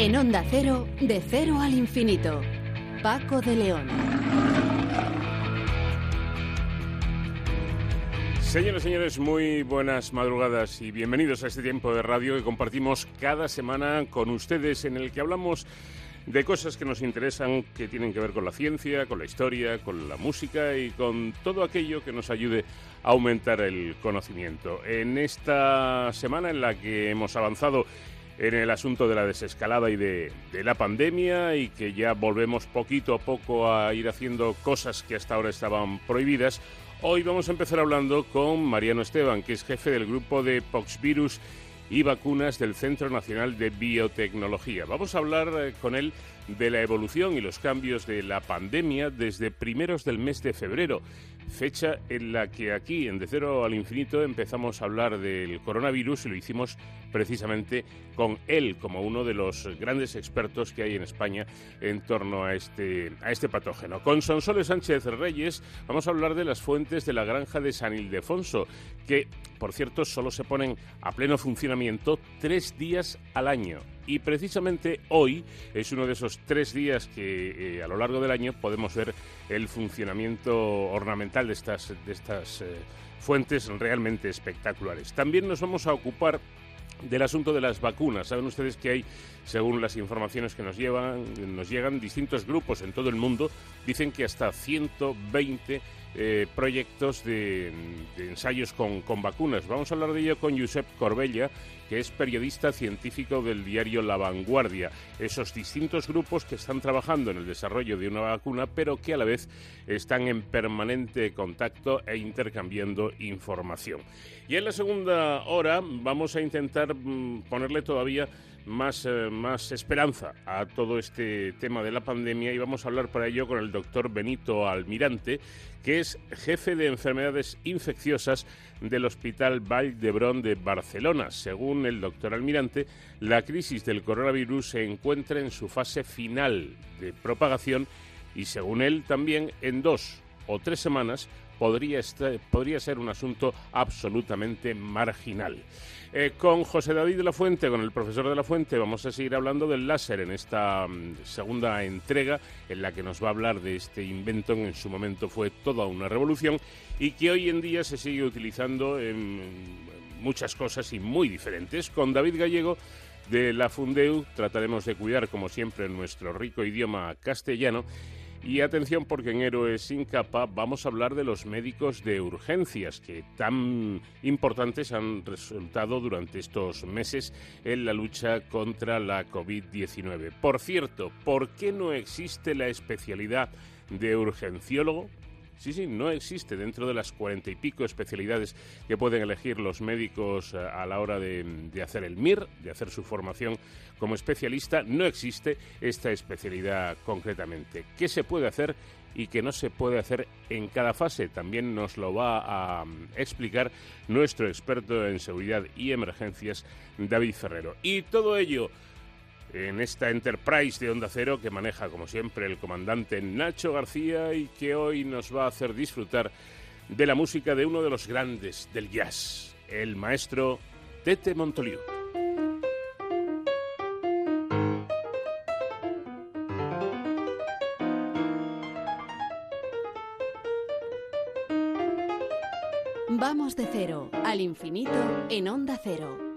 En Onda Cero, de cero al infinito. Paco de León. Señoras y señores, muy buenas madrugadas y bienvenidos a este tiempo de radio que compartimos cada semana con ustedes en el que hablamos de cosas que nos interesan, que tienen que ver con la ciencia, con la historia, con la música y con todo aquello que nos ayude a aumentar el conocimiento. En esta semana en la que hemos avanzado en el asunto de la desescalada y de, la pandemia y que ya volvemos poquito a poco a ir haciendo cosas que hasta ahora estaban prohibidas, hoy vamos a empezar hablando con Mariano Esteban, que es jefe del grupo de Poxvirus y vacunas del Centro Nacional de Biotecnología. Vamos a hablar eh, con él de la evolución y los cambios de la pandemia desde primeros del mes de febrero, fecha en la que aquí, en De Cero al Infinito, empezamos a hablar del coronavirus y lo hicimos precisamente con él como uno de los grandes expertos que hay en España en torno a este, a este patógeno. Con Sonsoles Sánchez Reyes vamos a hablar de las fuentes de la granja de San Ildefonso, que, por cierto, solo se ponen a pleno funcionamiento tres días al año. Y precisamente hoy es uno de esos tres días que eh, a lo largo del año podemos ver el funcionamiento ornamental de estas, de estas eh, fuentes realmente espectaculares. También nos vamos a ocupar del asunto de las vacunas. Saben ustedes que hay, según las informaciones que nos, llevan, nos llegan, distintos grupos en todo el mundo dicen que hasta 120 eh, proyectos de, ensayos con, con, vacunas. Vamos a hablar de ello con Josep Corbella, que es periodista científico del diario La Vanguardia. Esos distintos grupos que están trabajando en el desarrollo de una vacuna, pero que a la vez están en permanente contacto e intercambiando información. Y en la segunda hora vamos a intentar mm, ponerle todavía más, eh, más esperanza a todo este tema de la pandemia y vamos a hablar para ello con el doctor Benito Almirante, que es jefe de enfermedades infecciosas del Hospital Vall d'Hebron de Barcelona. Según el doctor Almirante, la crisis del coronavirus se encuentra en su fase final de propagación y, según él, también en dos o tres semanas podría, podría ser un asunto absolutamente marginal. Eh, con José David de la Fuente, con el profesor de la Fuente, vamos a seguir hablando del láser en esta mm, segunda entrega en la que nos va a hablar de este invento que en su momento fue toda una revolución y que hoy en día se sigue utilizando en muchas cosas y muy diferentes. Con David Gallego de la Fundeu trataremos de cuidar, como siempre, nuestro rico idioma castellano y atención porque en Héroes sin capa vamos a hablar de los médicos de urgencias que tan importantes han resultado durante estos meses en la lucha contra la COVID-19. Por cierto, ¿por qué no existe la especialidad de urgenciólogo? Sí, sí, no existe dentro de las cuarenta y pico especialidades que pueden elegir los médicos eh, a la hora de, hacer el MIR, de hacer su formación como especialista. No existe esta especialidad concretamente. ¿Qué se puede hacer y qué no se puede hacer en cada fase? También nos lo va a mm, explicar nuestro experto en seguridad y emergencias, David Ferrero. Y todo ello en esta Enterprise de Onda Cero que maneja, como siempre, el comandante Nacho García y que hoy nos va a hacer disfrutar de la música de uno de los grandes del jazz, el maestro Tete Montoliu. Vamos de cero al infinito en Onda Cero.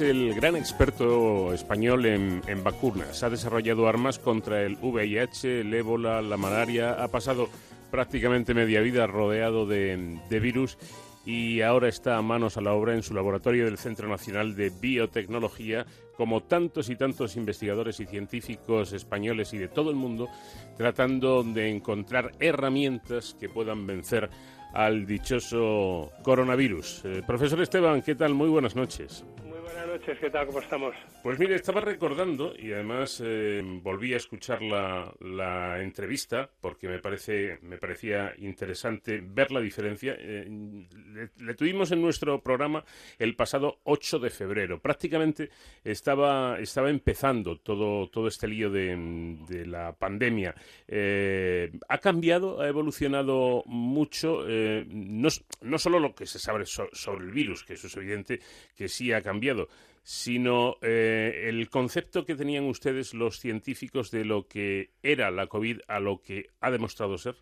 Es el gran experto español en, vacunas. Ha desarrollado armas contra el VIH, el ébola, la malaria. Ha pasado prácticamente media vida rodeado de, de virus y ahora está a manos a la obra en su laboratorio del Centro Nacional de Biotecnología, como tantos y tantos investigadores y científicos españoles y de todo el mundo, tratando de encontrar herramientas que puedan vencer al dichoso coronavirus. Eh, profesor Esteban, ¿qué tal? Muy buenas noches. Noches, ¿qué tal? ¿Cómo estamos? Pues mire, estaba recordando y además eh, volví a escuchar la, la, entrevista porque me parece me parecía interesante ver la diferencia. Eh, le, tuvimos en nuestro programa el pasado 8 de febrero. Prácticamente estaba estaba empezando todo todo este lío de, de la pandemia. Eh, ha cambiado, ha evolucionado mucho. no, no solo lo que se sabe sobre el virus, que eso es evidente que sí ha cambiado, sino eh, el concepto que tenían ustedes los científicos de lo que era la COVID a lo que ha demostrado ser.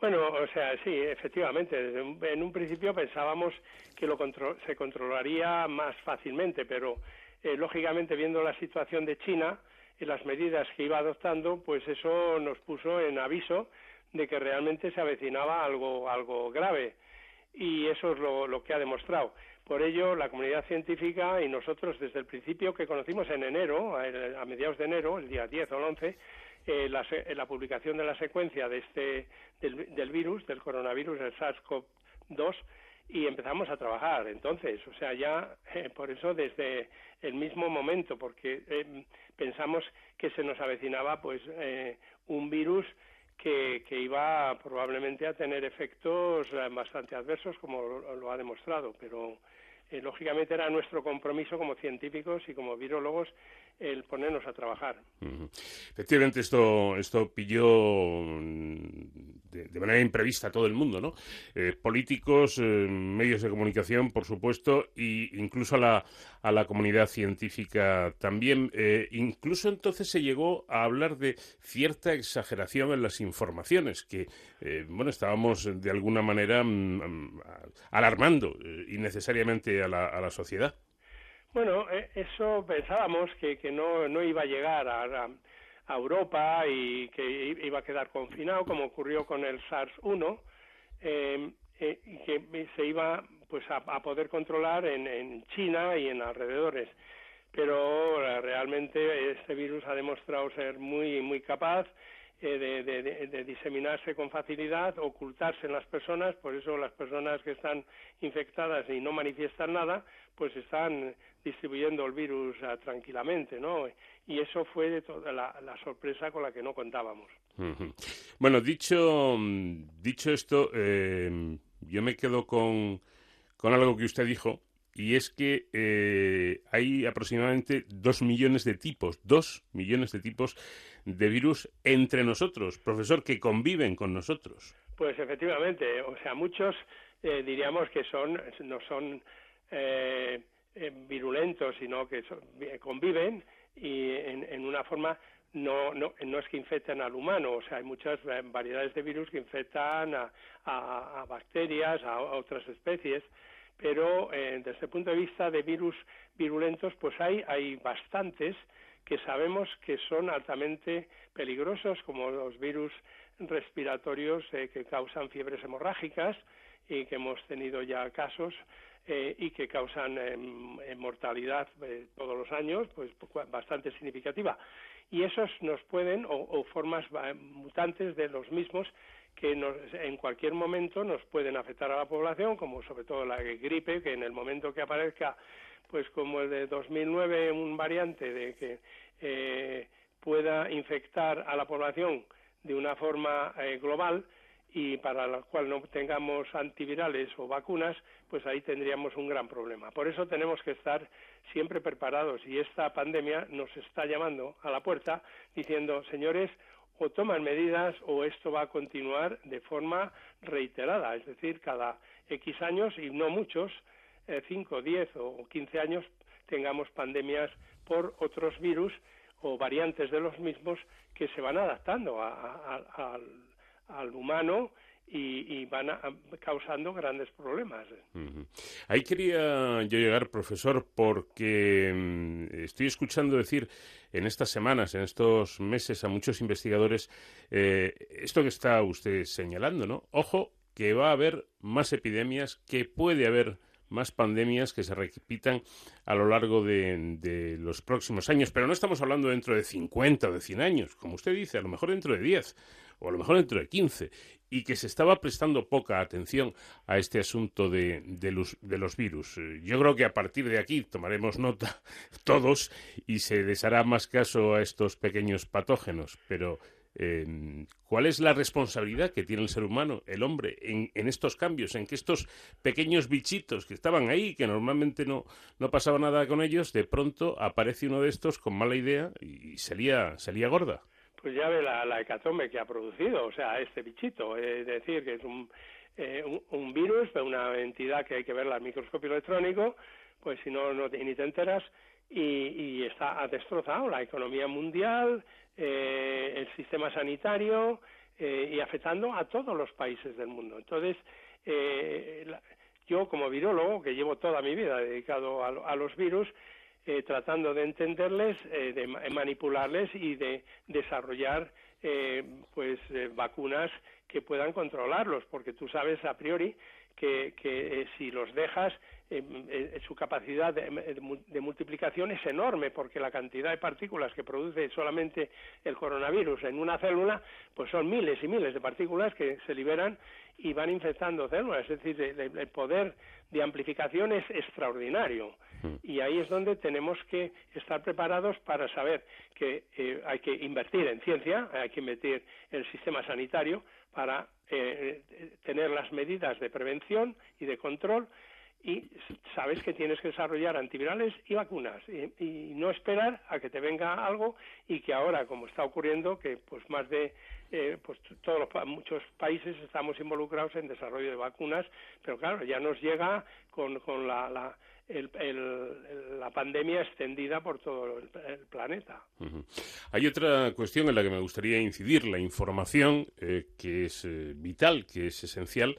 Bueno, o sea, sí, efectivamente. En un principio pensábamos que lo se controlaría más fácilmente, pero eh, lógicamente viendo la situación de China y las medidas que iba adoptando, pues eso nos puso en aviso de que realmente se avecinaba algo, algo grave. Y eso es lo, lo que ha demostrado. Por ello, la comunidad científica y nosotros desde el principio que conocimos en enero, a mediados de enero, el día 10 o el 11, eh, la, la, publicación de la secuencia de este, del, virus, del coronavirus, el SARS-CoV-2, y empezamos a trabajar. Entonces, o sea, ya eh, por eso desde el mismo momento, porque eh, pensamos que se nos avecinaba pues un virus que, que, iba probablemente a tener efectos bastante adversos, como lo ha demostrado, pero eh, lógicamente era nuestro compromiso como científicos y como virólogos el ponernos a trabajar. Efectivamente, esto, esto pilló de, manera imprevista a todo el mundo, ¿no? Eh, políticos, eh, medios de comunicación, por supuesto, e incluso a la, a la comunidad científica también. Eh, incluso entonces se llegó a hablar de cierta exageración en las informaciones, que, bueno, estábamos de alguna manera mm, mm, alarmando innecesariamente a la, a la sociedad. Bueno, eso pensábamos que, que no, no iba a llegar a, a Europa y que iba a quedar confinado, como ocurrió con el SARS-1, eh, eh, y que se iba pues a, poder controlar en, en, China y en alrededores. Pero eh, realmente este virus ha demostrado ser muy muy capaz eh, de, de, diseminarse con facilidad, ocultarse en las personas, por eso las personas que están infectadas y no manifiestan nada, pues están distribuyendo el virus ah, tranquilamente, ¿no? Y eso fue de toda la, sorpresa con la que no contábamos. Bueno, dicho, dicho esto, eh, yo me quedo con, con algo que usted dijo, y es que eh, hay aproximadamente dos millones de tipos, dos millones de tipos de virus entre nosotros, profesor, que conviven con nosotros. Pues efectivamente, o sea, muchos eh, diríamos que son no son eh, eh, virulentos, sino que conviven y en, una forma no, no, no es que infecten al humano, o sea, hay muchas variedades de virus que infectan a, a, bacterias, a, otras especies, pero desde el punto de vista de virus virulentos, pues hay, hay bastantes que sabemos que son altamente peligrosos, como los virus respiratorios eh, que causan fiebres hemorrágicas y que hemos tenido ya casos eh, y que causan em, em, mortalidad eh, todos los años, pues bastante significativa. Y esos nos pueden, o, formas mutantes de los mismos, que en cualquier momento nos pueden afectar a la población, como sobre todo la gripe, que en el momento que aparezca pues como el de 2009, un variante de que eh, pueda infectar a la población de una forma eh, global y para la cual no tengamos antivirales o vacunas, pues ahí tendríamos un gran problema. Por eso tenemos que estar siempre preparados y esta pandemia nos está llamando a la puerta diciendo, señores, o toman medidas o esto va a continuar de forma reiterada, es decir, cada X años y no muchos, 5, 10 o 15 años tengamos pandemias por otros virus o variantes de los mismos que se van adaptando al, humano y, van causando grandes problemas. Ahí quería yo llegar, profesor, porque mm, estoy escuchando decir en estas semanas, en estos meses, a muchos investigadores eh, esto que está usted señalando, ¿no? Ojo, que va a haber más epidemias, que puede haber más pandemias que se repitan a lo largo de, de, los próximos años. Pero no estamos hablando dentro de 50 o de 100 años, como usted dice, a lo mejor dentro de 10 o a lo mejor dentro de 15 y que se estaba prestando poca atención a este asunto de, los, de los virus. Yo creo que a partir de aquí tomaremos nota todos y se les hará más caso a estos pequeños patógenos, pero eh, ¿cuál es la responsabilidad que tiene el ser humano, el hombre, en, en, estos cambios, en que estos pequeños bichitos que estaban ahí, que normalmente no, no pasaba nada con ellos, de pronto aparece uno de estos con mala idea y salía, salía gorda? Pues ya ve la, la hecatombe que ha producido, o sea, este bichito. Es decir, que es un, eh, un, virus, una entidad que hay que verla al microscopio electrónico, pues si no, no ni te enteras, y, y está, ha destrozado la economía mundial, eh, el sistema sanitario eh, y afectando a todos los países del mundo. Entonces, eh, yo como virólogo, que llevo toda mi vida dedicado a, a los virus, eh, tratando de entenderles, eh, de manipularles y de desarrollar eh, pues vacunas que puedan controlarlos, porque tú sabes a priori que, que si los dejas su capacidad de, de, multiplicación es enorme porque la cantidad de partículas que produce solamente el coronavirus en una célula pues son miles y miles de partículas que se liberan y van infectando células es decir el poder de amplificación es extraordinario mm. y ahí es donde tenemos que estar preparados para saber que eh, hay que invertir en ciencia, hay que invertir en el sistema sanitario para eh, tener las medidas de prevención y de control y sabes que tienes que desarrollar antivirales y vacunas y, no esperar a que te venga algo y que ahora como está ocurriendo que pues más de eh, pues todos los muchos países estamos involucrados en desarrollo de vacunas pero claro ya nos llega con, con la, la la pandemia extendida por todo el, planeta. Hay otra cuestión en la que me gustaría incidir, la información, eh, que es eh, vital, que es esencial,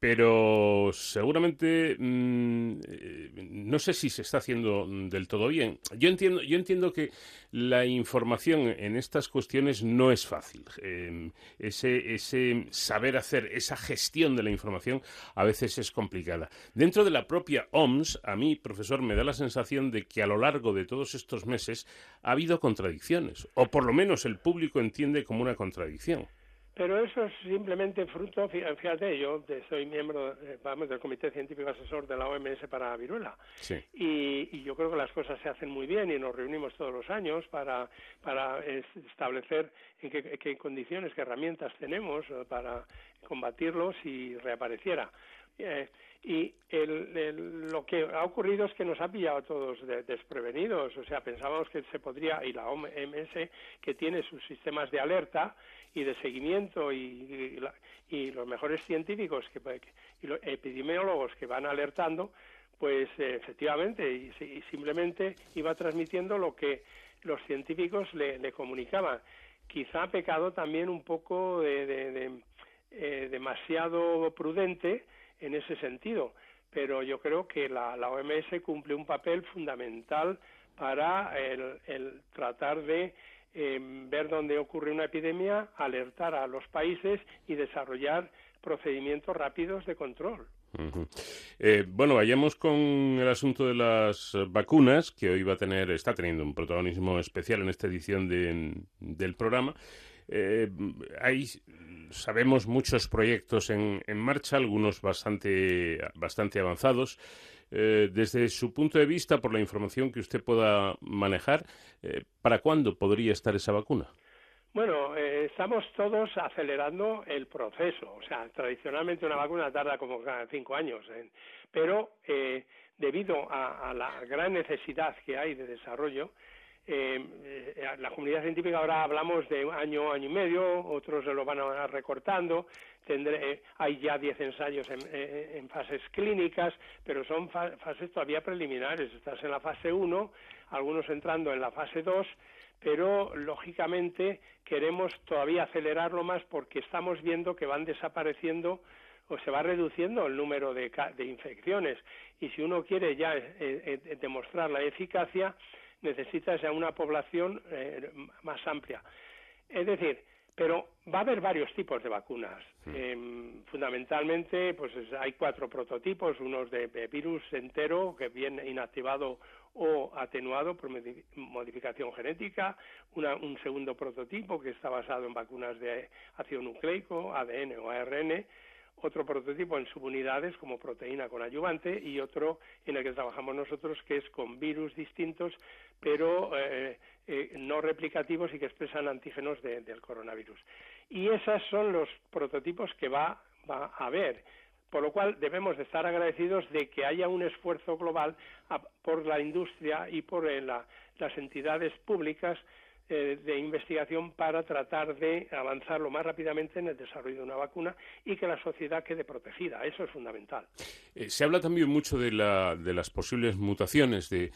pero seguramente mm, eh, no sé si se está haciendo del todo bien. Yo entiendo, yo entiendo que la información en estas cuestiones no es fácil. Em, ese, ese saber hacer, esa gestión de la información a veces es complicada. Dentro de la propia OMS, a mí, profesor, me da la sensación de que a lo largo de todos estos meses ha habido contradicciones, o por lo menos el público entiende como una contradicción. Pero eso es simplemente fruto, fíjate, yo soy miembro eh, vamos, del Comité Científico Asesor de la OMS para viruela. Y, yo creo que las cosas se hacen muy bien y nos reunimos todos los años para, para establecer en qué, condiciones, qué herramientas tenemos eh, para combatirlo si reapareciera. Eh, y lo que ha ocurrido es que nos ha pillado a todos desprevenidos, o sea, pensábamos que se podría, y la OMS, que tiene sus sistemas de alerta, y de seguimiento y, y, los mejores científicos que, y los epidemiólogos que van alertando, pues efectivamente y, simplemente iba transmitiendo lo que los científicos le, comunicaban. Quizá ha pecado también un poco de, de, eh, demasiado prudente en ese sentido, pero yo creo que la, OMS cumple un papel fundamental para el, tratar de ver dónde ocurre una epidemia, alertar a los países y desarrollar procedimientos rápidos de control. Eh, bueno, vayamos con el asunto de las vacunas, que hoy va a tener, está teniendo un protagonismo especial en esta edición del programa. Eh, hay, sabemos, muchos proyectos en, en marcha, algunos bastante, bastante avanzados. Eh, desde su punto de vista, por la información que usted pueda manejar, eh, ¿para cuándo podría estar esa vacuna? Bueno, estamos todos acelerando el proceso. O sea, tradicionalmente una vacuna tarda como cinco años, pero debido a, la gran necesidad que hay de desarrollo, eh, la comunidad científica ahora hablamos de año, año y medio, otros lo van a recortando, tendré, hay ya 10 ensayos en, fases clínicas, pero son fases todavía preliminares, estás en la fase 1, algunos entrando en la fase 2, pero lógicamente queremos todavía acelerarlo más porque estamos viendo que van desapareciendo o se va reduciendo el número de, infecciones. Y si uno quiere ya eh, eh, demostrar la eficacia necesita ya una población eh, más amplia. Es decir, pero va a haber varios tipos de vacunas. Em, fundamentalmente, pues hay cuatro prototipos, unos de, virus entero que viene inactivado o atenuado por modificación genética, un segundo prototipo que está basado en vacunas de ácido nucleico, ADN o ARN, otro prototipo en subunidades como proteína con ayudante y otro en el que trabajamos nosotros que es con virus distintos pero eh, eh, no replicativos y que expresan antígenos del coronavirus. Y esos son los prototipos que va, a haber por lo cual debemos de estar agradecidos de que haya un esfuerzo global por la industria y por eh, las entidades públicas eh, de investigación para tratar de avanzar lo más rápidamente en el desarrollo de una vacuna y que la sociedad quede protegida. Eso es fundamental. Se habla también mucho de, la, de las posibles mutaciones de,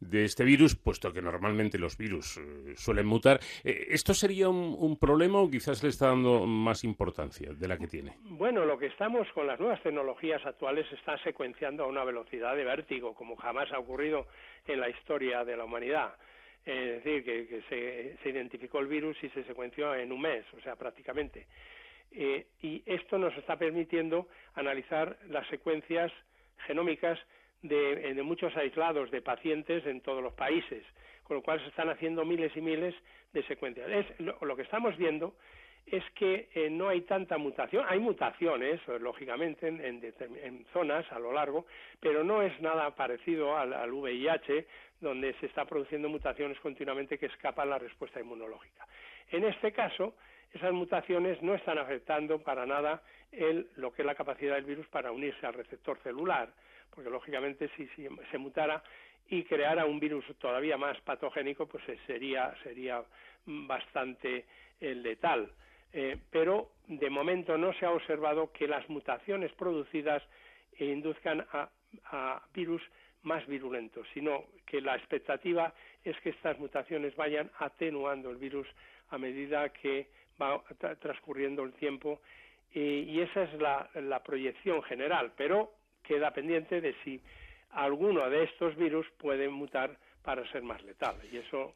de este virus, puesto que normalmente los virus eh, suelen mutar. ¿Esto sería un, un, problema o quizás le está dando más importancia de la que tiene? Bueno, lo que estamos con las nuevas tecnologías actuales está secuenciando a una velocidad de vértigo, como jamás ha ocurrido en la historia de la humanidad es decir, que, se, identificó el virus y se secuenció en un mes, o sea, prácticamente. Eh, y esto nos está permitiendo analizar las secuencias genómicas de, muchos aislados de pacientes en todos los países, con lo cual se están haciendo miles y miles de secuencias. Es, lo, que estamos viendo es que eh, no hay tanta mutación, hay mutaciones, lógicamente, en, zonas a lo largo, pero no es nada parecido al, al VIH donde se está produciendo mutaciones continuamente que escapan la respuesta inmunológica. En este caso, esas mutaciones no están afectando para nada lo que es la capacidad del virus para unirse al receptor celular, porque lógicamente si, se mutara y creara un virus todavía más patogénico, pues eh, sería, sería bastante eh, letal. Eh, pero de momento no se ha observado que las mutaciones producidas induzcan a virus más virulentos, sino que la expectativa es que estas mutaciones vayan atenuando el virus a medida que va transcurriendo el tiempo y, esa es la, la, proyección general, pero queda pendiente de si alguno de estos virus puede mutar para ser más letal y eso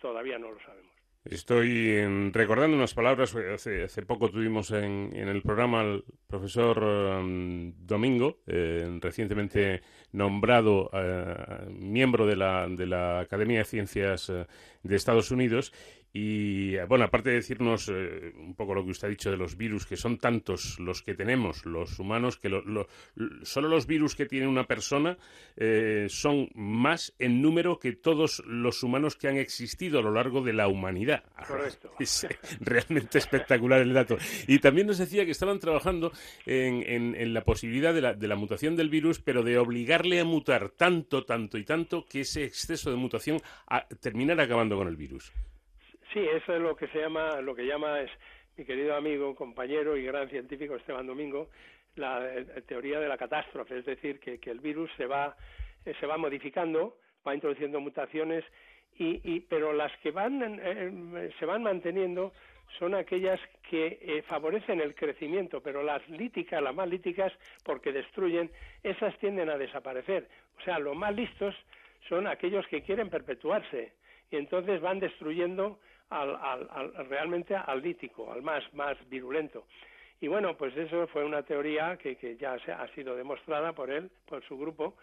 todavía no lo sabemos. Estoy recordando unas palabras, hace, hace poco tuvimos en, el programa al profesor um, Domingo, eh, recientemente nombrado eh, miembro de la, de la Academia de Ciencias eh, de Estados Unidos, y bueno, aparte de decirnos eh, un poco lo que usted ha dicho de los virus, que son tantos los que tenemos los humanos, que solo los virus que tiene una persona eh, son más en número que todos los humanos que han existido a lo largo de la humanidad. Correcto. Es realmente espectacular el dato. Y también nos decía que estaban trabajando en, en, la posibilidad de la, de la mutación del virus, pero de obligarle a mutar tanto, tanto y tanto que ese exceso de mutación a, terminara acabando con el virus. Sí, eso es lo que se llama, lo que llama es mi querido amigo, compañero y gran científico Esteban Domingo, la eh, teoría de la catástrofe, es decir, que, el virus se va, eh, se va modificando, va introduciendo mutaciones, y, pero las que van, eh, se van manteniendo son aquellas que favorecen el crecimiento, pero las líticas, las más líticas, porque destruyen, esas tienden a desaparecer. O sea, los más listos son aquellos que quieren perpetuarse y entonces van destruyendo al, al, realmente al lítico, al más, más virulento. Y bueno, pues eso fue una teoría que, que ya se, ha sido demostrada por él, por su grupo,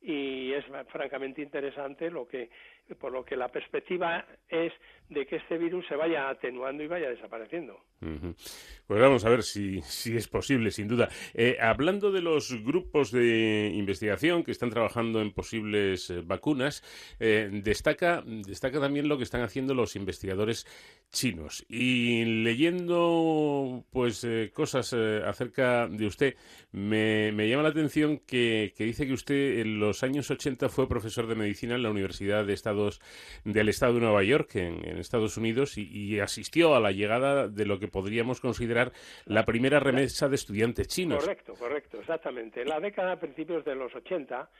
y es francamente interesante lo que por lo que la perspectiva es de que este virus se vaya atenuando y vaya desapareciendo. Pues vamos a ver si, si es posible, sin duda. Eh, hablando de los grupos de investigación que están trabajando en posibles eh, vacunas, eh, destaca, destaca también lo que están haciendo los investigadores chinos. Y leyendo pues cosas acerca de usted, me, me, llama la atención que, que dice que usted en los años 80 fue profesor de medicina en la Universidad de Estados del Estado de Nueva York, en, Estados Unidos, y, asistió a la llegada de lo que podríamos considerar la primera remesa de estudiantes chinos. Correcto, correcto, exactamente. En la década, a principios de los 80,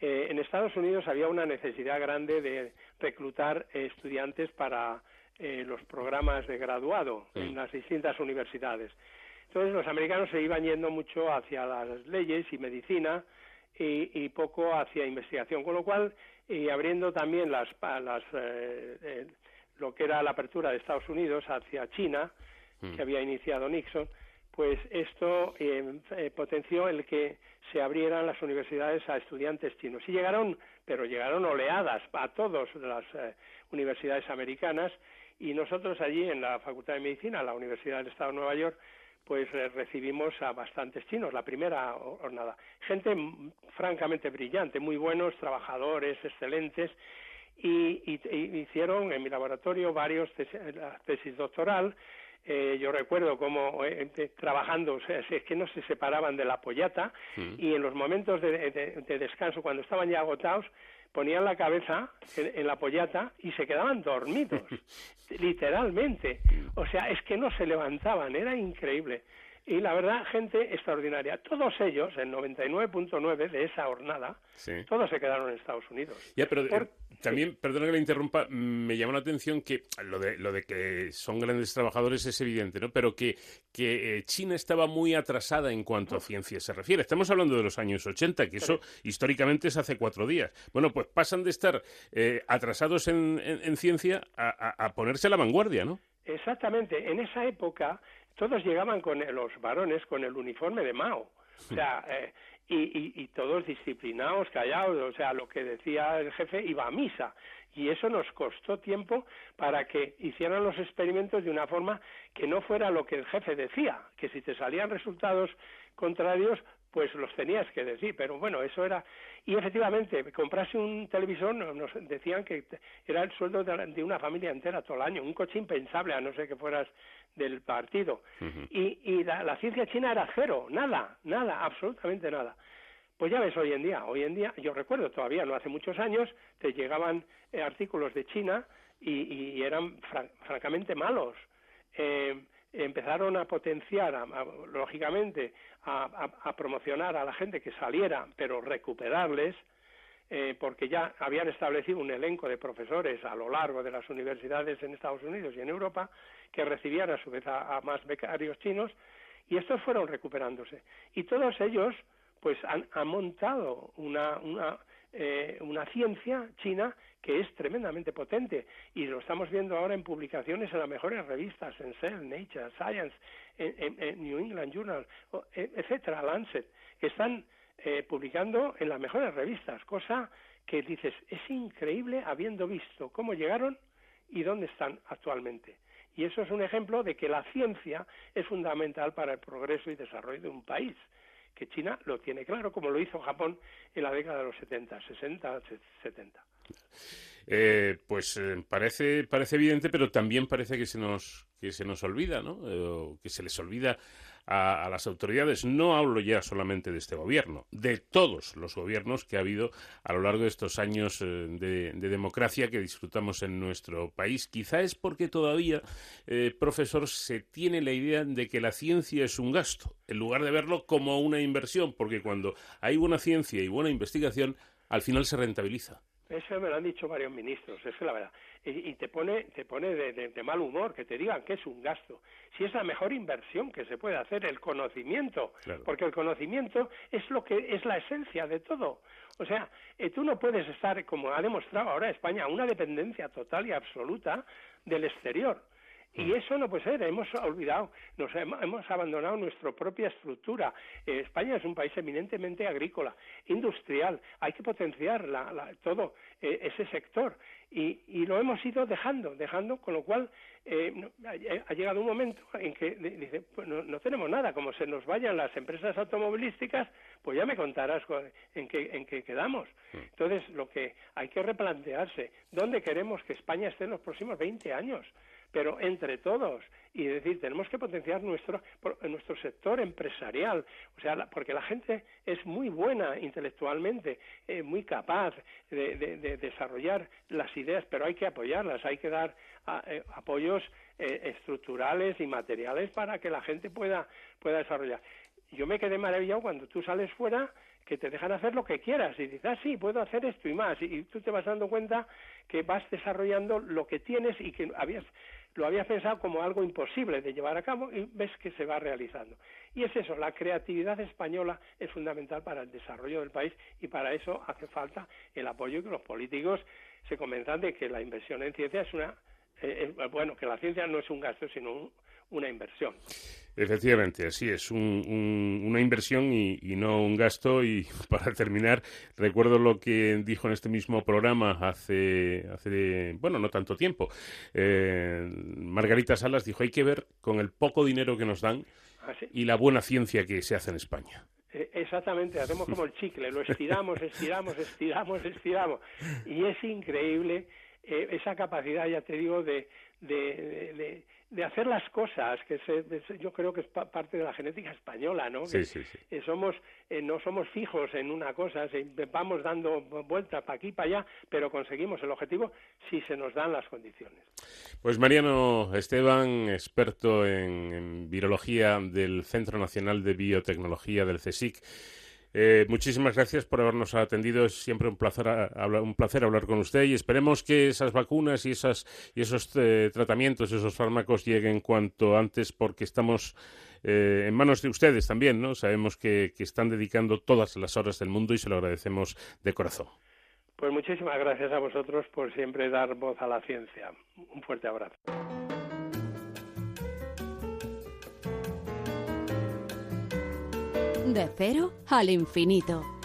eh, en Estados Unidos había una necesidad grande de reclutar estudiantes para los programas de graduado en las distintas universidades. Entonces los americanos se iban yendo mucho hacia las leyes y medicina y, poco hacia investigación, con lo cual y abriendo también las, las lo que era la apertura de Estados Unidos hacia China, mm. que había iniciado Nixon, pues esto eh, eh, potenció el que se abrieran las universidades a estudiantes chinos. Y llegaron, pero llegaron oleadas a todas las eh, universidades americanas y nosotros allí en la Facultad de Medicina, la Universidad del Estado de Nueva York, pues recibimos a bastantes chinos, la primera jornada. Gente francamente brillante, muy buenos, trabajadores, excelentes, y, hicieron en mi laboratorio varios tesis, doctoral. Eh, yo recuerdo cómo eh, trabajando, o sea, es que no se separaban de la pollata mm. y en los momentos de, descanso, cuando estaban ya agotados, ponían la cabeza en, la pollata y se quedaban dormidos, literalmente. O sea, es que no se levantaban, era increíble. Y la verdad, gente extraordinaria. Todos ellos, el 99.9 de esa jornada, todos se quedaron en Estados Unidos. Ya, pero eh, también, perdona que le interrumpa, me llama la atención que lo de, lo de que son grandes trabajadores es evidente, ¿no? Pero que, que eh, China estaba muy atrasada en cuanto a ciencia se refiere. Estamos hablando de los años 80, que eso históricamente es hace cuatro días. Bueno, pues pasan de estar eh, atrasados en, en, ciencia a, a ponerse a la vanguardia, ¿no? Exactamente. En esa época todos llegaban con los varones con el uniforme de Mao. O sea, eh, y, y, todos disciplinados, callados, o sea, lo que decía el jefe iba a misa. Y eso nos costó tiempo para que hicieran los experimentos de una forma que no fuera lo que el jefe decía, que si te salían resultados contrarios, pues los tenías que decir, pero bueno, eso era... Y efectivamente, comprarse un televisor, nos decían que era el sueldo de, una familia entera todo el año, un coche impensable, a no ser que fueras del partido. Y, y la, ciencia china era cero, nada, nada, absolutamente nada. Pues ya ves hoy en día, hoy en día, yo recuerdo todavía, no hace muchos años, te llegaban eh, artículos de China y, eran francamente malos. Eh, empezaron a potenciar, lógicamente, a, promocionar a la gente que saliera, pero recuperarles, eh, porque ya habían establecido un elenco de profesores a lo largo de las universidades en Estados Unidos y en Europa que recibían a su vez a, más becarios chinos y estos fueron recuperándose. Y todos ellos pues han, montado una, una, eh, una ciencia china que es tremendamente potente y lo estamos viendo ahora en publicaciones en las mejores revistas, en Cell, Nature, Science, en, New England Journal, e, etcétera, Lancet, que están eh, publicando en las mejores revistas, cosa que dices, es increíble habiendo visto cómo llegaron y dónde están actualmente. Y eso es un ejemplo de que la ciencia es fundamental para el progreso y desarrollo de un país, que China lo tiene claro, como lo hizo Japón en la década de los 70, 60, 70. Eh, pues eh, parece, parece evidente, pero también parece que se nos, que se nos olvida, ¿no? Eh, que se les olvida a, las autoridades. No hablo ya solamente de este gobierno, de todos los gobiernos que ha habido a lo largo de estos años de, democracia que disfrutamos en nuestro país. Quizá es porque todavía, profesor, se tiene la idea de que la ciencia es un gasto, en lugar de verlo como una inversión, porque cuando hay buena ciencia y buena investigación, al final se rentabiliza. Eso me lo han dicho varios ministros, es la verdad. Y, te pone, te pone de, mal humor que te digan que es un gasto. Si es la mejor inversión que se puede hacer, el conocimiento, porque el conocimiento es lo que es la esencia de todo. O sea, eh, tú no puedes estar, como ha demostrado ahora España, una dependencia total y absoluta del exterior. Y mm. eso no puede ser, hemos olvidado, nos hemos abandonado nuestra propia estructura. Eh, España es un país eminentemente agrícola, industrial, hay que potenciar todo eh, ese sector y, lo hemos ido dejando, dejando, con lo cual eh, ha llegado un momento en que dice, pues no, tenemos nada, como se nos vayan las empresas automovilísticas, pues ya me contarás en qué, en qué quedamos. Mm. Entonces, lo que hay que replantearse, ¿dónde queremos que España esté en los próximos 20 años? Pero entre todos. Y decir, tenemos que potenciar nuestro, nuestro sector empresarial, o sea, porque la gente es muy buena intelectualmente, eh, muy capaz de, desarrollar las ideas, pero hay que apoyarlas, hay que dar eh, apoyos eh, estructurales y materiales para que la gente pueda, pueda desarrollar. Yo me quedé maravillado cuando tú sales fuera que te dejan hacer lo que quieras y dices, ah, sí, puedo hacer esto y más. Y, tú te vas dando cuenta que vas desarrollando lo que tienes y que habías, lo habías pensado como algo imposible de llevar a cabo y ves que se va realizando. Y es eso, la creatividad española es fundamental para el desarrollo del país y para eso hace falta el apoyo que los políticos se convenzan de que la inversión en ciencia es una, eh, eh, bueno, que la ciencia no es un gasto, sino una inversión. Efectivamente, así es, una inversión y, no un gasto. Y para terminar, recuerdo lo que dijo en este mismo programa hace, hace bueno, no tanto tiempo. Eh, Margarita Salas dijo, hay que ver con el poco dinero que nos dan ¿Ah, y la buena ciencia que se hace en España. Eh, exactamente, hacemos como el chicle, lo estiramos, estiramos, estiramos, estiramos. Y es increíble eh, esa capacidad, ya te digo, de, de de hacer las cosas, que yo creo que es parte de la genética española, ¿no? Sí, sí, sí. Eh, somos, eh, no somos fijos en una cosa, vamos dando vueltas para aquí, para allá, pero conseguimos el objetivo si se nos dan las condiciones. Pues Mariano Esteban, experto en, en virología del Centro Nacional de Biotecnología del CSIC, eh, muchísimas gracias por habernos atendido. Es siempre un placer, un placer hablar con usted y esperemos que esas vacunas y, esas, y esos eh, tratamientos, esos fármacos lleguen cuanto antes porque estamos eh, en manos de ustedes también. ¿no? Sabemos que, que están dedicando todas las horas del mundo y se lo agradecemos de corazón. Pues muchísimas gracias a vosotros por siempre dar voz a la ciencia. Un fuerte abrazo. De cero al infinito.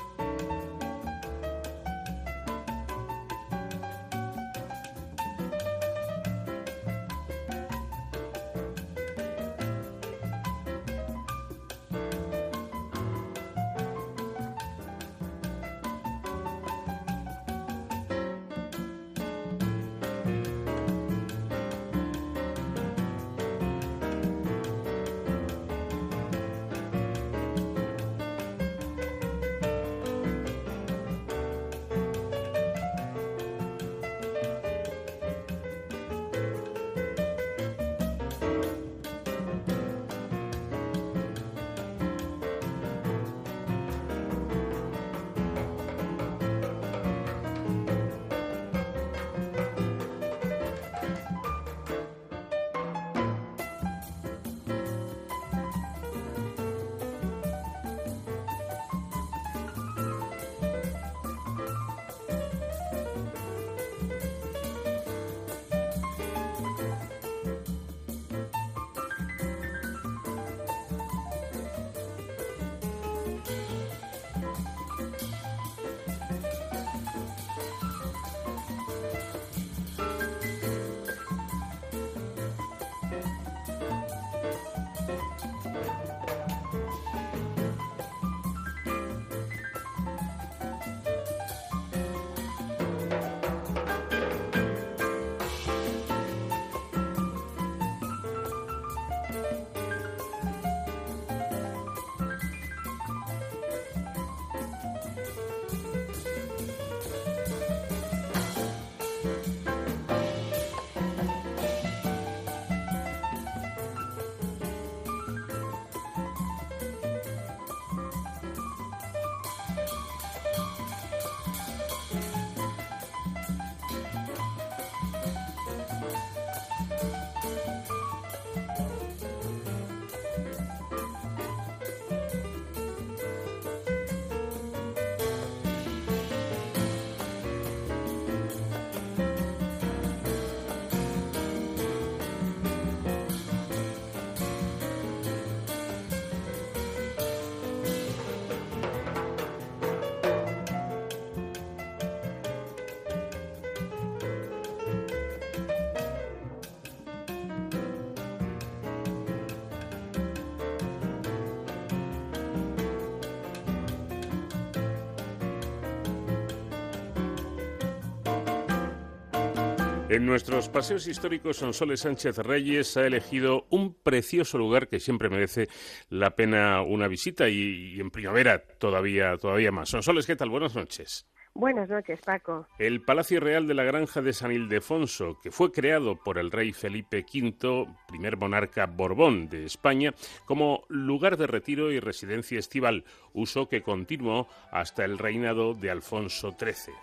En nuestros paseos históricos, Sonsoles Sánchez Reyes ha elegido un precioso lugar que siempre merece la pena una visita y, en primavera todavía, todavía más. Sonsoles, ¿qué tal? Buenas noches. Buenas noches, Paco. El Palacio Real de la Granja de San Ildefonso, que fue creado por el rey Felipe V, primer monarca Borbón de España, como lugar de retiro y residencia estival, uso que continuó hasta el reinado de Alfonso XIII.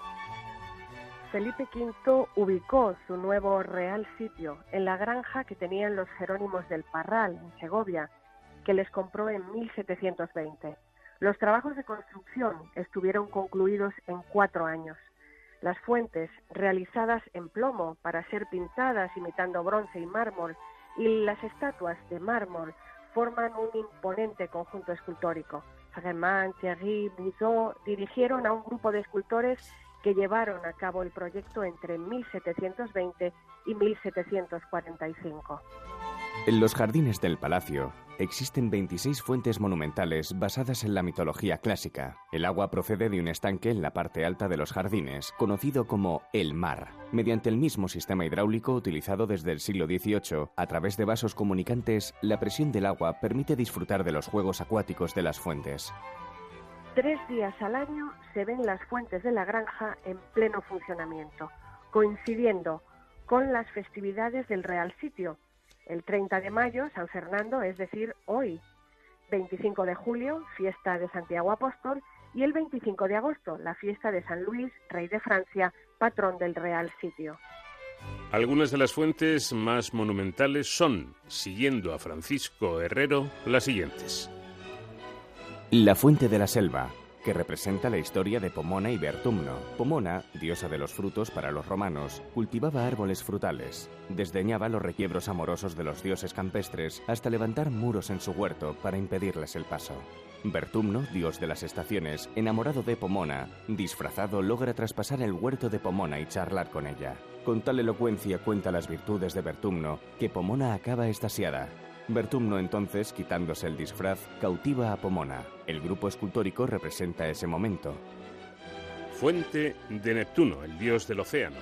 Felipe V ubicó su nuevo real sitio en la granja que tenían los Jerónimos del Parral, en Segovia, que les compró en 1720. Los trabajos de construcción estuvieron concluidos en cuatro años. Las fuentes, realizadas en plomo para ser pintadas imitando bronce y mármol, y las estatuas de mármol forman un imponente conjunto escultórico. Sagemán, Thierry, Buzot dirigieron a un grupo de escultores que llevaron a cabo el proyecto entre 1720 y 1745. En los jardines del palacio existen 26 fuentes monumentales basadas en la mitología clásica. El agua procede de un estanque en la parte alta de los jardines, conocido como el mar. Mediante el mismo sistema hidráulico utilizado desde el siglo XVIII, a través de vasos comunicantes, la presión del agua permite disfrutar de los juegos acuáticos de las fuentes. Tres días al año se ven las fuentes de la granja en pleno funcionamiento, coincidiendo con las festividades del Real Sitio. El 30 de mayo, San Fernando, es decir, hoy. 25 de julio, fiesta de Santiago Apóstol. Y el 25 de agosto, la fiesta de San Luis, rey de Francia, patrón del Real Sitio. Algunas de las fuentes más monumentales son, siguiendo a Francisco Herrero, las siguientes. La fuente de la selva, que representa la historia de Pomona y Bertumno. Pomona, diosa de los frutos para los romanos, cultivaba árboles frutales, desdeñaba los requiebros amorosos de los dioses campestres hasta levantar muros en su huerto para impedirles el paso. Bertumno, dios de las estaciones, enamorado de Pomona, disfrazado logra traspasar el huerto de Pomona y charlar con ella. Con tal elocuencia cuenta las virtudes de Bertumno que Pomona acaba estasiada Bertumno entonces, quitándose el disfraz, cautiva a Pomona. El grupo escultórico representa ese momento. Fuente de Neptuno, el dios del océano.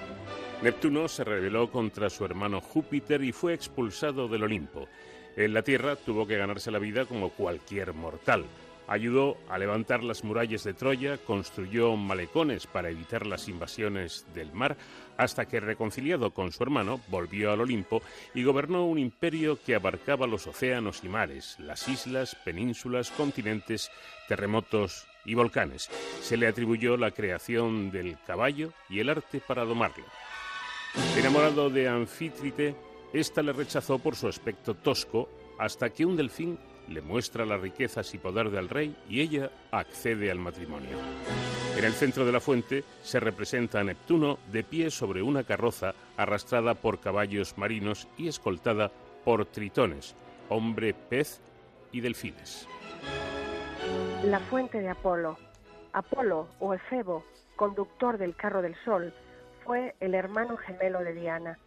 Neptuno se rebeló contra su hermano Júpiter y fue expulsado del Olimpo. En la Tierra tuvo que ganarse la vida como cualquier mortal. Ayudó a levantar las murallas de Troya, construyó malecones para evitar las invasiones del mar, hasta que reconciliado con su hermano volvió al Olimpo y gobernó un imperio que abarcaba los océanos y mares, las islas, penínsulas, continentes, terremotos y volcanes. Se le atribuyó la creación del caballo y el arte para domarlo. Enamorado de Anfítrite, ésta le rechazó por su aspecto tosco hasta que un delfín le muestra las riquezas y poder del rey y ella accede al matrimonio. En el centro de la fuente se representa a Neptuno de pie sobre una carroza arrastrada por caballos marinos y escoltada por tritones, hombre, pez y delfines. La fuente de Apolo. Apolo o Efebo, conductor del carro del sol, fue el hermano gemelo de Diana.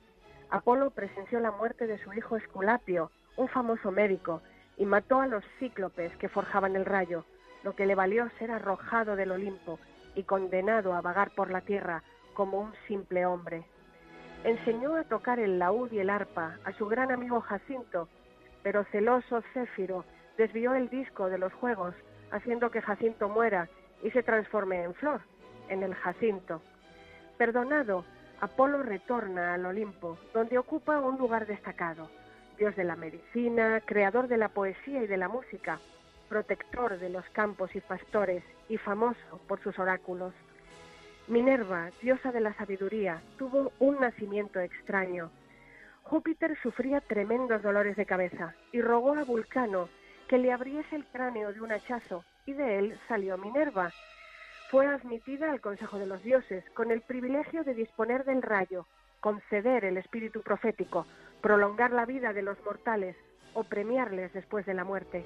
Apolo presenció la muerte de su hijo Esculapio, un famoso médico, y mató a los cíclopes que forjaban el rayo, lo que le valió ser arrojado del Olimpo y condenado a vagar por la tierra como un simple hombre. Enseñó a tocar el laúd y el arpa a su gran amigo Jacinto, pero celoso Céfiro desvió el disco de los juegos, haciendo que Jacinto muera y se transforme en flor, en el Jacinto. Perdonado, Apolo retorna al Olimpo, donde ocupa un lugar destacado dios de la medicina, creador de la poesía y de la música, protector de los campos y pastores y famoso por sus oráculos. Minerva, diosa de la sabiduría, tuvo un nacimiento extraño. Júpiter sufría tremendos dolores de cabeza y rogó a Vulcano que le abriese el cráneo de un hachazo y de él salió Minerva. Fue admitida al Consejo de los Dioses con el privilegio de disponer del rayo, conceder el espíritu profético, prolongar la vida de los mortales o premiarles después de la muerte.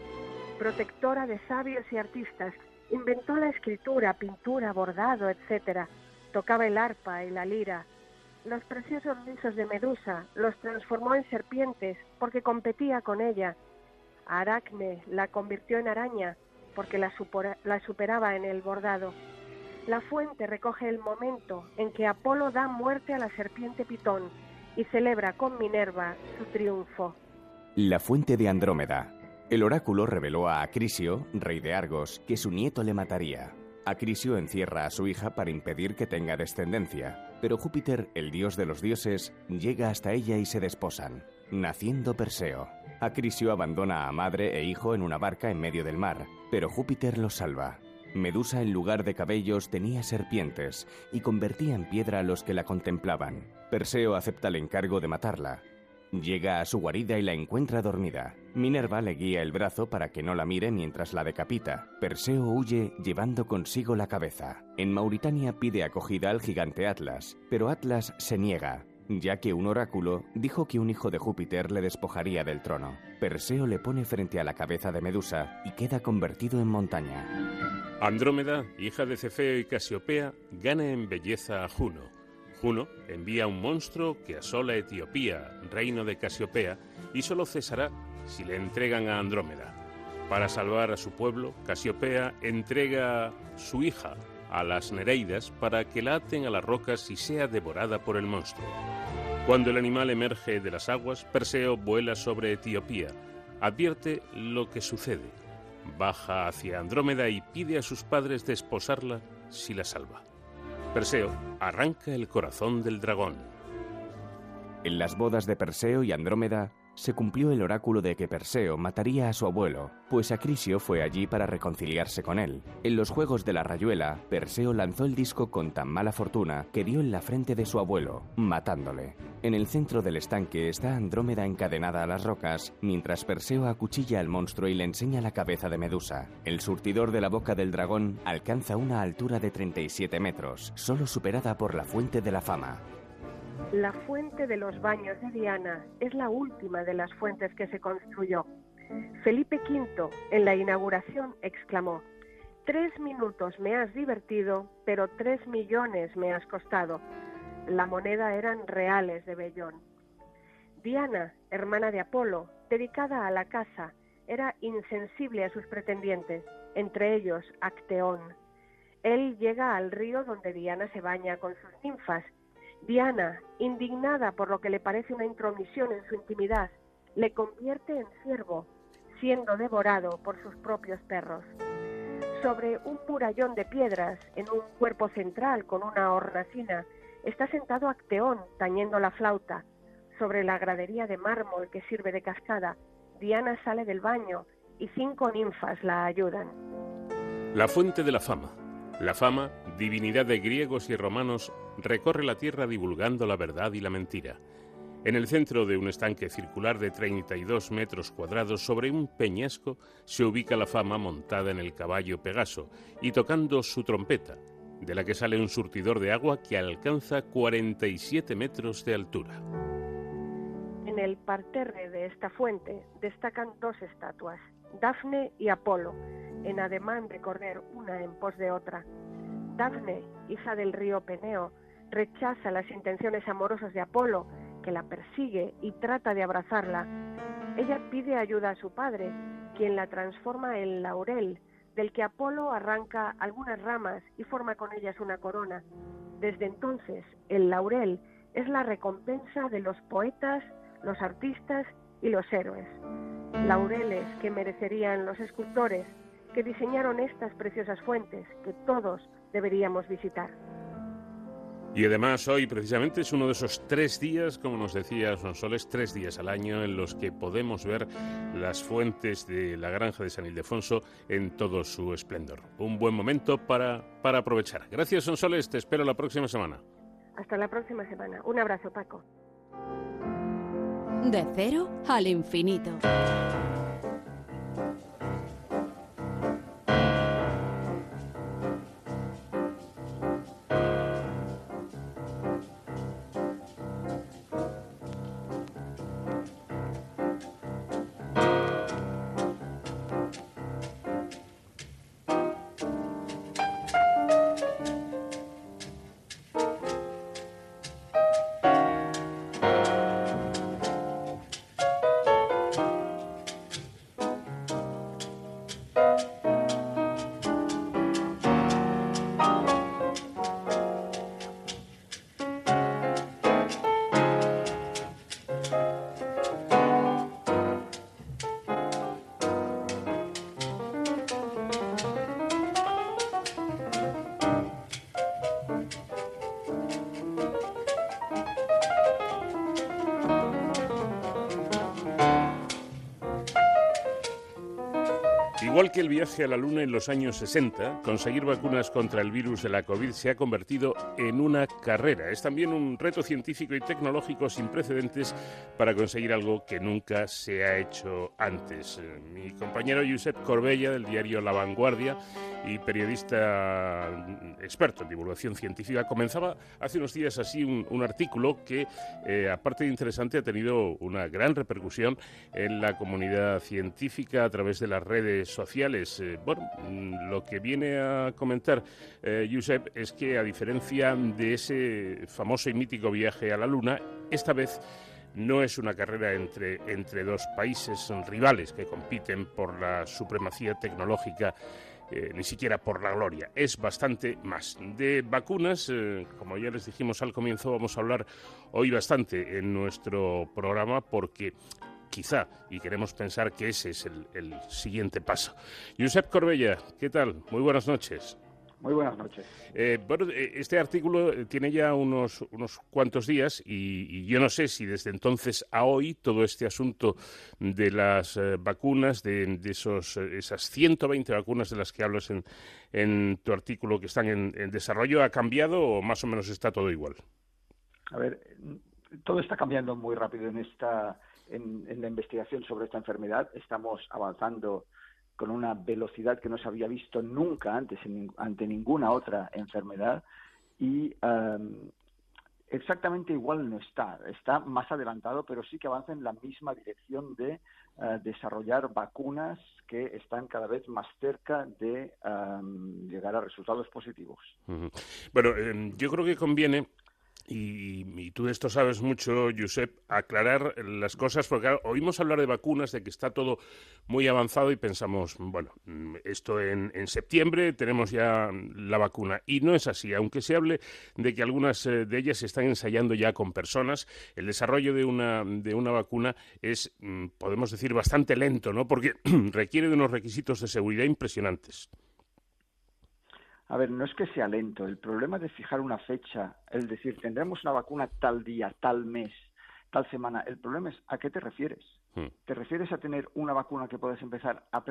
Protectora de sabios y artistas, inventó la escritura, pintura, bordado, etc. Tocaba el arpa y la lira. Los preciosos rizos de Medusa los transformó en serpientes porque competía con ella. Aracne la convirtió en araña porque la, la superaba en el bordado. La fuente recoge el momento en que Apolo da muerte a la serpiente Pitón y celebra con Minerva su triunfo. La fuente de Andrómeda. El oráculo reveló a Acrisio, rey de Argos, que su nieto le mataría. Acrisio encierra a su hija para impedir que tenga descendencia, pero Júpiter, el dios de los dioses, llega hasta ella y se desposan, naciendo Perseo. Acrisio abandona a madre e hijo en una barca en medio del mar, pero Júpiter los salva. Medusa en lugar de cabellos tenía serpientes y convertía en piedra a los que la contemplaban. Perseo acepta el encargo de matarla, Llega a su guarida y la encuentra dormida. Minerva le guía el brazo para que no la mire mientras la decapita. Perseo huye llevando consigo la cabeza. En Mauritania pide acogida al gigante Atlas, pero Atlas se niega, ya que un oráculo dijo que un hijo de Júpiter le despojaría del trono. Perseo le pone frente a la cabeza de Medusa y queda convertido en montaña. Andrómeda, hija de Cefeo y Casiopea, gana en belleza a Juno Juno envía un monstruo que asola Etiopía, reino de Casiopea, y solo cesará si le entregan a Andrómeda. Para salvar a su pueblo, Casiopea entrega su hija a las Nereidas para que la aten a las rocas y sea devorada por el monstruo. Cuando el animal emerge de las aguas, Perseo vuela sobre Etiopía, advierte lo que sucede, baja hacia Andrómeda y pide a sus padres desposarla si la salva. Perseo arranca el corazón del dragón. En las bodas de Perseo y Andrómeda se cumplió el oráculo de que Perseo mataría a su abuelo, pues Acrisio fue allí para reconciliarse con él. En los Juegos de la Rayuela, Perseo lanzó el disco con tan mala fortuna que dio en la frente de su abuelo, matándole. En el centro del estanque está Andrómeda encadenada a las rocas, mientras Perseo acuchilla al monstruo y le enseña la cabeza de Medusa. El surtidor de la boca del dragón alcanza una altura de 37 metros, solo superada por la fuente de la fama. La fuente de los baños de Diana es la última de las fuentes que se construyó. Felipe V, en la inauguración, exclamó, Tres minutos me has divertido, pero tres millones me has costado. La moneda eran reales de Bellón. Diana, hermana de Apolo, dedicada a la caza, era insensible a sus pretendientes, entre ellos Acteón. Él llega al río donde Diana se baña con sus ninfas Diana, indignada por lo que le parece una intromisión en su intimidad, le convierte en ciervo, siendo devorado por sus propios perros. Sobre un murallón de piedras, en un cuerpo central con una hornacina, está sentado Acteón tañendo la flauta. Sobre la gradería de mármol que sirve de cascada, Diana sale del baño y cinco ninfas la ayudan. La fuente de la fama. La fama, divinidad de griegos y romanos, recorre la tierra divulgando la verdad y la mentira. En el centro de un estanque circular de 32 metros cuadrados sobre un peñasco se ubica la fama montada en el caballo Pegaso y tocando su trompeta, de la que sale un surtidor de agua que alcanza 47 metros de altura. En el parterre de esta fuente destacan dos estatuas, Dafne y Apolo, en ademán de correr una en pos de otra. Dafne, hija del río Peneo, rechaza las intenciones amorosas de Apolo, que la persigue y trata de abrazarla. Ella pide ayuda a su padre, quien la transforma en laurel, del que Apolo arranca algunas ramas y forma con ellas una corona. Desde entonces, el laurel es la recompensa de los poetas, los artistas y los héroes. Laureles que merecerían los escultores que diseñaron estas preciosas fuentes que todos deberíamos visitar. Y además hoy precisamente es uno de esos tres días, como nos decía Sonsoles, tres días al año en los que podemos ver las fuentes de la granja de San Ildefonso en todo su esplendor. Un buen momento para, para aprovechar. Gracias Sonsoles, te espero la próxima semana. Hasta la próxima semana. Un abrazo Paco. De cero al infinito. Viaje a la Luna en los años 60, conseguir vacunas contra el virus de la COVID se ha convertido en una carrera. Es también un reto científico y tecnológico sin precedentes para conseguir algo que nunca se ha hecho antes. Mi compañero Josep Corbella, del diario La Vanguardia y periodista mm, experto en divulgación científica, comenzaba hace unos días así un, artículo que, eh, aparte de interesante, ha tenido una gran repercusión en la comunidad científica a través de las redes sociales. Eh, bueno, mm, lo que viene a comentar eh, Josep es que a diferencia de ese famoso y mítico viaje a la Luna, esta vez no es una carrera entre, entre dos países rivales que compiten por la supremacía tecnológica eh, ni siquiera por la gloria, es bastante más. De vacunas, como ya les dijimos al comienzo, vamos a hablar hoy bastante en nuestro programa porque quizá, y queremos pensar que ese es el, siguiente paso. Josep Corbella, ¿qué tal? Muy buenas noches. Muy buenas noches. Eh, bueno, eh, este artículo tiene ya unos, unos cuantos días y, yo no sé si desde entonces a hoy todo este asunto de las eh, vacunas, de, esos, esas 120 vacunas de las que hablas en, en tu artículo que están en, en, desarrollo, ha cambiado o más o menos está todo igual. A ver, todo está cambiando muy rápido en esta en, la investigación sobre esta enfermedad. Estamos avanzando con una velocidad que no se había visto nunca antes ante ninguna otra enfermedad y um, exactamente igual no está, está más adelantado, pero sí que avanza en la misma dirección de uh, desarrollar vacunas que están cada vez más cerca de um, llegar a resultados positivos. Bueno, em, yo creo que conviene y, tú de esto sabes mucho, Josep, aclarar las cosas, porque oímos hablar de vacunas, de que está todo muy avanzado y pensamos, bueno, esto en, septiembre tenemos ya la vacuna. Y no es así, aunque se hable de que algunas eh, de ellas se están ensayando ya con personas, el desarrollo de una, de una vacuna es, mm, podemos decir, bastante lento, ¿no? Porque requiere de unos requisitos de seguridad impresionantes. A ver, no es que sea lento. El problema de fijar una fecha, el decir, tendremos una vacuna tal día, tal mes, tal semana, el problema es a qué te refieres. Hmm. ¿Te refieres a tener una vacuna que puedes empezar a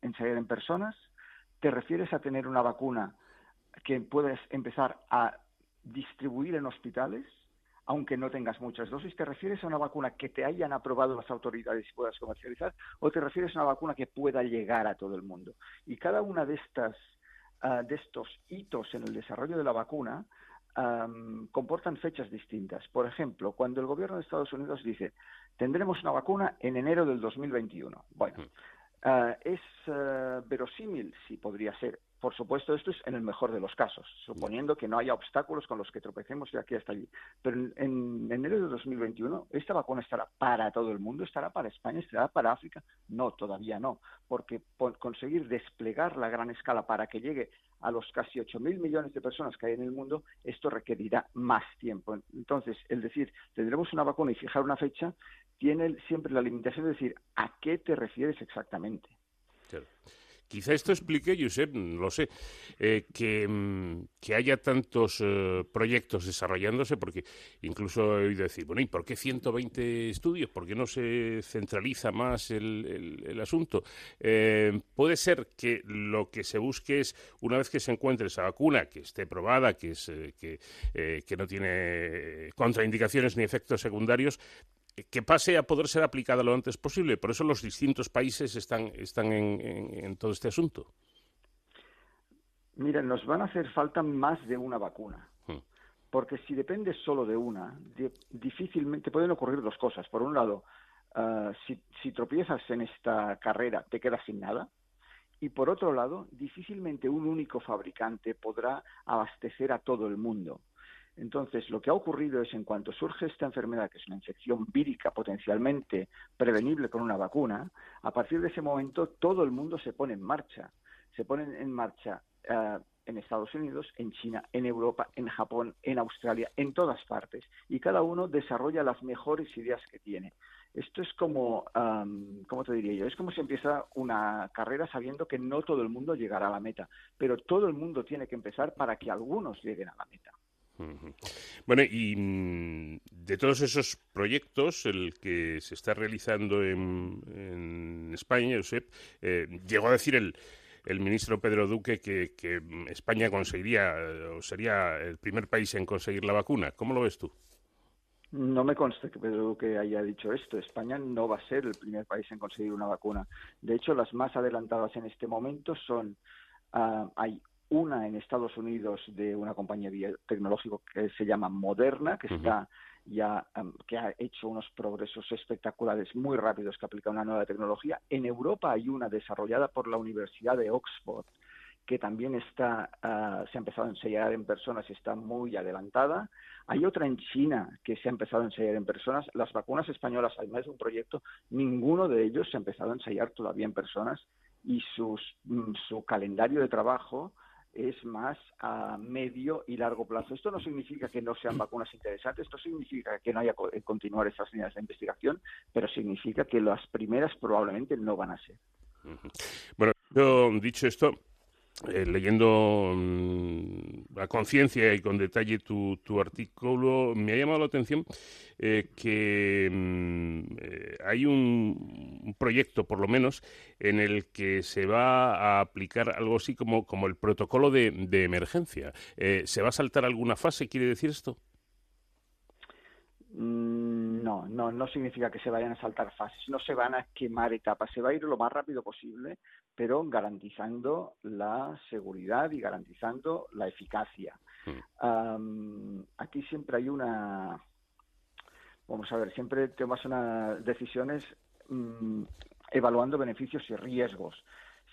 ensayar en personas? ¿Te refieres a tener una vacuna que puedes empezar a distribuir en hospitales? aunque no tengas muchas dosis, ¿te refieres a una vacuna que te hayan aprobado las autoridades y puedas comercializar? ¿O te refieres a una vacuna que pueda llegar a todo el mundo? Y cada una de estas Ah, de estos hitos en el desarrollo de la vacuna comportan fechas distintas. Por ejemplo, cuando el gobierno de Estados Unidos dice tendremos una vacuna en enero del 2021. Bueno, ah, ¿es ah, verosímil? Sí, podría ser. Por supuesto, esto es en el mejor de los casos, suponiendo que no haya obstáculos con los que tropecemos de aquí hasta allí. Pero en, enero de 2021, ¿esta vacuna estará para todo el mundo? ¿Estará para España? ¿Estará para África? No, todavía no, porque conseguir desplegar la gran escala para que llegue a los casi 8.000 millones de personas que hay en el mundo, esto requerirá más tiempo. Entonces, el decir, tendremos una vacuna y fijar una fecha, tiene siempre la limitación de decir, ¿a qué te refieres exactamente? Quizá esto explique, Josep, lo sé, eh, mm, que, haya tantos eh, proyectos desarrollándose, porque incluso he oído decir, bueno, ¿y por qué 120 estudios? ¿Por qué no se centraliza más el, asunto? Eh, puede ser que lo que se busque es, una vez que se encuentre esa vacuna, que esté probada, que, es, que, que no tiene contraindicaciones ni efectos secundarios, que pase a poder ser aplicada lo antes posible. Por eso los distintos países están, están en, todo este asunto. Mira, nos van a hacer falta más de una vacuna. Hmm. Porque si depende solo de una, difícilmente pueden ocurrir dos cosas. Por un lado, si, si tropiezas en esta carrera, te quedas sin nada. Y por otro lado, difícilmente un único fabricante podrá abastecer a todo el mundo. Entonces, lo que ha ocurrido es, en cuanto surge esta enfermedad, que es una infección vírica potencialmente prevenible con una vacuna, a partir de ese momento todo el mundo se pone en marcha. Se pone en marcha eh, en Estados Unidos, en China, en Europa, en Japón, en Australia, en todas partes. Y cada uno desarrolla las mejores ideas que tiene. Esto es como, ¿cómo te diría yo? Es como si empieza una carrera sabiendo que no todo el mundo llegará a la meta, pero todo el mundo tiene que empezar para que algunos lleguen a la meta. Bueno, y mm, de todos esos proyectos, el que se está realizando en, España, Josep, eh, llegó a decir el, el ministro Pedro Duque que, España conseguiría o sería el primer país en conseguir la vacuna. ¿Cómo lo ves tú? No me consta que Pedro Duque haya dicho esto. España no va a ser el primer país en conseguir una vacuna. De hecho, las más adelantadas en este momento son hay una en Estados Unidos de una compañía biotecnológica que se llama Moderna, que está ya que ha hecho unos progresos espectaculares muy rápidos que aplica una nueva tecnología. En Europa hay una desarrollada por la Universidad de Oxford que también está ah, se ha empezado a ensayar en personas y está muy adelantada. Hay otra en China que se ha empezado a ensayar en personas. Las vacunas españolas, además de un proyecto, ninguno de ellos se ha empezado a ensayar todavía en personas y sus, mm, su calendario de trabajo es más a medio y largo plazo. Esto no significa que no sean vacunas interesantes, esto significa que no haya que continuar esas líneas de investigación, pero significa que las primeras probablemente no van a ser. Bueno, dicho esto, eh, leyendo mm, a conciencia y con detalle tu, tu, artículo, me ha llamado la atención eh, que mm, eh, hay un, proyecto, por lo menos, en el que se va a aplicar algo así como, como el protocolo de, de emergencia. ¿Se va a saltar alguna fase, quiere decir esto? Mm, no, no, no significa que se vayan a saltar fases, no se van a quemar etapas, se va a ir lo más rápido posible, pero garantizando la seguridad y garantizando la eficacia. Hmm. aquí siempre hay una, vamos a ver, siempre tomas unas decisiones mm, evaluando beneficios y riesgos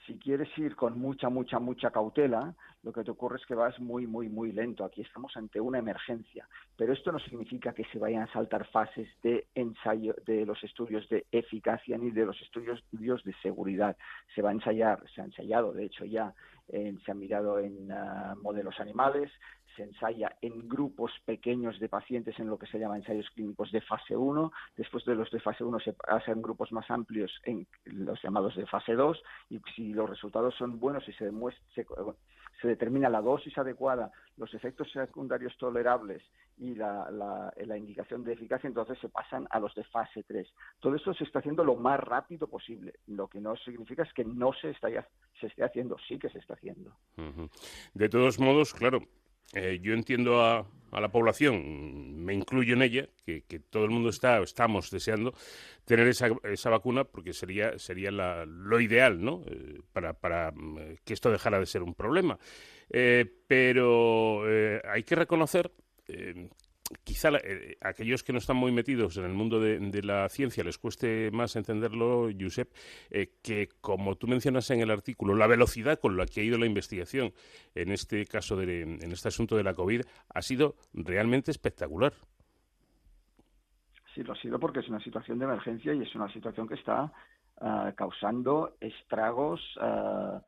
si quieres ir con mucha, mucha, mucha cautela, lo que te ocurre es que vas muy, muy, muy lento. Aquí estamos ante una emergencia, pero esto no significa que se vayan a saltar fases de ensayo de los estudios de eficacia ni de los estudios de seguridad. Se va a ensayar, se ha ensayado, de hecho ya se han mirado en ah, modelos animales, se ensaya en grupos pequeños de pacientes en lo que se llama ensayos clínicos de fase 1, después de los de fase 1 se hacen grupos más amplios en los llamados de fase 2 y si los resultados son buenos y se, demuestra, se, determina la dosis adecuada, los efectos secundarios tolerables y la, la, indicación de eficacia, entonces se pasan a los de fase 3. Todo esto se está haciendo lo más rápido posible, lo que no significa es que no se, está, se esté haciendo, sí que se está haciendo. De todos modos, claro, eh, yo entiendo a, la población, me incluyo en ella, que, todo el mundo está, estamos deseando tener esa, esa vacuna porque sería, sería lo ideal, ¿no? Eh, para, para mm, que esto dejara de ser un problema. Eh, pero hay que reconocer quizá eh, aquellos que no están muy metidos en el mundo de, la ciencia les cueste más entenderlo, Josep, eh, que como tú mencionas en el artículo, la velocidad con la que ha ido la investigación en este caso, de, en este asunto de la COVID, ha sido realmente espectacular. Sí, lo ha sido porque es una situación de emergencia y es una situación que está ah, causando estragos. Ah,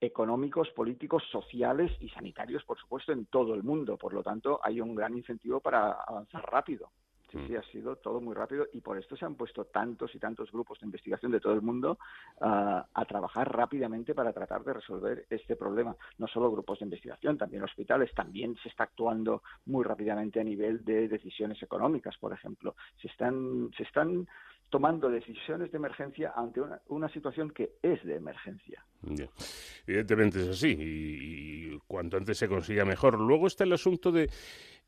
económicos, políticos, sociales y sanitarios, por supuesto, en todo el mundo. Por lo tanto, hay un gran incentivo para avanzar rápido. Sí, mm. sí, ha sido todo muy rápido y por esto se han puesto tantos y tantos grupos de investigación de todo el mundo ah, a trabajar rápidamente para tratar de resolver este problema. No solo grupos de investigación, también hospitales, también se está actuando muy rápidamente a nivel de decisiones económicas, por ejemplo. Se están, se están tomando decisiones de emergencia ante una, situación que es de emergencia. Evidentemente es así y, cuanto antes se consiga mejor. Luego está el asunto de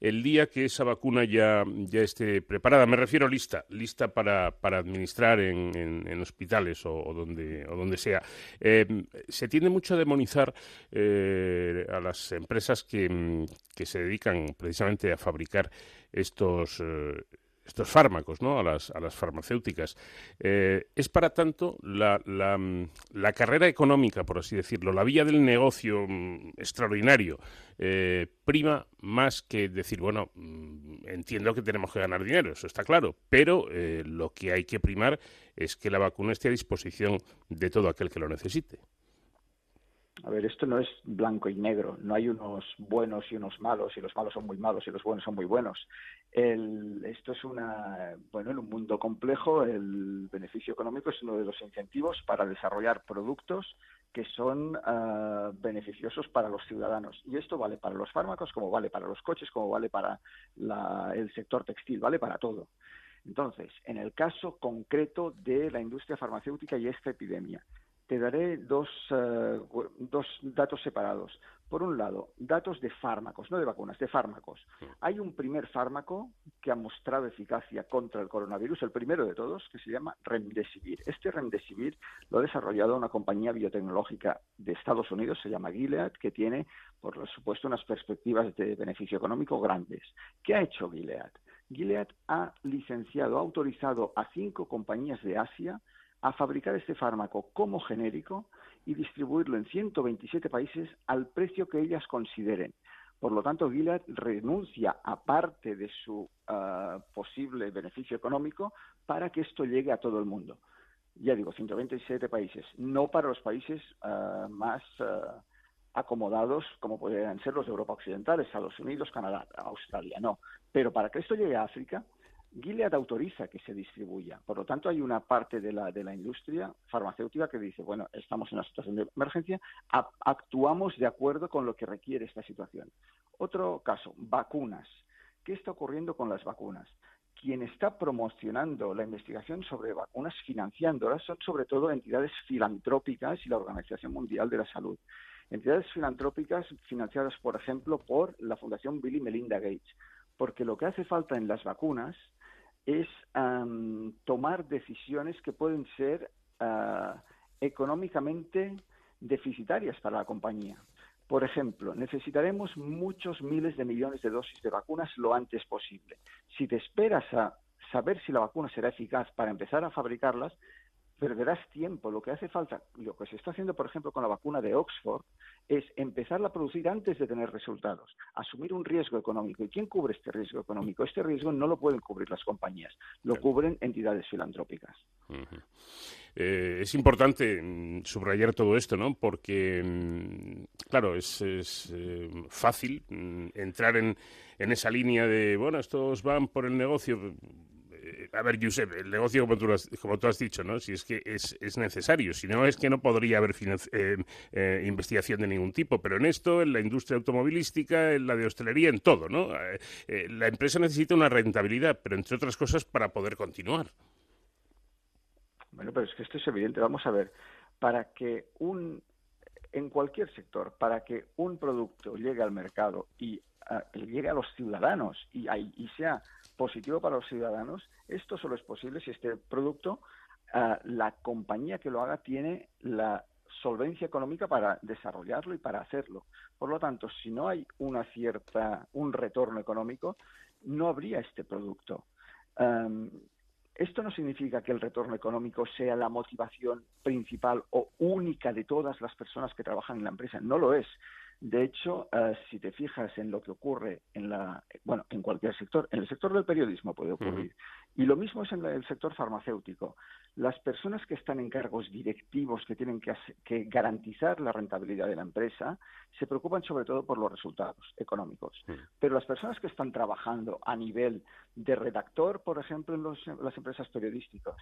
el día que esa vacuna ya, ya esté preparada. Me refiero lista, lista para, para administrar en, hospitales o, donde, o donde sea. Eh, se tiende mucho a demonizar eh, a las empresas que, que, se dedican precisamente a fabricar estos, eh, estos fármacos, ¿no? a, las, a las farmacéuticas. Eh, es para tanto la, la, carrera económica, por así decirlo, la vía del negocio mm, extraordinario, eh, prima más que decir, bueno, mm, entiendo que tenemos que ganar dinero, eso está claro, pero eh, lo que hay que primar es que la vacuna esté a disposición de todo aquel que lo necesite. A ver, esto no es blanco y negro, no hay unos buenos y unos malos, y los malos son muy malos y los buenos son muy buenos. El, esto es una, bueno, en un mundo complejo el beneficio económico es uno de los incentivos para desarrollar productos que son ah, beneficiosos para los ciudadanos. Y esto vale para los fármacos, como vale para los coches, como vale para el sector textil, vale para todo. Entonces, en el caso concreto de la industria farmacéutica y esta epidemia, te daré dos, eh, dos datos separados. Por un lado, datos de fármacos, no de vacunas, de fármacos. Hay un primer fármaco que ha mostrado eficacia contra el coronavirus, el primero de todos, que se llama Remdesivir. Este Remdesivir lo ha desarrollado una compañía biotecnológica de Estados Unidos, se llama Gilead, que tiene, por supuesto, unas perspectivas de beneficio económico grandes. ¿Qué ha hecho Gilead? Gilead ha licenciado, ha autorizado a cinco compañías de Asia a fabricar este fármaco como genérico y distribuirlo en 127 países al precio que ellas consideren. Por lo tanto, Gilead renuncia a parte de su ah, posible beneficio económico para que esto llegue a todo el mundo. Ya digo, 127 países, no para los países ah, más ah, acomodados como podrían ser los de Europa Occidental, Estados Unidos, Canadá, Australia, no. Pero para que esto llegue a África, Gilead autoriza que se distribuya. Por lo tanto, hay una parte de la, de la industria farmacéutica que dice, bueno, estamos en una situación de emergencia, actuamos de acuerdo con lo que requiere esta situación. Otro caso, vacunas. ¿Qué está ocurriendo con las vacunas? Quien está promocionando la investigación sobre vacunas, financiándolas, son sobre todo entidades filantrópicas y la Organización Mundial de la Salud. Entidades filantrópicas financiadas, por ejemplo, por la Fundación Bill y Melinda Gates. Porque lo que hace falta en las vacunas es tomar decisiones que pueden ser ah, económicamente deficitarias para la compañía. Por ejemplo, necesitaremos muchos miles de millones de dosis de vacunas lo antes posible. Si te esperas a saber si la vacuna será eficaz para empezar a fabricarlas, perderás tiempo. Lo que hace falta, lo que se está haciendo, por ejemplo, con la vacuna de Oxford, es empezarla a producir antes de tener resultados, asumir un riesgo económico. ¿Y quién cubre este riesgo económico? Este riesgo no lo pueden cubrir las compañías, lo cubren entidades filantrópicas. Eh, es importante mm, subrayar todo esto, ¿no? Porque, mm, claro, es, eh, fácil mm, entrar en, en esa línea de, bueno, estos van por el negocio a ver, Josep, el negocio, como tú, has, has dicho, ¿no? Si es que es, es necesario, si no es que no podría haber eh, eh, investigación de ningún tipo, pero en esto, en la industria automovilística, en la de hostelería, en todo, ¿no? la empresa necesita una rentabilidad, pero entre otras cosas para poder continuar. Bueno, pero es que esto es evidente. Vamos a ver, para que un, en cualquier sector, para que un producto llegue al mercado y ah, llegue a los ciudadanos y, sea positivo para los ciudadanos, esto solo es posible si este producto, ah, la compañía que lo haga tiene la solvencia económica para desarrollarlo y para hacerlo. Por lo tanto, si no hay una cierta, un retorno económico, no habría este producto. esto no significa que el retorno económico sea la motivación principal o única de todas las personas que trabajan en la empresa. No lo es. De hecho, eh, si te fijas en lo que ocurre en la, bueno, en cualquier sector, en el sector del periodismo puede ocurrir, y lo mismo es en el sector farmacéutico. Las personas que están en cargos directivos que tienen que, garantizar la rentabilidad de la empresa se preocupan sobre todo por los resultados económicos. Pero las personas que están trabajando a nivel de redactor, por ejemplo, en, en las empresas periodísticas,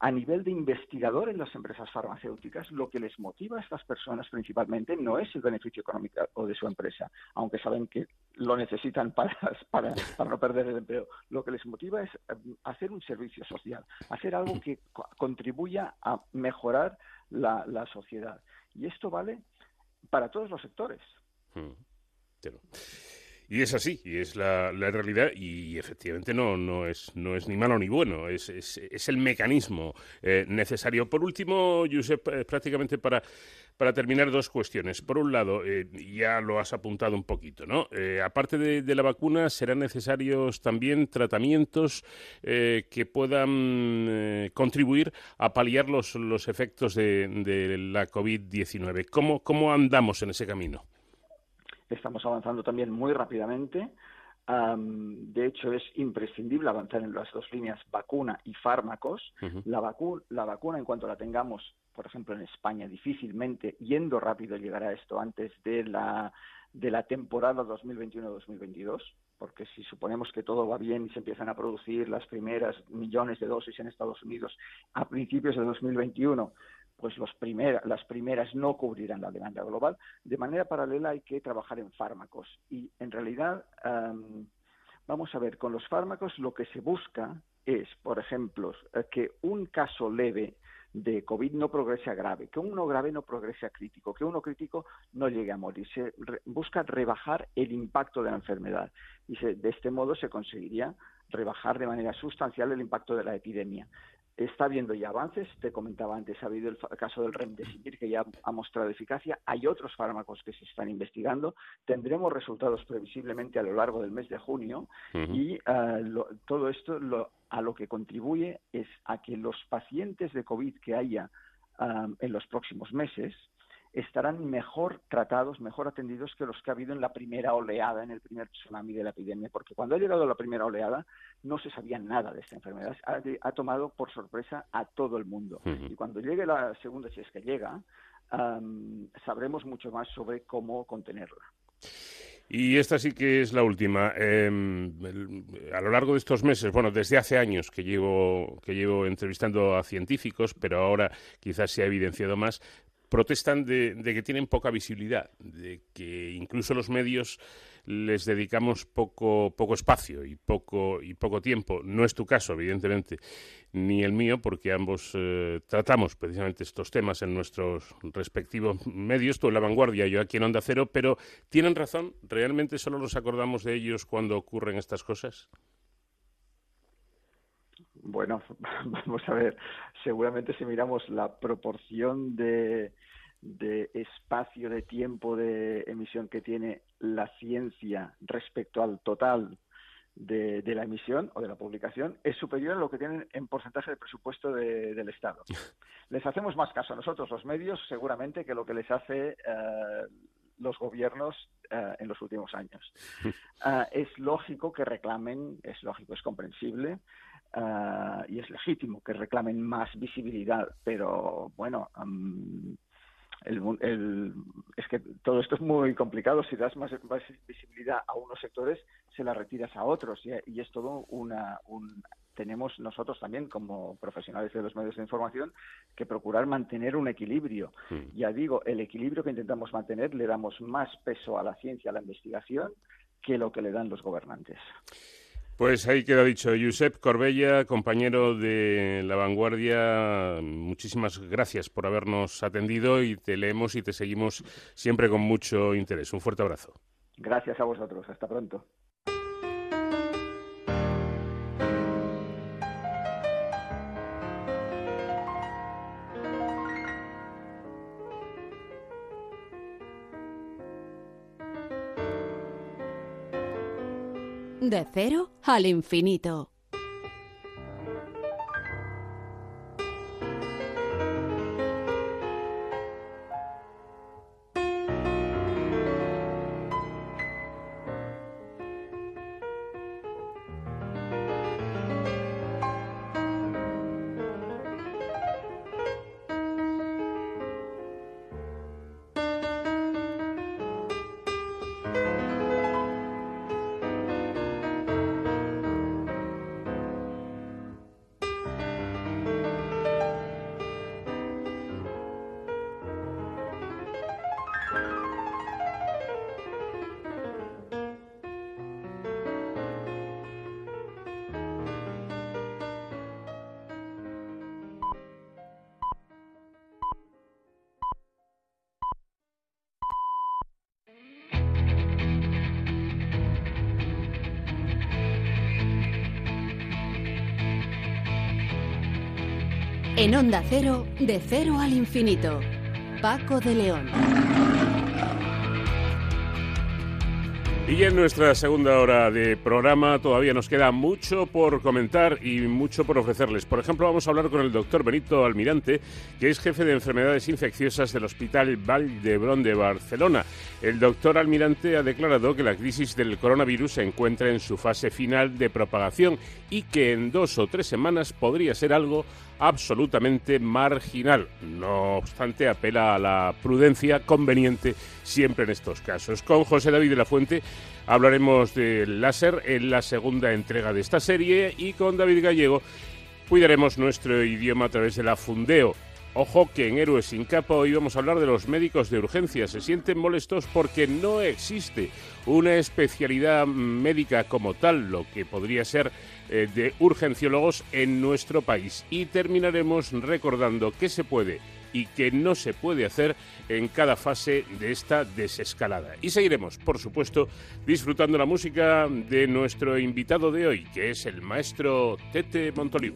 a nivel de investigador en las empresas farmacéuticas, lo que les motiva a estas personas principalmente no es el beneficio económico o de su empresa, aunque saben que lo necesitan para, para, para no perder el empleo. Lo que les motiva es eh, hacer un servicio social, hacer algo que contribuya a mejorar la, la sociedad. Y esto vale para todos los sectores. Hmm. Y es así, y es la, la realidad, y efectivamente no, no, es, no es ni malo ni bueno, es, es, es el mecanismo eh, necesario. Por último, Josep, eh, prácticamente para, para terminar, dos cuestiones. Por un lado, eh, ya lo has apuntado un poquito, ¿no? aparte de, la vacuna, serán necesarios también tratamientos que puedan contribuir a paliar los, los efectos de, de la COVID-19. ¿Cómo, ¿Cómo andamos en ese camino? Estamos avanzando también muy rápidamente. de hecho, es imprescindible avanzar en las dos líneas, vacuna y fármacos. la, la vacuna, en cuanto la tengamos, por ejemplo, en España, difícilmente, yendo rápido, llegará esto antes de la, de la temporada 2021-2022, porque si suponemos que todo va bien y se empiezan a producir las primeras millones de dosis en Estados Unidos a principios de 2021, pues los las primeras no cubrirán la demanda global. De manera paralela hay que trabajar en fármacos y en realidad vamos a ver, con los fármacos lo que se busca es, por ejemplo, eh, que un caso leve de COVID no progrese a grave, que uno grave no progrese a crítico, que uno crítico no llegue a morir. Se busca rebajar el impacto de la enfermedad y de este modo se conseguiría rebajar de manera sustancial el impacto de la epidemia. Está habiendo ya avances, te comentaba antes, ha habido el caso del remdesivir que ya ha mostrado eficacia, hay otros fármacos que se están investigando, tendremos resultados previsiblemente a lo largo del mes de junio. Y ah, todo esto a lo que contribuye es a que los pacientes de COVID que haya ah, en los próximos meses estarán mejor tratados, mejor atendidos que los que ha habido en la primera oleada, en el primer tsunami de la epidemia, porque cuando ha llegado la primera oleada no se sabía nada de esta enfermedad, ha, tomado por sorpresa a todo el mundo. Y cuando llegue la segunda, si es que llega, sabremos mucho más sobre cómo contenerla. Y esta sí que es la última. Em, a lo largo de estos meses, bueno, desde hace años que llevo, que llevo entrevistando a científicos, pero ahora quizás se ha evidenciado más, protestan de, que tienen poca visibilidad, de que incluso los medios les dedicamos poco, poco espacio y poco, y poco tiempo. No es tu caso, evidentemente, ni el mío, porque ambos eh, tratamos precisamente estos temas en nuestros respectivos medios, tú en La Vanguardia, yo aquí en Onda Cero, pero ¿tienen razón? ¿Realmente solo nos acordamos de ellos cuando ocurren estas cosas? Bueno, vamos a ver, seguramente si miramos la proporción de, espacio, de tiempo de emisión que tiene la ciencia respecto al total de, la emisión o de la publicación es superior a lo que tienen en porcentaje de presupuesto del Estado. Les hacemos más caso a nosotros, los medios, seguramente, que lo que les hace eh, los gobiernos eh, en los últimos años. Ah, es lógico que reclamen, es lógico, es comprensible Ah, y es legítimo que reclamen más visibilidad, pero bueno, es que todo esto es muy complicado. Si das más, visibilidad a unos sectores, se la retiras a otros y, es todo una, un, tenemos nosotros también como profesionales de los medios de información que procurar mantener un equilibrio. Hmm. Ya digo, el equilibrio que intentamos mantener le damos más peso a la ciencia, a la investigación, que lo que le dan los gobernantes. Pues ahí queda dicho. Josep Corbella, compañero de La Vanguardia, muchísimas gracias por habernos atendido y te leemos y te seguimos siempre con mucho interés. Un fuerte abrazo. Gracias a vosotros. Hasta pronto. De cero al infinito. De cero al infinito. Paco de León. Y en nuestra segunda hora de programa todavía nos queda mucho por comentar y mucho por ofrecerles. Por ejemplo, vamos a hablar con el doctor Benito Almirante, que es jefe de enfermedades infecciosas del Hospital Valdebrón de Barcelona. El doctor Almirante ha declarado que la crisis del coronavirus se encuentra en su fase final de propagación y que en dos o tres semanas podría ser algo absolutamente marginal. No obstante, apela a la prudencia conveniente siempre en estos casos. Con José David de la Fuente hablaremos del láser en la segunda entrega de esta serie y con David Gallego cuidaremos nuestro idioma a través de la Fundeo Ojo que en Héroes sin capa hoy vamos a hablar de los médicos de urgencia. Se sienten molestos porque no existe una especialidad médica como tal, lo que podría ser eh, de urgenciólogos en nuestro país. Y terminaremos recordando qué se puede y qué no se puede hacer en cada fase de esta desescalada. Y seguiremos, por supuesto, disfrutando la música de nuestro invitado de hoy, que es el maestro Tete Montoliu.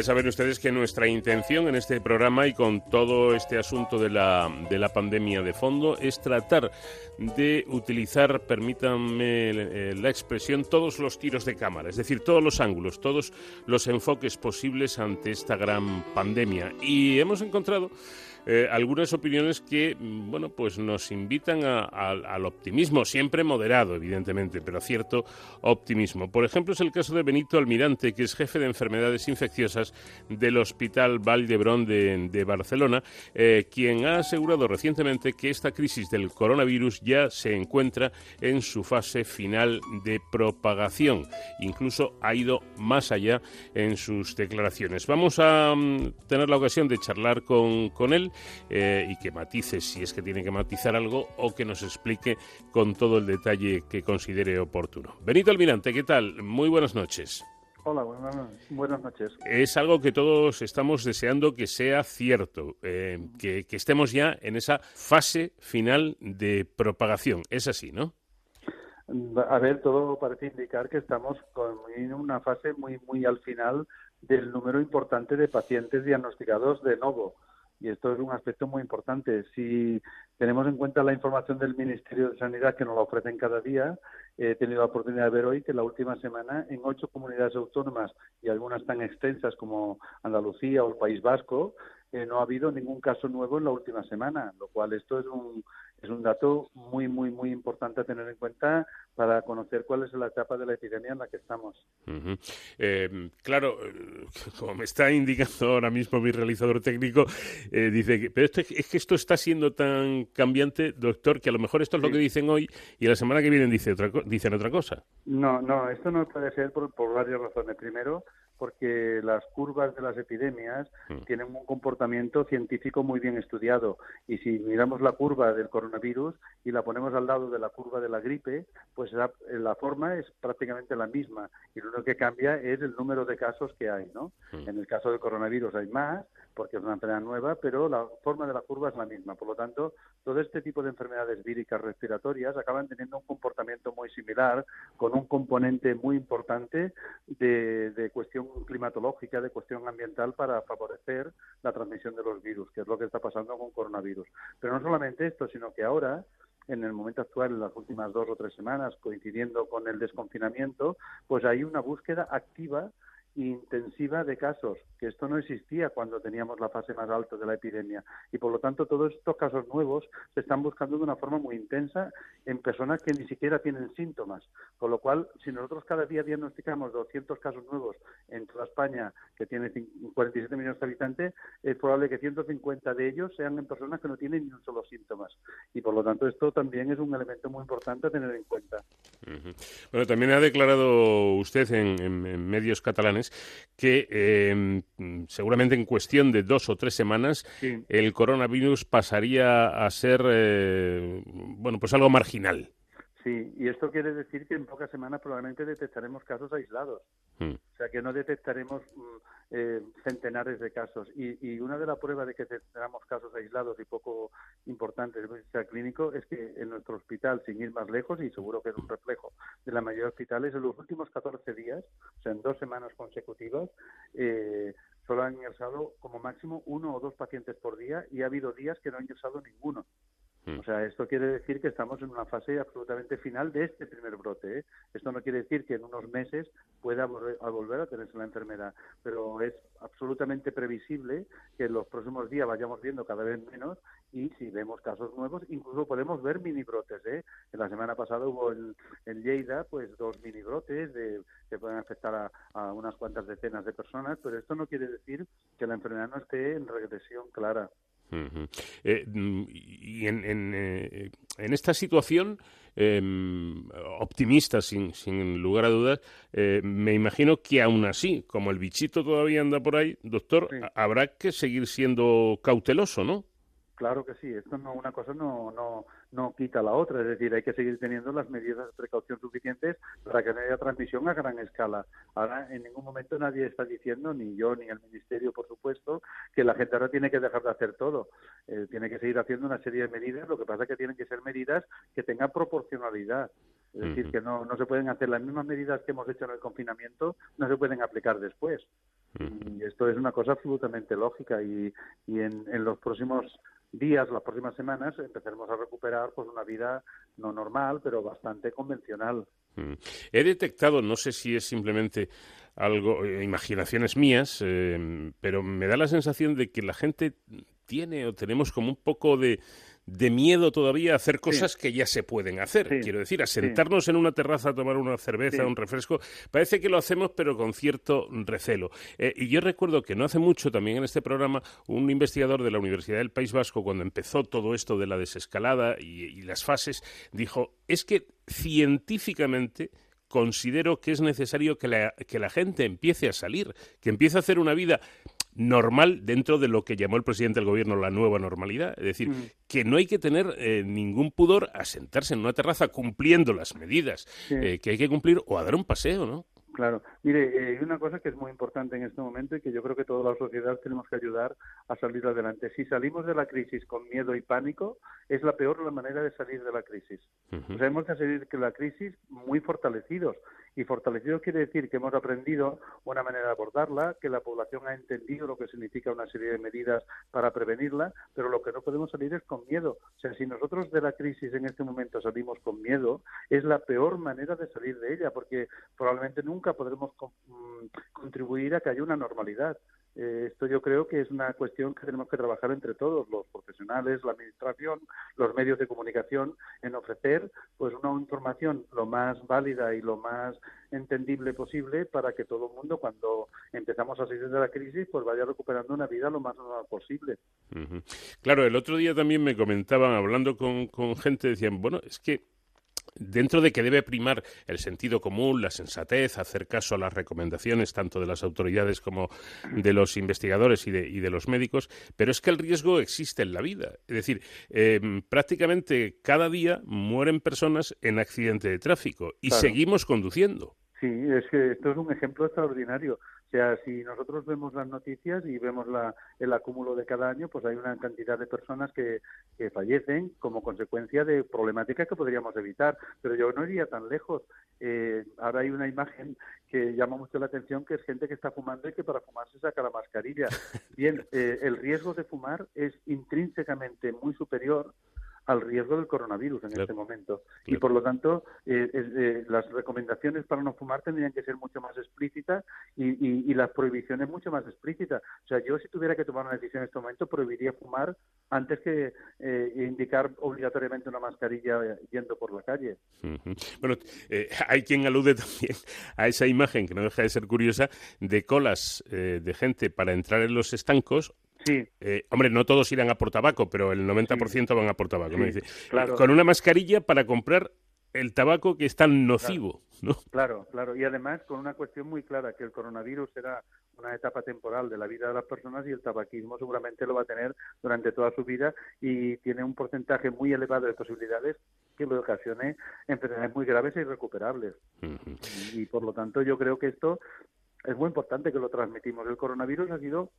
Ya saben ustedes que nuestra intención en este programa y con todo este asunto de la, de la pandemia de fondo es tratar de utilizar, permítanme la expresión, todos los tiros de cámara, es decir, todos los ángulos, todos los enfoques posibles ante esta gran pandemia. Y hemos encontrado eh, algunas opiniones que, mm, bueno, pues nos invitan al optimismo, siempre moderado, evidentemente, pero cierto optimismo. Por ejemplo, es el caso de Benito Almirante, que es jefe de enfermedades infecciosas del Hospital Valdebrón de, de Barcelona, eh, quien ha asegurado recientemente que esta crisis del coronavirus ya se encuentra en su fase final de propagación. Incluso ha ido más allá en sus declaraciones. Vamos a mm, tener la ocasión de charlar con, con él eh, y que matice si es que tiene que matizar algo o que nos explique con todo el detalle que considere oportuno. Benito Almirante, ¿qué tal? Muy buenas noches. Hola, buenas, noches. Es algo que todos estamos deseando que sea cierto, eh, que, estemos ya en esa fase final de propagación. Es así, ¿no? A ver, todo parece indicar que estamos en una fase muy, muy al final del número importante de pacientes diagnosticados de nuevo y esto es un aspecto muy importante. Si tenemos en cuenta la información del Ministerio de Sanidad que nos la ofrecen cada día, he tenido la oportunidad de ver hoy que la última semana en ocho comunidades autónomas y algunas tan extensas como Andalucía o el País Vasco, eh, no ha habido ningún caso nuevo en la última semana, lo cual esto es un, es un dato muy, muy, muy importante a tener en cuenta para conocer cuál es la etapa de la epidemia en la que estamos. Eh, claro, como me está indicando ahora mismo mi realizador técnico, eh, dice que pero esto, es que esto está siendo tan cambiante, doctor, que a lo mejor esto es lo que dicen hoy y la semana que viene dice otra, dicen otra cosa. No, no, esto no puede ser por, por varias razones. Primero, porque las curvas de las epidemias mm. tienen un comportamiento científico muy bien estudiado. Y si miramos la curva del coronavirus y la ponemos al lado de la curva de la gripe, pues la, la forma es prácticamente la misma. Y lo único que cambia es el número de casos que hay. ¿no? Mm. En el caso del coronavirus hay más, porque es una enfermedad nueva, pero la forma de la curva es la misma. Por lo tanto, todo este tipo de enfermedades víricas respiratorias acaban teniendo un comportamiento muy similar, con un componente muy importante de, de cuestión climatológica, de cuestión ambiental para favorecer la transmisión de los virus, que es lo que está pasando con coronavirus. Pero no solamente esto, sino que ahora en el momento actual, en las últimas dos o tres semanas, coincidiendo con el desconfinamiento, pues hay una búsqueda activa intensiva de casos, que esto no existía cuando teníamos la fase más alta de la epidemia. Y por lo tanto, todos estos casos nuevos se están buscando de una forma muy intensa en personas que ni siquiera tienen síntomas. Con lo cual, si nosotros cada día diagnosticamos 200 casos nuevos en toda España, que tiene 47 millones de habitantes, es probable que 150 de ellos sean en personas que no tienen ni un solo síntomas. Y por lo tanto, esto también es un elemento muy importante a tener en cuenta. Bueno, también ha declarado usted en medios catalanes que em, seguramente en cuestión de dos o tres semanas el coronavirus pasaría a ser, eh, bueno, pues algo marginal. Sí, y esto quiere decir que en pocas semanas probablemente detectaremos casos aislados. Hmm. O sea, que no detectaremos mm, eh, centenares de casos. Y, una de las pruebas de que detectamos casos aislados y poco importantes desde el clínico es que en nuestro hospital, sin ir más lejos, y seguro que es un reflejo de la mayoría de hospitales, en los últimos 14 días, o sea, en dos semanas consecutivas, eh, solo han ingresado como máximo uno o dos pacientes por día y ha habido días que no han ingresado ninguno. Mm. O sea, esto quiere decir que estamos en una fase absolutamente final de este primer brote. ¿eh? Esto no quiere decir que en unos meses pueda volver a, tenerse la enfermedad, pero es absolutamente previsible que en los próximos días vayamos viendo cada vez menos y si vemos casos nuevos, incluso podemos ver mini brotes. ¿eh? En la semana pasada hubo en, Lleida pues dos mini brotes de, que pueden afectar a unas cuantas decenas de personas, pero esto no quiere decir que la enfermedad no esté en regresión clara. Eh, mm, y en, eh, en, esta situación, em, optimista sin, sin, lugar a dudas, eh, me imagino que aún así, como el bichito todavía anda por ahí, doctor, habrá que seguir siendo cauteloso, ¿no? Claro que sí, esto no una cosa no, no, no quita la otra, es decir, hay que seguir teniendo las medidas de precaución suficientes para que no haya transmisión a gran escala. Ahora, en ningún momento nadie está diciendo, ni yo ni el Ministerio, por supuesto, que la gente ahora tiene que dejar de hacer todo. Eh, tiene que seguir haciendo una serie de medidas, lo que pasa es que tienen que ser medidas que tengan proporcionalidad. Es decir, que no, no se pueden hacer las mismas medidas que hemos hecho en el confinamiento, no se pueden aplicar después. Y esto es una cosa absolutamente lógica y, y en, en los próximos días, las próximas semanas, empezaremos a recuperar pues una vida no normal, pero bastante convencional. Mm. He detectado, no sé si es simplemente algo, eh, imaginaciones mías, eh, pero me da la sensación de que la gente tiene o tenemos como un poco de, de miedo todavía a hacer cosas que ya se pueden hacer. Quiero decir, a sentarnos en una terraza a tomar una cerveza, un refresco, parece que lo hacemos pero con cierto recelo. Eh, y yo recuerdo que no hace mucho también en este programa un investigador de la Universidad del País Vasco, cuando empezó todo esto de la desescalada y las fases, dijo, es que científicamente considero que es necesario que la, que la gente empiece a salir, que empiece a hacer una vida normal dentro de lo que llamó el presidente del gobierno la nueva normalidad. Es decir, mm. que no hay que tener eh, ningún pudor a sentarse en una terraza cumpliendo las medidas eh, que hay que cumplir o a dar un paseo, ¿no? Claro. Mire, eh, hay una cosa que es muy importante en este momento y que yo creo que toda la sociedad tenemos que ayudar a salir adelante. Si salimos de la crisis con miedo y pánico, es la peor la manera de salir de la crisis. o sea, hemos de salir de la crisis muy fortalecidos. Y fortalecidos quiere decir que hemos aprendido una manera de abordarla, que la población ha entendido lo que significa una serie de medidas para prevenirla, pero lo que no podemos salir es con miedo. O sea, si nosotros de la crisis en este momento salimos con miedo, es la peor manera de salir de ella, porque probablemente nunca nunca podremos mm, contribuir a que haya una normalidad. Eh, esto yo creo que es una cuestión que tenemos que trabajar entre todos, los profesionales, la administración, los medios de comunicación, en ofrecer pues una información lo más válida y lo más entendible posible para que todo el mundo cuando empezamos a salir de la crisis pues vaya recuperando una vida lo más normal posible. Claro, el otro día también me comentaban, hablando con, con gente, decían, bueno, es que dentro de que debe primar el sentido común, la sensatez, hacer caso a las recomendaciones tanto de las autoridades como de los investigadores y de, los médicos, pero es que el riesgo existe en la vida. Es decir, em, prácticamente cada día mueren personas en accidente de tráfico y seguimos conduciendo. Sí, es que esto es un ejemplo extraordinario. O sea, si nosotros vemos las noticias y vemos la, el acúmulo de cada año, pues hay una cantidad de personas que, que fallecen como consecuencia de problemáticas que podríamos evitar. Pero yo no iría tan lejos. Eh, ahora hay una imagen que llama mucho la atención, que es gente que está fumando y que para fumar se saca la mascarilla. Bien, eh, el riesgo de fumar es intrínsecamente muy superior al riesgo del coronavirus en este momento. Y por lo tanto, eh, eh, las recomendaciones para no fumar tendrían que ser mucho más explícitas y, las prohibiciones mucho más explícitas. O sea, yo si tuviera que tomar una decisión en este momento, prohibiría fumar antes que eh, indicar obligatoriamente una mascarilla yendo por la calle. Bueno, hay quien alude también a esa imagen, que no deja de ser curiosa, de colas de gente para entrar en los estancos Sí. Eh, hombre, no todos irán a por tabaco, pero el 90% van a por tabaco. dice. Con una mascarilla para comprar el tabaco que es tan nocivo, ¿no? Claro, claro. Y además con una cuestión muy clara, que el coronavirus será una etapa temporal de la vida de las personas y el tabaquismo seguramente lo va a tener durante toda su vida y tiene un porcentaje muy elevado de posibilidades que le ocasione enfermedades muy graves e irrecuperables. y por lo tanto yo creo que esto es muy importante que lo transmitimos. El coronavirus ha sido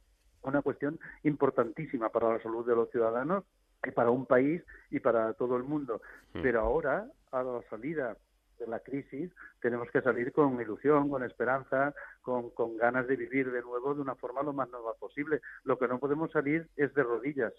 una cuestión importantísima para la salud de los ciudadanos y para un país y para todo el mundo. Hmm. Pero ahora, a la salida de la crisis, tenemos que salir con ilusión, con esperanza, con, con ganas de vivir de nuevo de una forma lo más normal posible. Lo que no podemos salir es de rodillas.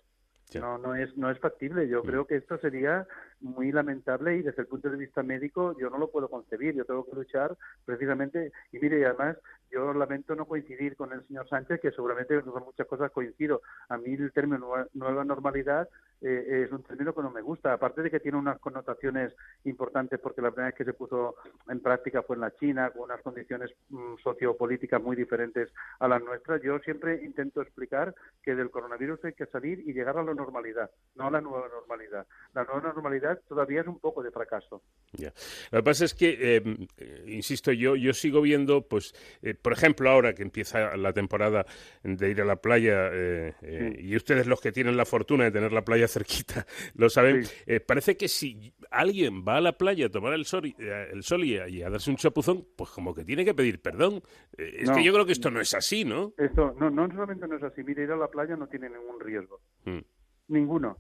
No, no es, no es factible. Yo mm. creo que esto sería muy lamentable y desde el punto de vista médico yo no lo puedo concebir. Yo tengo que luchar precisamente. Y mire, además yo lamento no coincidir con el señor Sánchez, que seguramente con muchas cosas coincido. A mí el término nueva normalidad eh, es un término que no me gusta. Aparte de que tiene unas connotaciones importantes, porque la primera vez que se puso en práctica fue en la China, con unas condiciones mm, sociopolíticas muy diferentes a las nuestras. Yo siempre intento explicar que del coronavirus hay que salir y llegar a la normalidad, no a la nueva normalidad. La nueva normalidad todavía es un poco de fracaso. Ya. Lo que pasa es que, em, eh, insisto, yo, yo sigo viendo, pues, eh, por ejemplo, ahora que empieza la temporada de ir a la playa, eh, eh y ustedes los que tienen la fortuna de tener la playa cerquita lo saben, eh, parece que si alguien va a la playa a tomar el sol, el sol y, a, darse un chapuzón, pues como que tiene que pedir perdón. es que yo creo que esto no es así, ¿no? Esto no, no solamente no es así. Mire, ir a la playa no tiene ningún riesgo. Mm. Ninguno.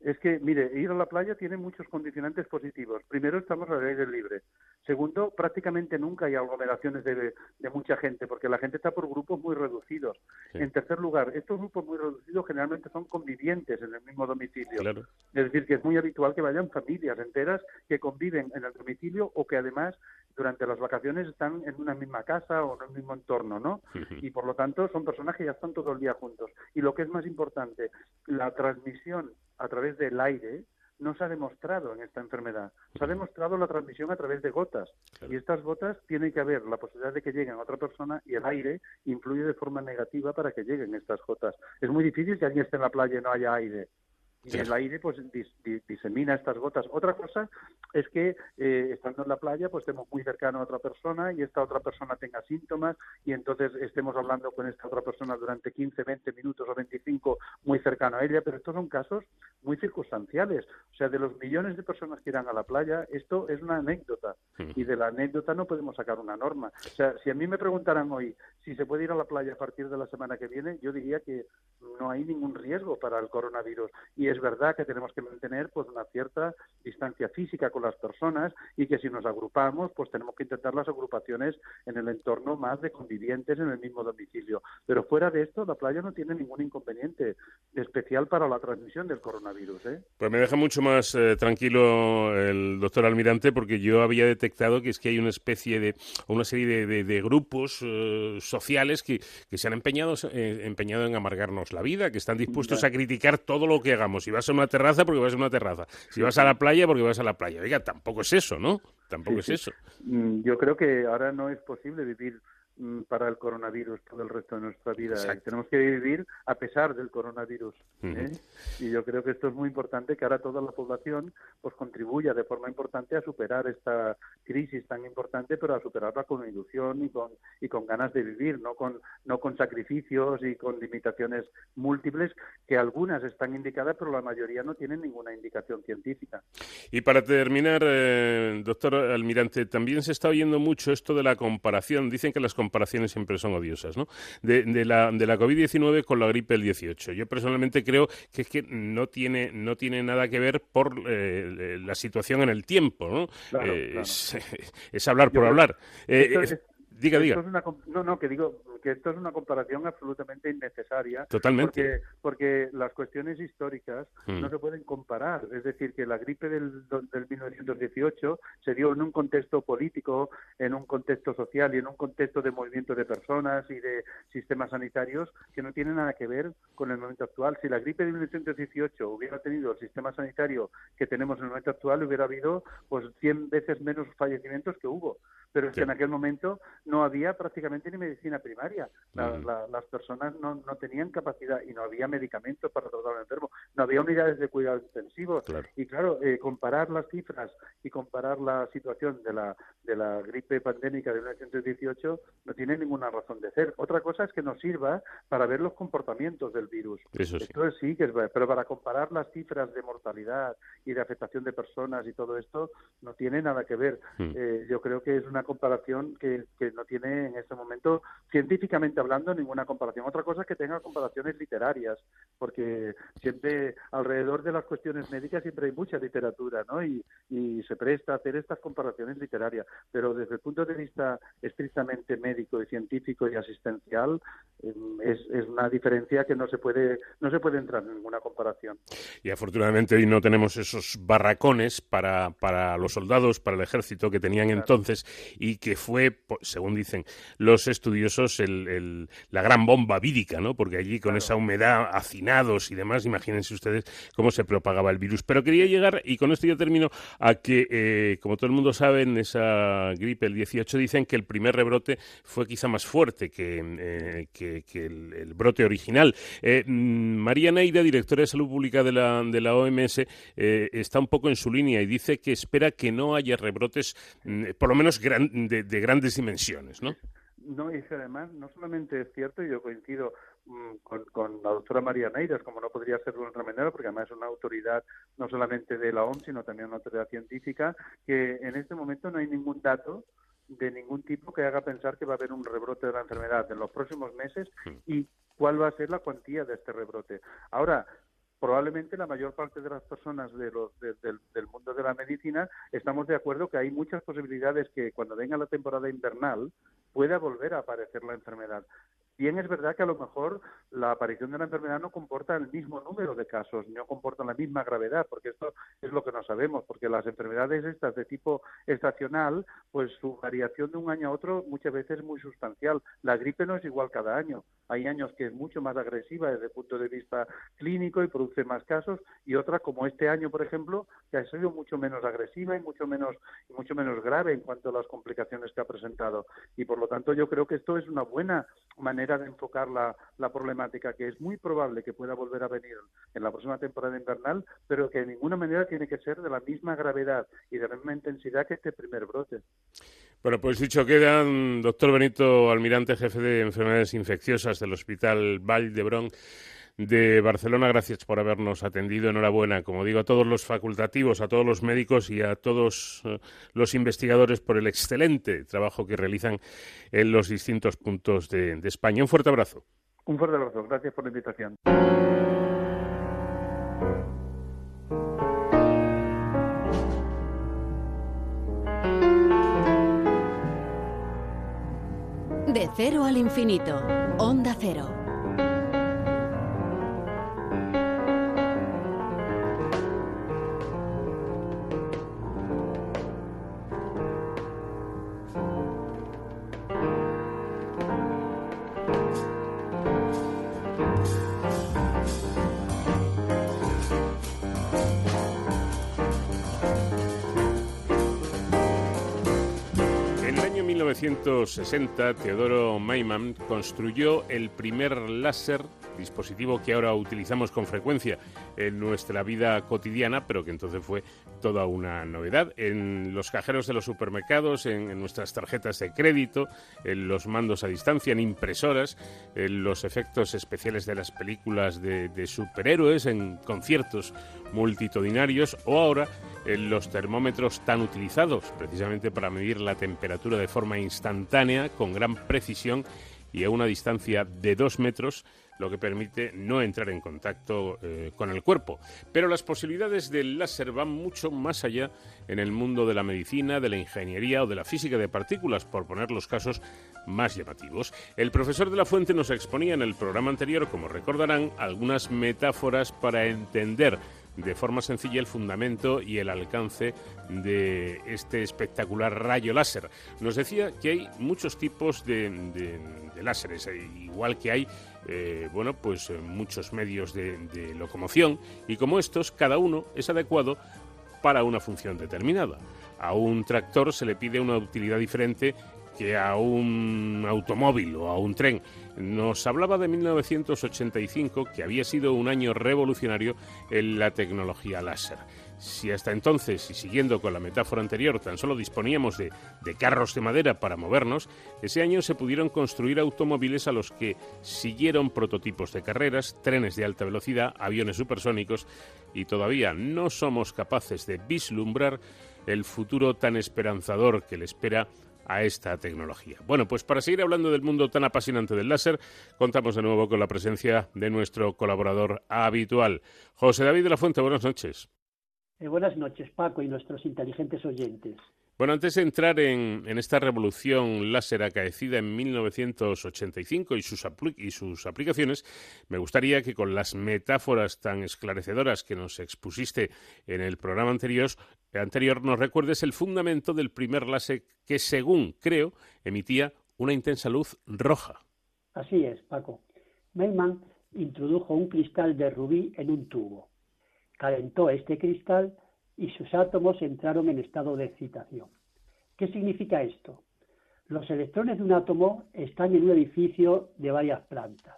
Es que, mire, ir a la playa tiene muchos condicionantes positivos. Primero, estamos al aire libre. Segundo, prácticamente nunca hay aglomeraciones de, mucha gente, porque la gente está por grupos muy reducidos. En tercer lugar, estos grupos muy reducidos generalmente son convivientes en el mismo domicilio. Es decir, que es muy habitual que vayan familias enteras que conviven en el domicilio o que además durante las vacaciones están en una misma casa o en un mismo entorno, ¿no? Y por lo tanto son personas que ya están todo el día juntos. Y lo que es más importante, la transmisión a través del aire no se ha demostrado en esta enfermedad. Se ha demostrado la transmisión a través de gotas. Y estas gotas tienen que haber la posibilidad de que lleguen a otra persona y el aire influye de forma negativa para que lleguen estas gotas. Es muy difícil que alguien esté en la playa y no haya aire y el aire pues disemina estas gotas. Otra cosa es que eh, estando en la playa pues estemos muy cercano a otra persona y esta otra persona tenga síntomas y entonces estemos hablando con esta otra persona durante 15, 20 minutos o 25 muy cercano a ella, pero estos son casos muy circunstanciales. O sea, de los millones de personas que irán a la playa, esto es una anécdota y de la anécdota no podemos sacar una norma. O sea, si a mí me preguntaran hoy si se puede ir a la playa a partir de la semana que viene, yo diría que no hay ningún riesgo para el coronavirus y es verdad que tenemos que mantener pues una cierta distancia física con las personas y que si nos agrupamos pues tenemos que intentar las agrupaciones en el entorno más de convivientes en el mismo domicilio pero fuera de esto la playa no tiene ningún inconveniente especial para la transmisión del coronavirus ¿eh? pues me deja mucho más eh, tranquilo el doctor Almirante porque yo había detectado que es que hay una especie de una serie de, grupos eh, sociales que, que, se han empeñado empeñado en amargarnos la vida que están dispuestos a criticar todo lo que hagamos si vas a una terraza, porque vas a una terraza. Si vas a la playa, porque vas a la playa. Oiga, tampoco es eso, ¿no? Tampoco es eso. Mm, yo creo que ahora no es posible vivir para el coronavirus todo el resto de nuestra vida. tenemos que vivir a pesar del coronavirus. ¿eh? Y yo creo que esto es muy importante, que ahora toda la población pues contribuya de forma importante a superar esta crisis tan importante, pero a superarla con ilusión y con, y con ganas de vivir, no con, no con sacrificios y con limitaciones múltiples, que algunas están indicadas, pero la mayoría no tienen ninguna indicación científica. Y para terminar, eh, doctor Almirante, también se está oyendo mucho esto de la comparación. Dicen que las comparaciones siempre son odiosas, ¿no? De, la, de la COVID-19 con la gripe del 18. Yo personalmente creo que es que no tiene, no tiene nada que ver por eh, la situación en el tiempo, ¿no? Eh, es, hablar por hablar. Diga, diga. no, no, que digo que esto es una comparación absolutamente innecesaria. Totalmente. Porque, las cuestiones históricas no hmm. se pueden comparar. Es decir, que la gripe del, del 1918 se dio en un contexto político, en un contexto social y en un contexto de movimiento de personas y de sistemas sanitarios que no tienen nada que ver con el momento actual. Si la gripe de 1918 hubiera tenido el sistema sanitario que tenemos en el momento actual, hubiera habido pues 100 veces menos fallecimientos que hubo pero es que en aquel momento no había prácticamente ni medicina primaria. las personas no, no, tenían capacidad y no había medicamentos para tratar al enfermo, no había unidades de cuidados intensivos. Y claro, eh, comparar las cifras y comparar la situación de la, de la gripe pandémica de 1918 no tiene ninguna razón de ser. Otra cosa es que nos sirva para ver los comportamientos del virus. Eso sí. Esto sí que es pero para comparar las cifras de mortalidad y de afectación de personas y todo esto no tiene nada que ver. Hmm. Eh, yo creo que es una comparación que, que, no tiene en este momento, científicamente hablando, ninguna comparación. Otra cosa es que tenga comparaciones literarias, porque siempre alrededor de las cuestiones médicas siempre hay mucha literatura, ¿no? Y, y se presta a hacer estas comparaciones literarias. Pero desde el punto de vista estrictamente médico y científico y asistencial, em, es, es una diferencia que no se puede no se puede entrar en ninguna comparación. Y afortunadamente hoy no tenemos esos barracones para, para los soldados, para el ejército que tenían entonces y que fue, según dicen los estudiosos, el, la gran bomba vírica, ¿no? Porque allí con esa humedad, hacinados y demás, imagínense ustedes cómo se propagaba el virus. Pero quería llegar, y con esto ya termino, a que, eh, como todo el mundo sabe, en esa gripe el 18 dicen que el primer rebrote fue quizá más fuerte que, eh, que, el, brote original. Eh, mm, María Neira, directora de Salud Pública de la, de la OMS, está un poco en su línea y dice que espera que no haya rebrotes, mm, por lo menos grandes de, grandes dimensiones, ¿no? No, y además no solamente es cierto, y yo coincido mm, con, la doctora María Neiras, como no podría ser de otra manera, porque además es una autoridad no solamente de la OMS, sino también una autoridad científica, que en este momento no hay ningún dato de ningún tipo que haga pensar que va a haber un rebrote de la enfermedad en los próximos meses hmm. y cuál va a ser la cuantía de este rebrote. Ahora, probablemente la mayor parte de las personas de los, del mundo de la medicina estamos de acuerdo que hay muchas posibilidades que cuando venga la temporada invernal pueda volver a aparecer la enfermedad. Bien es verdad que a lo mejor la aparición de la enfermedad no comporta el mismo número de casos, no comporta la misma gravedad, porque esto es lo que no sabemos, porque las enfermedades estas de tipo estacional, pues su variación de un año a otro muchas veces es muy sustancial. La gripe no es igual cada año. Hay años que es mucho más agresiva desde el punto de vista clínico y produce más casos, y otra como este año, por ejemplo, que ha sido mucho menos agresiva y mucho menos mucho menos grave en cuanto a las complicaciones que ha presentado. Y por lo tanto yo creo que esto es una buena manera de enfocar la, problemática, que es muy probable que pueda volver a venir en la próxima temporada invernal, pero que de ninguna manera tiene que ser de la misma gravedad y de la misma intensidad que este primer brote. Bueno, pues dicho queda, doctor Benito Almirante, jefe de enfermedades infecciosas del Hospital Vall d'Hebron de Barcelona. Gracias por habernos atendido. Enhorabuena, como digo, a todos los facultativos, a todos los médicos y a todos eh, los investigadores por el excelente trabajo que realizan en los distintos puntos de, de España. Un fuerte abrazo. Un fuerte abrazo. Gracias por la invitación. De cero al infinito. Onda cero. 1960, Teodoro Maiman construyó el primer láser dispositivo que ahora utilizamos con frecuencia en nuestra vida cotidiana, pero que entonces fue toda una novedad. En los cajeros de los supermercados, en, nuestras tarjetas de crédito, en los mandos a distancia, en impresoras, en los efectos especiales de las películas de, de superhéroes, en conciertos multitudinarios o ahora en los termómetros tan utilizados precisamente para medir la temperatura de forma instantánea con gran precisión y a una distancia de dos metros lo que permite no entrar en contacto eh, con el cuerpo. Pero las posibilidades del láser van mucho más allá en el mundo de la medicina, de la ingeniería o de la física de partículas, por poner los casos más llamativos. El profesor de la Fuente nos exponía en el programa anterior, como recordarán, algunas metáforas para entender de forma sencilla el fundamento y el alcance de este espectacular rayo láser. Nos decía que hay muchos tipos de, láseres, eh, igual que hay eh, bueno, pues eh, muchos medios de, de locomoción y como estos, cada uno es adecuado para una función determinada. A un tractor se le pide una utilidad diferente que a un automóvil o a un tren. Nos hablaba de 1985, que había sido un año revolucionario en la tecnología láser. Si hasta entonces, y siguiendo con la metáfora anterior, tan solo disponíamos de, carros de madera para movernos, ese año se pudieron construir automóviles a los que siguieron prototipos de carreras, trenes de alta velocidad, aviones supersónicos, y todavía no somos capaces de vislumbrar el futuro tan esperanzador que le espera a esta tecnología. Bueno, pues para seguir hablando del mundo tan apasionante del láser, contamos de nuevo con la presencia de nuestro colaborador habitual, José David de la Fuente. Buenas noches. Eh, buenas noches, Paco, y nuestros inteligentes oyentes. Bueno, antes de entrar en, esta revolución láser acaecida en 1985 y sus, y sus aplicaciones, me gustaría que con las metáforas tan esclarecedoras que nos expusiste en el programa anterior, anterior nos recuerdes el fundamento del primer láser que, según creo, emitía una intensa luz roja. Así es, Paco. Mayman introdujo un cristal de rubí en un tubo. Calentó este cristal y sus átomos entraron en estado de excitación. ¿Qué significa esto? Los electrones de un átomo están en un edificio de varias plantas.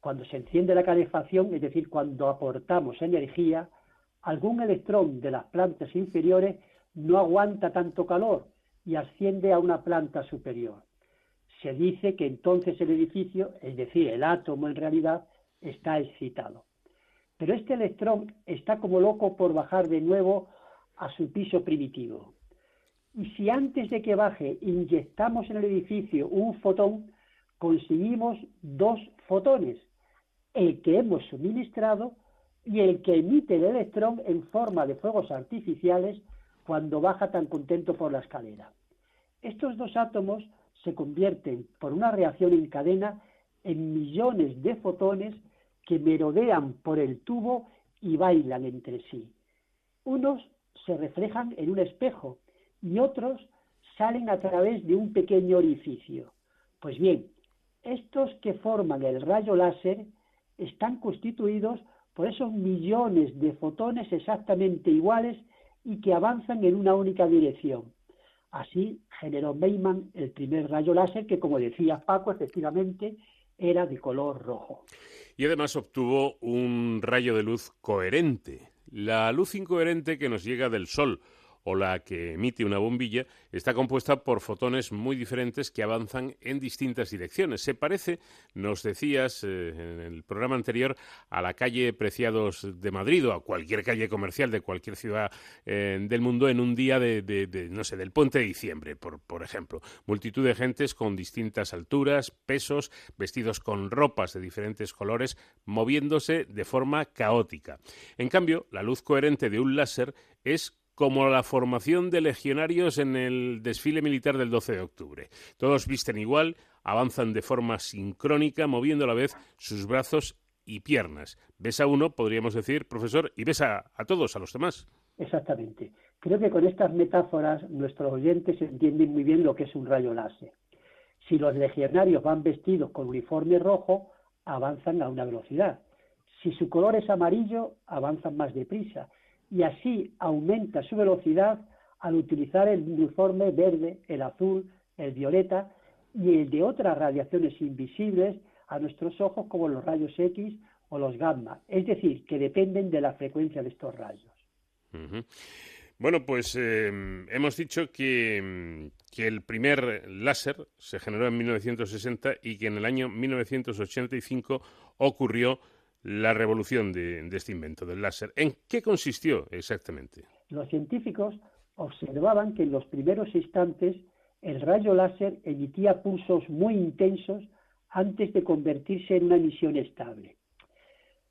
Cuando se enciende la calefacción, es decir, cuando aportamos energía, algún electrón de las plantas inferiores no aguanta tanto calor y asciende a una planta superior. Se dice que entonces el edificio, es decir, el átomo en realidad, está excitado. Pero este electrón está como loco por bajar de nuevo a su piso primitivo. Y si antes de que baje inyectamos en el edificio un fotón, conseguimos dos fotones, el que hemos suministrado y el que emite el electrón en forma de fuegos artificiales cuando baja tan contento por la escalera. Estos dos átomos se convierten por una reacción en cadena en millones de fotones que merodean por el tubo y bailan entre sí. Unos se reflejan en un espejo y otros salen a través de un pequeño orificio. Pues bien, estos que forman el rayo láser están constituidos por esos millones de fotones exactamente iguales y que avanzan en una única dirección. Así generó Meyman el primer rayo láser que, como decía Paco, efectivamente era de color rojo y además obtuvo un rayo de luz coherente. La luz incoherente que nos llega del Sol o la que emite una bombilla está compuesta por fotones muy diferentes que avanzan en distintas direcciones. Se parece, nos decías eh, en el programa anterior, a la calle Preciados de Madrid o a cualquier calle comercial de cualquier ciudad eh, del mundo en un día de, no sé, del puente de diciembre, por, por ejemplo. Multitud de gentes con distintas alturas, pesos, vestidos con ropas de diferentes colores, moviéndose de forma caótica. En cambio, la luz coherente de un láser es como la formación de legionarios en el desfile militar del 12 de octubre. Todos visten igual, avanzan de forma sincrónica, moviendo a la vez sus brazos y piernas. Ves a uno, podríamos decir, profesor, y ves a, todos, a los demás. Exactamente. Creo que con estas metáforas nuestros oyentes entienden muy bien lo que es un rayo láser. Si los legionarios van vestidos con uniforme rojo, avanzan a una velocidad. Si su color es amarillo, avanzan más deprisa y así aumenta su velocidad al utilizar el uniforme verde, el azul, el violeta, y el de otras radiaciones invisibles a nuestros ojos como los rayos X o los gamma, es decir, que dependen de la frecuencia de estos rayos. Bueno, pues eh, hemos dicho que, que, el primer láser se generó en 1960 y que en el año 1985 ocurrió la revolución de, este invento del láser. ¿En qué consistió exactamente? Los científicos observaban que en los primeros instantes el rayo láser emitía pulsos muy intensos antes de convertirse en una emisión estable.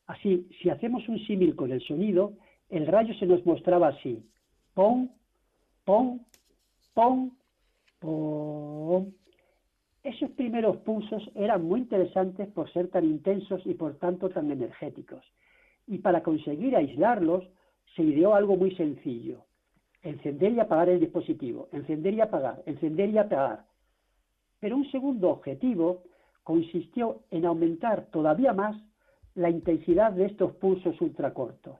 Así, si hacemos un símil con el sonido, el rayo se nos mostraba así. Pom, pom, pom, pom. Esos primeros pulsos eran muy interesantes por ser tan intensos y por tanto tan energéticos. Y para conseguir aislarlos se ideó algo muy sencillo. Encender y apagar el dispositivo, encender y apagar, encender y apagar. Pero un segundo objetivo consistió en aumentar todavía más la intensidad de estos pulsos ultracortos.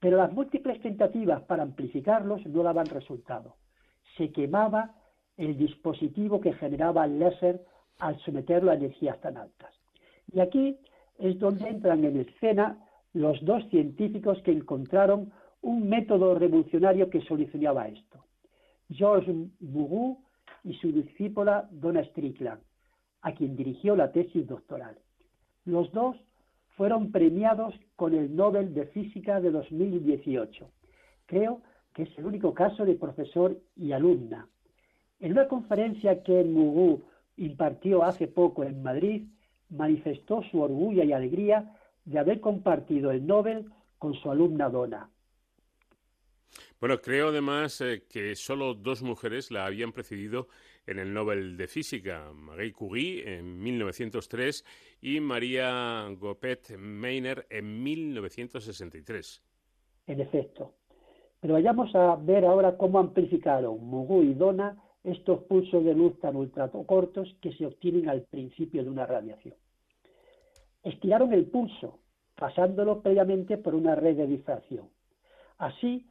Pero las múltiples tentativas para amplificarlos no daban resultado. Se quemaba el dispositivo que generaba el láser al someterlo a energías tan altas. Y aquí es donde entran en escena los dos científicos que encontraron un método revolucionario que solucionaba esto. George Bourou y su discípula Donna Strickland, a quien dirigió la tesis doctoral. Los dos fueron premiados con el Nobel de Física de 2018. Creo que es el único caso de profesor y alumna. En una conferencia que Mugu impartió hace poco en Madrid, manifestó su orgullo y alegría de haber compartido el Nobel con su alumna Donna. Bueno, creo además eh, que solo dos mujeres la habían precedido en el Nobel de Física, Marie Curie en 1903 y María Gopet Meiner en 1963. En efecto. Pero vayamos a ver ahora cómo amplificaron Mugu y Donna estos pulsos de luz tan ultracortos que se obtienen al principio de una radiación. Estiraron el pulso, pasándolo previamente por una red de difracción. Así,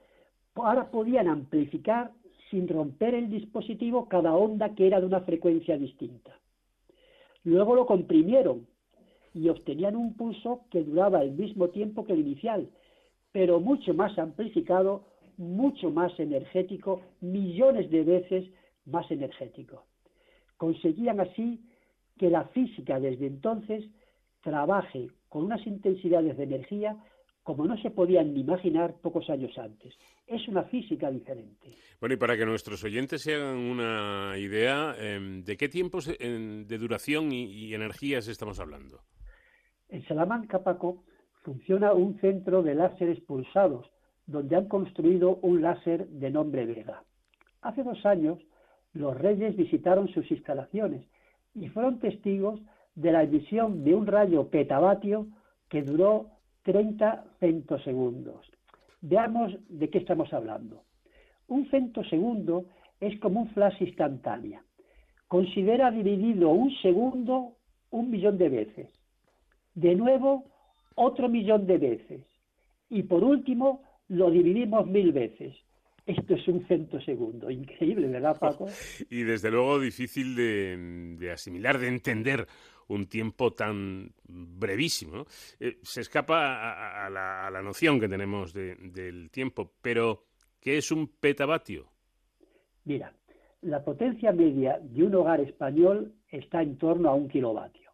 ahora podían amplificar sin romper el dispositivo cada onda que era de una frecuencia distinta. Luego lo comprimieron y obtenían un pulso que duraba el mismo tiempo que el inicial, pero mucho más amplificado, mucho más energético, millones de veces más energético. Conseguían así que la física desde entonces trabaje con unas intensidades de energía como no se podían ni imaginar pocos años antes. Es una física diferente. Bueno, y para que nuestros oyentes se hagan una idea, em, ¿de qué tiempos de duración y, energías estamos hablando? En Salamanca, Paco, funciona un centro de láseres pulsados, donde han construido un láser de nombre Vega. Hace dos años los reyes visitaron sus instalaciones y fueron testigos de la emisión de un rayo petavatio que duró 30 centosegundos. Veamos de qué estamos hablando. Un centosegundo es como un flash instantánea. Considera dividido un segundo un millón de veces. De nuevo, otro millón de veces. Y por último, lo dividimos mil veces. Esto es un segundo, Increíble, ¿verdad, Paco? y desde luego difícil de, asimilar, de entender un tiempo tan brevísimo. Eh, se escapa a, la, noción que tenemos del tiempo, pero ¿qué es un petavatio? Mira, la potencia media de un hogar español está en torno a un kilovatio.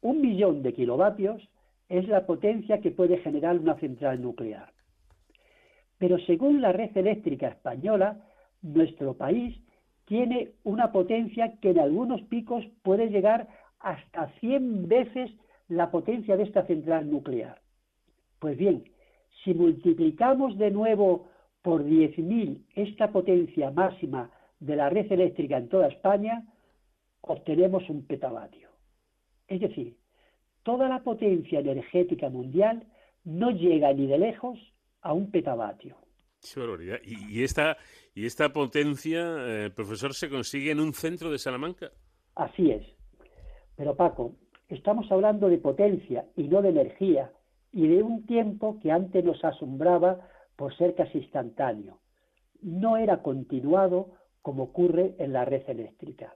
Un millón de kilovatios es la potencia que puede generar una central nuclear. Pero según la red eléctrica española, nuestro país tiene una potencia que en algunos picos puede llegar hasta 100 veces la potencia de esta central nuclear. Pues bien, si multiplicamos de nuevo por 10.000 esta potencia máxima de la red eléctrica en toda España, obtenemos un petavatio. Es decir, toda la potencia energética mundial no llega ni de lejos a un petavatio. ¿Y, esta, y esta potencia, eh, profesor, se consigue en un centro de Salamanca? Así es. Pero Paco, estamos hablando de potencia y no de energía, y de un tiempo que antes nos asombraba por ser casi instantáneo. No era continuado como ocurre en la red eléctrica.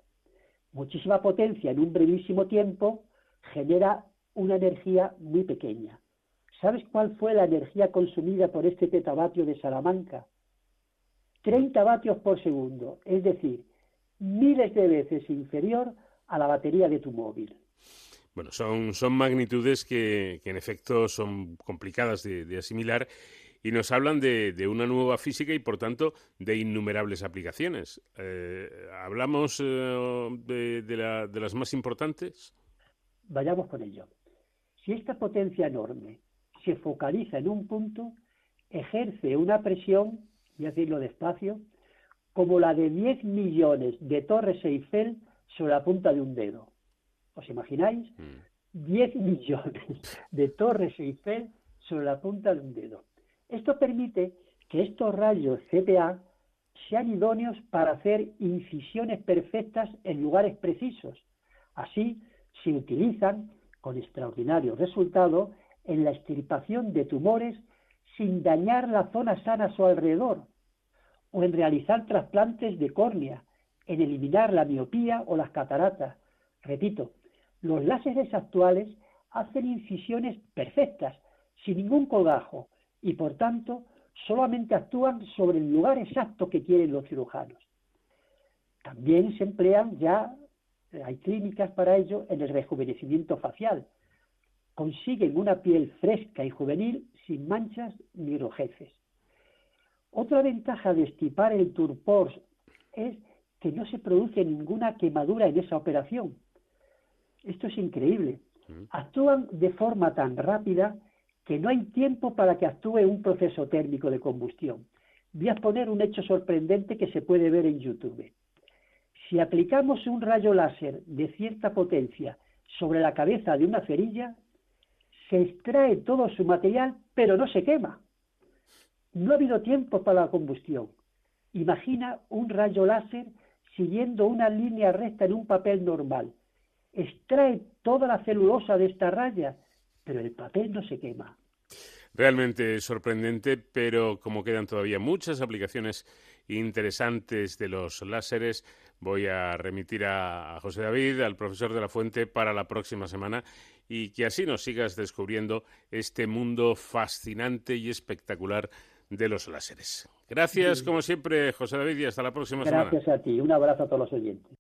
Muchísima potencia en un brevísimo tiempo genera una energía muy pequeña. ¿Sabes cuál fue la energía consumida por este petavatio de Salamanca? 30 vatios por segundo, es decir, miles de veces inferior a la batería de tu móvil. Bueno, son, son magnitudes que, en efecto son complicadas de, asimilar y nos hablan de, una nueva física y, por tanto, de innumerables aplicaciones. Eh, ¿Hablamos eh, de, de las más importantes? Vayamos con ello. Si esta potencia enorme se focaliza en un punto, ejerce una presión, y decirlo despacio, como la de 10 millones de torres Eiffel sobre la punta de un dedo. ¿Os imagináis? 10 mm. millones de torres Eiffel sobre la punta de un dedo. Esto permite que estos rayos CPA sean idóneos para hacer incisiones perfectas en lugares precisos. Así, se utilizan con extraordinario resultado en la extirpación de tumores sin dañar la zona sana a su alrededor, o en realizar trasplantes de córnea, en eliminar la miopía o las cataratas. Repito, los láseres actuales hacen incisiones perfectas, sin ningún colgajo, y por tanto solamente actúan sobre el lugar exacto que quieren los cirujanos. También se emplean ya, hay clínicas para ello, en el rejuvenecimiento facial, consiguen una piel fresca y juvenil sin manchas ni rojeces. Otra ventaja de estipar el turpor es que no se produce ninguna quemadura en esa operación. Esto es increíble. Mm. Actúan de forma tan rápida que no hay tiempo para que actúe un proceso térmico de combustión. Voy a poner un hecho sorprendente que se puede ver en YouTube. Si aplicamos un rayo láser de cierta potencia sobre la cabeza de una cerilla, se extrae todo su material, pero no se quema. No ha habido tiempo para la combustión. Imagina un rayo láser siguiendo una línea recta en un papel normal. Extrae toda la celulosa de esta raya, pero el papel no se quema. Realmente sorprendente, pero como quedan todavía muchas aplicaciones interesantes de los láseres, voy a remitir a, José David, al profesor de la Fuente, para la próxima semana y que así nos sigas descubriendo este mundo fascinante y espectacular de los láseres. Gracias, como siempre, José David, y hasta la próxima semana. Gracias a ti. Un abrazo a todos los oyentes.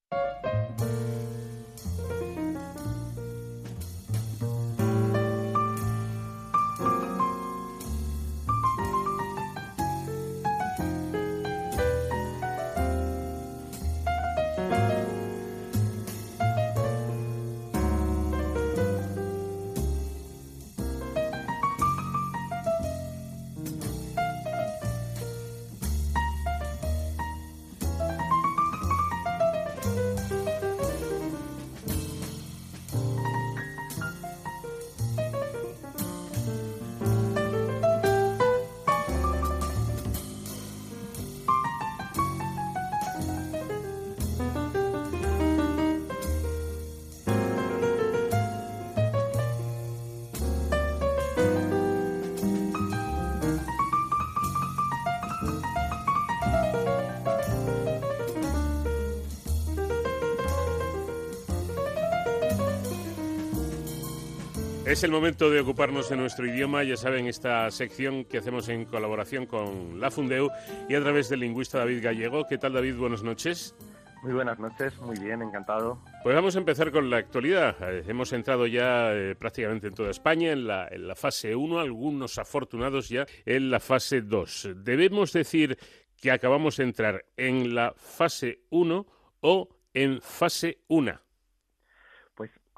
Es el momento de ocuparnos de nuestro idioma, ya saben, esta sección que hacemos en colaboración con la Fundeu y a través del lingüista David Gallego. ¿Qué tal, David? Buenas noches. Muy buenas noches, muy bien, encantado. Pues vamos a empezar con la actualidad. Eh, hemos entrado ya eh, prácticamente en toda España en la, en la fase 1, algunos afortunados ya en la fase 2. ¿Debemos decir que acabamos de entrar en la fase 1 o en fase 1?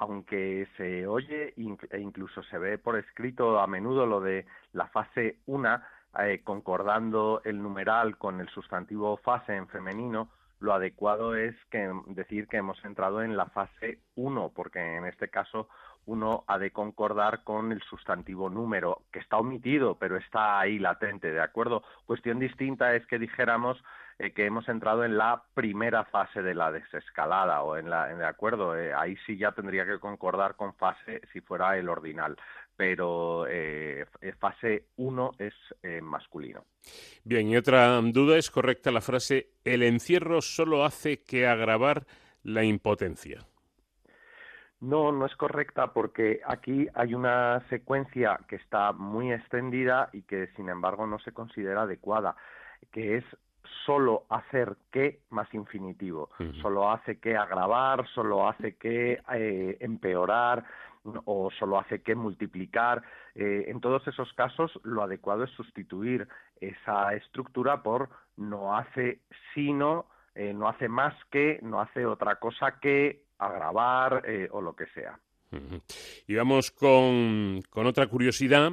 aunque se oye e incluso se ve por escrito a menudo lo de la fase 1, eh, concordando el numeral con el sustantivo fase en femenino, lo adecuado es decir que hemos entrado en la fase 1, porque en este caso uno ha de concordar con el sustantivo número, que está omitido, pero está ahí latente, ¿de acuerdo? Cuestión distinta es que dijéramos eh, que hemos entrado en la primera fase de la desescalada o en la, de acuerdo, eh, ahí sí ya tendría que concordar con fase si fuera el ordinal. pero fase 1 es masculino. Bien, y otra duda, ¿es correcta la frase, el encierro solo hace que agravar la impotencia? No, no es correcta porque aquí hay una secuencia que está muy extendida y que sin embargo no se considera adecuada, que es solo hacer que más infinitivo, solo hace que agravar, solo hace que eh, empeorar o solo hace que multiplicar. Eh, en todos esos casos lo adecuado es sustituir esa estructura por no hace sino, eh, no hace más que, no hace otra cosa que, agravar eh, o lo que sea. Y vamos con, otra curiosidad,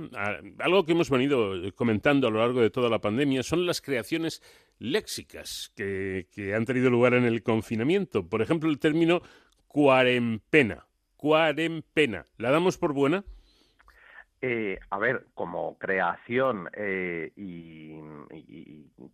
algo que hemos venido comentando a lo largo de toda la pandemia, son las creaciones léxicas que, han tenido lugar en el confinamiento. Por ejemplo, el término cuarempena. Cuarempena. ¿La damos por buena? Eh, a ver, como creación eh, y,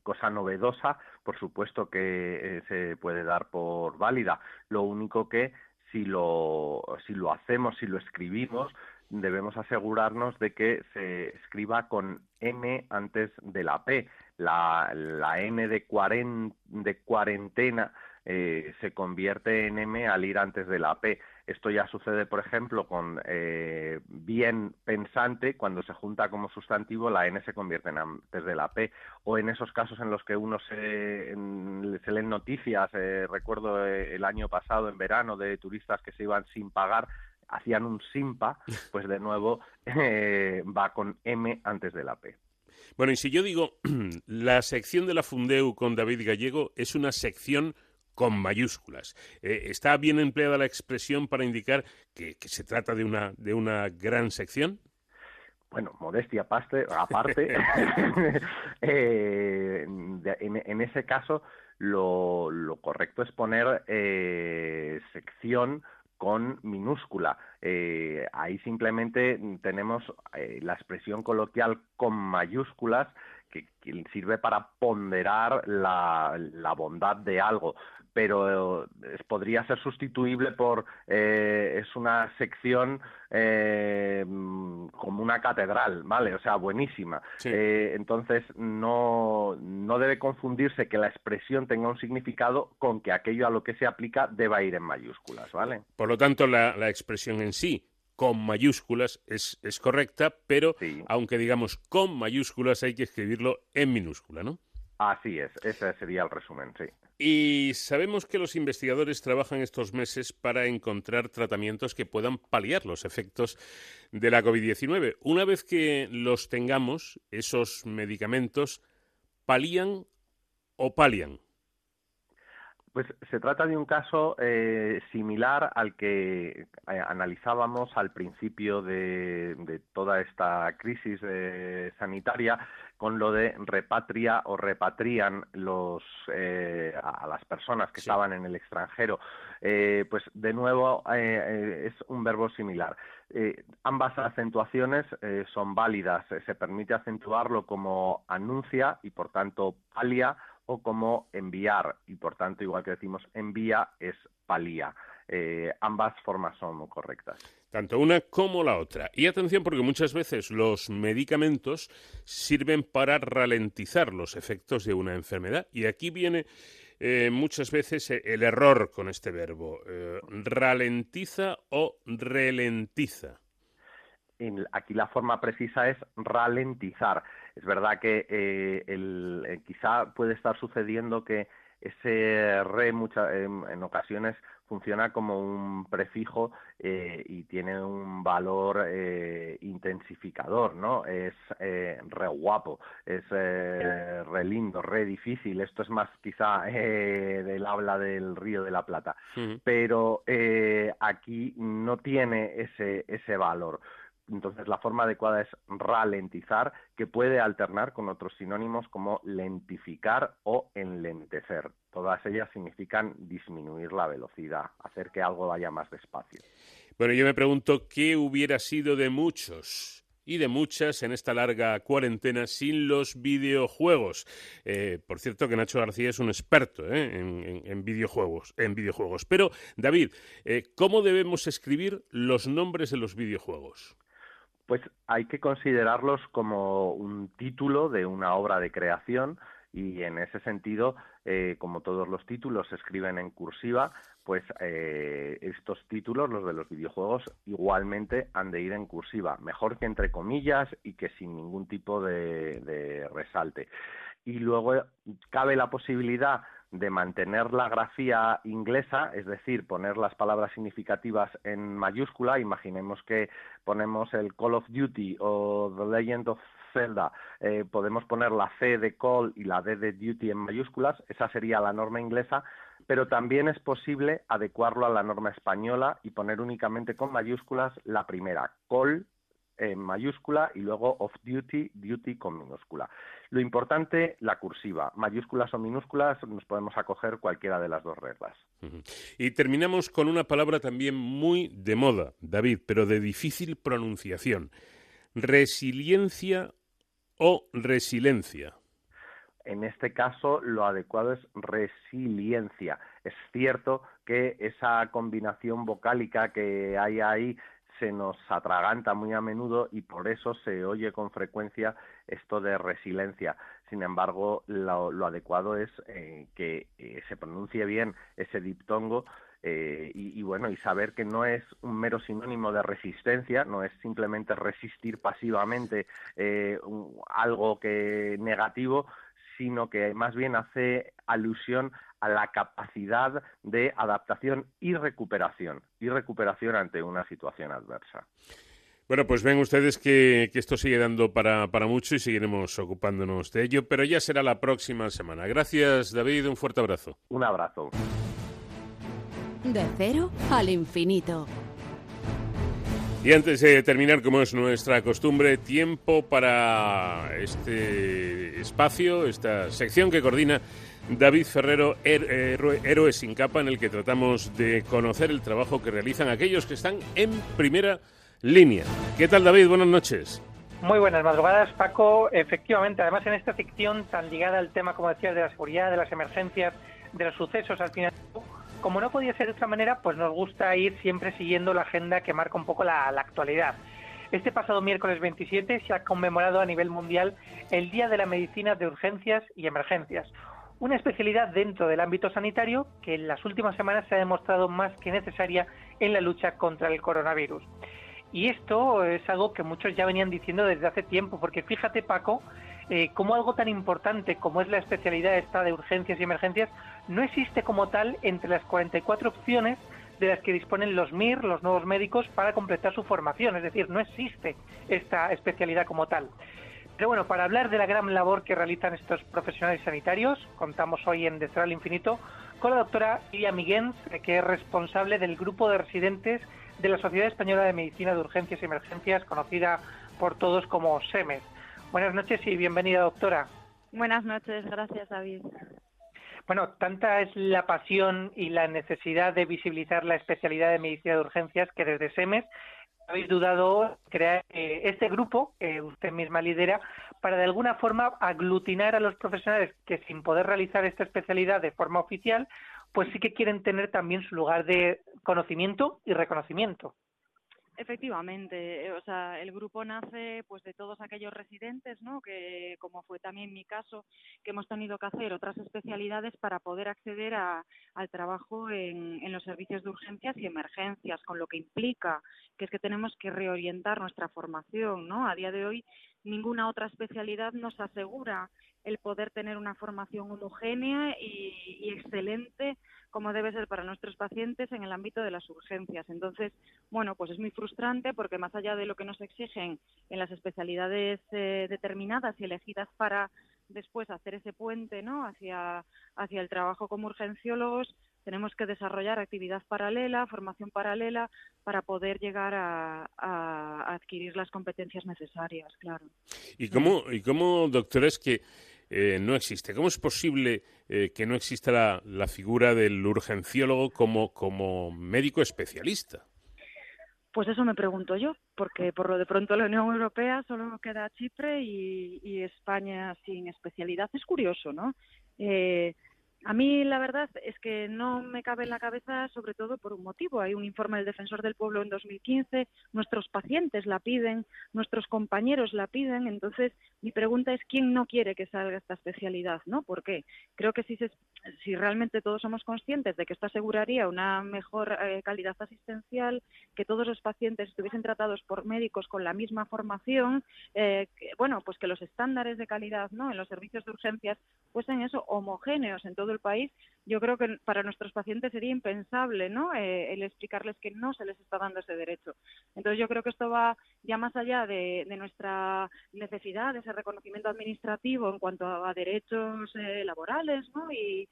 cosa novedosa, por supuesto que eh, se puede dar por válida. Lo único que si lo, si lo hacemos, si lo escribimos, debemos asegurarnos de que se escriba con M antes de la P. La, la N de, de cuarentena se convierte en M al ir antes de la P. Esto ya sucede, por ejemplo, con eh, bien pensante, cuando se junta como sustantivo, la N se convierte en antes de la P. O en esos casos en los que uno se, se leen noticias, eh, recuerdo eh, el año pasado, en verano, de turistas que se iban sin pagar, hacían un simpa, pues de nuevo va con M antes de la P. Bueno, y si yo digo, la sección de la Fundeu con David Gallego es una sección con mayúsculas. Eh, ¿Está bien empleada la expresión para indicar que, se trata de una, de una gran sección? Bueno, modestia aparte, aparte eh, en, ese caso lo, correcto es poner eh, sección con minúscula. ahí simplemente tenemos la expresión coloquial con mayúsculas que, sirve para ponderar la, la, bondad de algo pero eh, podría ser sustituible por eh, es una sección eh, como una catedral, ¿vale? O sea, buenísima. entonces no, no debe confundirse que la expresión tenga un significado con que aquello a lo que se aplica deba ir en mayúsculas, ¿vale? Por lo tanto, la, la expresión en sí con mayúsculas es, es correcta, pero aunque digamos con mayúsculas hay que escribirlo en minúscula, ¿no? Así es, ese sería el resumen, sí. Y sabemos que los investigadores trabajan estos meses para encontrar tratamientos que puedan paliar los efectos de la COVID-19. Una vez que los tengamos, esos medicamentos palían o palian. Pues se trata de un caso eh, similar al que eh, analizábamos al principio de, toda esta crisis eh, sanitaria con lo de repatria o repatrian los, a las personas que estaban en el extranjero. pues de nuevo es un verbo similar. ambas acentuaciones son válidas. Se permite acentuarlo como anuncia y por tanto palia o como enviar y por tanto igual que decimos envía es palía. Eh, ambas formas son correctas. Tanto una como la otra. Y atención porque muchas veces los medicamentos sirven para ralentizar los efectos de una enfermedad. Y aquí viene eh, muchas veces el error con este verbo. Eh, ralentiza o relentiza. Aquí la forma precisa es ralentizar. Es verdad que eh, eh, quizá puede estar sucediendo que ese re en, ocasiones funciona como un prefijo eh, y tiene un valor intensificador, ¿no? Es re guapo, es re lindo, re difícil. Esto es más quizá del habla del Río de la Plata. Pero aquí no tiene ese, ese valor. Entonces, la forma adecuada es ralentizar, que puede alternar con otros sinónimos como lentificar o enlentecer. Todas ellas significan disminuir la velocidad, hacer que algo vaya más despacio. Bueno, yo me pregunto qué hubiera sido de muchos y de muchas en esta larga cuarentena sin los videojuegos. Eh, por cierto que Nacho García es un experto ¿eh? en, videojuegos, en videojuegos. Pero, David, eh, ¿cómo debemos escribir los nombres de los videojuegos? Pues hay que considerarlos como un título de una obra de creación y en ese sentido, eh, como todos los títulos se escriben en cursiva, pues eh, estos títulos, los de los videojuegos, igualmente han de ir en cursiva, mejor que entre comillas y que sin ningún tipo de, resalte. Y luego cabe la posibilidad de mantener la grafía inglesa, es decir, poner las palabras significativas en mayúscula. Imaginemos que ponemos el Call of Duty o The Legend of Zelda, eh, podemos poner la C de Call y la D de Duty en mayúsculas, esa sería la norma inglesa, pero también es posible adecuarlo a la norma española y poner únicamente con mayúsculas la primera, call en mayúscula y luego off duty, duty con minúscula. Lo importante, la cursiva. Mayúsculas o minúsculas nos podemos acoger cualquiera de las dos reglas. Y terminamos con una palabra también muy de moda, David, pero de difícil pronunciación. Resiliencia o resiliencia. En este caso, lo adecuado es resiliencia. Es cierto que esa combinación vocálica que hay ahí se nos atraganta muy a menudo y por eso se oye con frecuencia esto de resiliencia. Sin embargo, lo, adecuado es eh, que eh, se pronuncie bien ese diptongo eh, y, bueno, y saber que no es un mero sinónimo de resistencia, no es simplemente resistir pasivamente algo que negativo, sino que más bien hace alusión a la capacidad de adaptación y recuperación, y recuperación ante una situación adversa. Bueno, pues ven ustedes que, esto sigue dando para, para, mucho y seguiremos ocupándonos de ello, pero ya será la próxima semana. Gracias, David, un fuerte abrazo. Un abrazo. De cero al infinito. Y antes de terminar, como es nuestra costumbre, tiempo para este espacio, esta sección que coordina David Ferrero, Héroes sin capa, en el que tratamos de conocer el trabajo que realizan aquellos que están en primera línea. ¿Qué tal, David? Buenas noches. Muy buenas madrugadas, Paco. Efectivamente, además en esta sección tan ligada al tema, como decías, de la seguridad, de las emergencias, de los sucesos, al final como no podía ser de otra manera, pues nos gusta ir siempre siguiendo la agenda que marca un poco la, actualidad. Este pasado miércoles 27 se ha conmemorado a nivel mundial el Día de la Medicina de Urgencias y Emergencias, una especialidad dentro del ámbito sanitario que en las últimas semanas se ha demostrado más que necesaria en la lucha contra el coronavirus. Y esto es algo que muchos ya venían diciendo desde hace tiempo, porque fíjate Paco, eh, como algo tan importante como es la especialidad esta de urgencias y emergencias no existe como tal entre las 44 opciones de las que disponen los MIR, los nuevos médicos, para completar su formación. Es decir, no existe esta especialidad como tal. Pero bueno, para hablar de la gran labor que realizan estos profesionales sanitarios, contamos hoy en Cero al Infinito con la doctora Lidia Miguens, que es responsable del grupo de residentes de la Sociedad Española de Medicina de Urgencias y Emergencias, conocida por todos como SEMED. Buenas noches y bienvenida, doctora. Buenas noches, gracias, David. Bueno, tanta es la pasión y la necesidad de visibilizar la especialidad de medicina de urgencias que desde SEMES habéis dudado crear eh, este grupo que usted misma lidera para de alguna forma aglutinar a los profesionales que sin poder realizar esta especialidad de forma oficial, pues sí que quieren tener también su lugar de conocimiento y reconocimiento. Efectivamente, eh, o sea, el grupo nace pues de todos aquellos residentes, ¿no? Que como fue también mi caso, que hemos tenido que hacer otras especialidades para poder acceder a, al trabajo en, en los servicios de urgencias y emergencias, con lo que implica que es que tenemos que reorientar nuestra formación, ¿no? A día de hoy ninguna otra especialidad nos asegura el poder tener una formación homogénea y, excelente como debe ser para nuestros pacientes en el ámbito de las urgencias. Entonces, bueno, pues es muy frustrante porque más allá de lo que nos exigen en las especialidades eh, determinadas y elegidas para después hacer ese puente ¿no? hacia, hacia el trabajo como urgenciólogos, tenemos que desarrollar actividad paralela, formación paralela, para poder llegar a, adquirir las competencias necesarias, claro. ¿Y cómo, y cómo doctores, que eh, no existe. ¿Cómo es posible eh, que no exista la, figura del urgenciólogo como, médico especialista? Pues eso me pregunto yo, porque por lo de pronto la Unión Europea solo queda Chipre y, España sin especialidad. Es curioso, ¿no? Eh, A mí la verdad es que no me cabe en la cabeza, sobre todo por un motivo. Hay un informe del Defensor del Pueblo en 2015, nuestros pacientes la piden, nuestros compañeros la piden. Entonces, mi pregunta es quién no quiere que salga esta especialidad, ¿no? ¿Por qué? Creo que si, si realmente todos somos conscientes de que esto aseguraría una mejor eh, calidad asistencial, que todos los pacientes estuviesen tratados por médicos con la misma formación, eh, bueno, pues que los estándares de calidad, ¿no? En los servicios de urgencias fuesen eso homogéneos en todo el país, yo creo que para nuestros pacientes sería impensable ¿no? Eh, el explicarles que no se les está dando ese derecho. Entonces yo creo que esto va ya más allá de, nuestra necesidad de ese reconocimiento administrativo en cuanto a, derechos eh, laborales ¿no? y,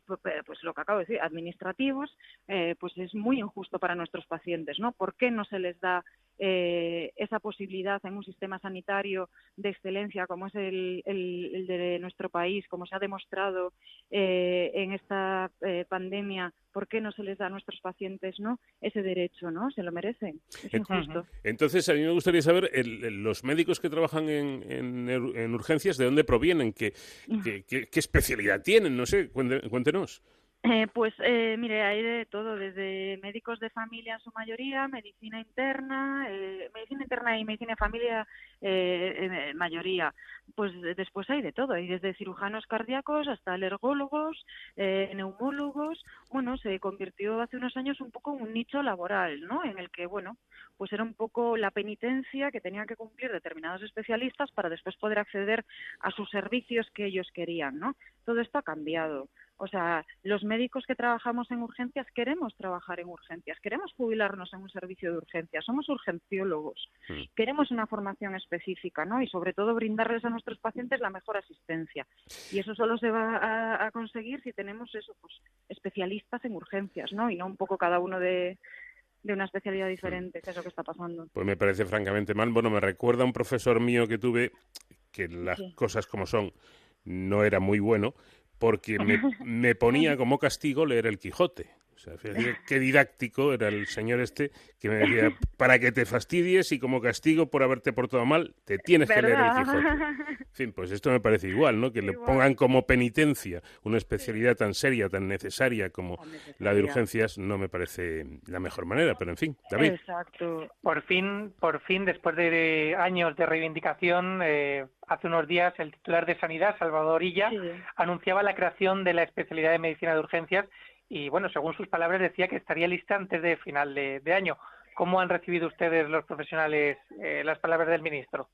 pues, pues, lo que acabo de decir, administrativos, eh, pues es muy injusto para nuestros pacientes, ¿no? ¿Por qué no se les da eh, esa posibilidad en un sistema sanitario de excelencia como es el, el, de nuestro país, como se ha demostrado eh, en esta eh, pandemia, ¿por qué no se les da a nuestros pacientes no ese derecho? no Se lo merecen. Es injusto. Entonces, a mí me gustaría saber, los médicos que trabajan en, en, urgencias, ¿de dónde provienen? ¿Qué, qué, qué, especialidad tienen? No sé, cuéntenos. Eh, pues eh, mire, hay de todo, desde médicos de familia en su mayoría, medicina interna, eh, medicina interna y medicina de familia eh, mayoría. Pues después hay de todo, hay desde cirujanos cardíacos hasta alergólogos, neumólogos. Bueno, se convirtió hace unos años un poco en un nicho laboral, ¿no? En el que, bueno, pues era un poco la penitencia que tenían que cumplir determinados especialistas para después poder acceder a sus servicios que ellos querían, ¿no? Todo esto ha cambiado. O sea, los médicos que trabajamos en urgencias queremos trabajar en urgencias, queremos jubilarnos en un servicio de urgencias, somos urgenciólogos, mm. queremos una formación específica, ¿no? Y sobre todo brindarles a nuestros pacientes la mejor asistencia. Y eso solo se va a, conseguir si tenemos eso, pues especialistas en urgencias, ¿no? Y no un poco cada uno de, una especialidad diferente, que es lo que está pasando. Pues me parece francamente mal. Bueno, me recuerda a un profesor mío que tuve que las cosas como son no era muy bueno, porque me, me ponía como castigo leer el Quijote. O sea, fíjate qué didáctico era el señor este que me decía, para que te fastidies y como castigo por haberte portado mal, te tienes que leer el Quijote. En fin, pues esto me parece igual, ¿no? Que le pongan como penitencia una especialidad tan seria, tan necesaria como la de urgencias, no me parece la mejor manera, pero en fin, David. Exacto. Por fin, por fin, después de años de reivindicación, eh, hace unos días el titular de Sanidad, Salvador Illa, anunciaba la creación de la especialidad de medicina de urgencias y bueno, según sus palabras decía que estaría lista antes de final de, año. ¿Cómo han recibido ustedes los profesionales eh, las palabras del ministro?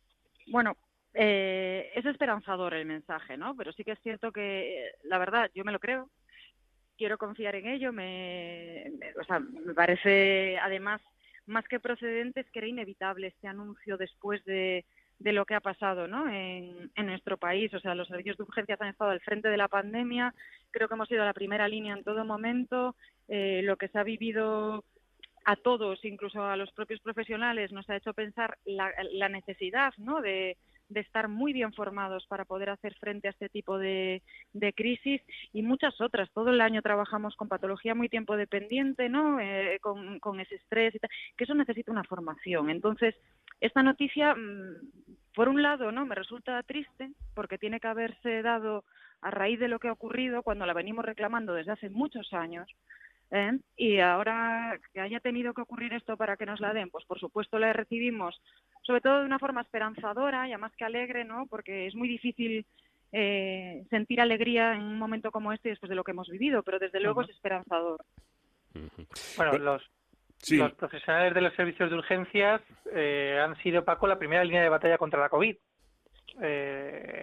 Bueno, eh, es esperanzador el mensaje, ¿no? Pero sí que es cierto que, eh, la verdad, yo me lo creo. Quiero confiar en ello. Me, o sea, me parece, además, más que procedente, es que era inevitable este anuncio después de, de lo que ha pasado ¿no? en, nuestro país. O sea, los servicios de urgencias han estado al frente de la pandemia, creo que hemos sido la primera línea en todo momento. Eh, lo que se ha vivido a todos, incluso a los propios profesionales, nos ha hecho pensar la, necesidad ¿no? de, estar muy bien formados para poder hacer frente a este tipo de, de crisis y muchas otras. Todo el año trabajamos con patología muy tiempo dependiente, ¿no? Eh, con, con, ese estrés y tal, que eso necesita una formación. Entonces, esta noticia, mm, por un lado, ¿no? Me resulta triste porque tiene que haberse dado a raíz de lo que ha ocurrido cuando la venimos reclamando desde hace muchos años. ¿eh? Y ahora que haya tenido que ocurrir esto para que nos la den, pues por supuesto la recibimos, sobre todo de una forma esperanzadora y además que alegre, ¿no? Porque es muy difícil eh, sentir alegría en un momento como este después de lo que hemos vivido, pero desde luego es esperanzador. Bueno, los, los profesionales de los servicios de urgencias eh, han sido, Paco, la primera línea de batalla contra la COVID.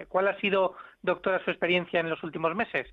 ¿Cuál ha sido, doctora, su experiencia en los últimos meses?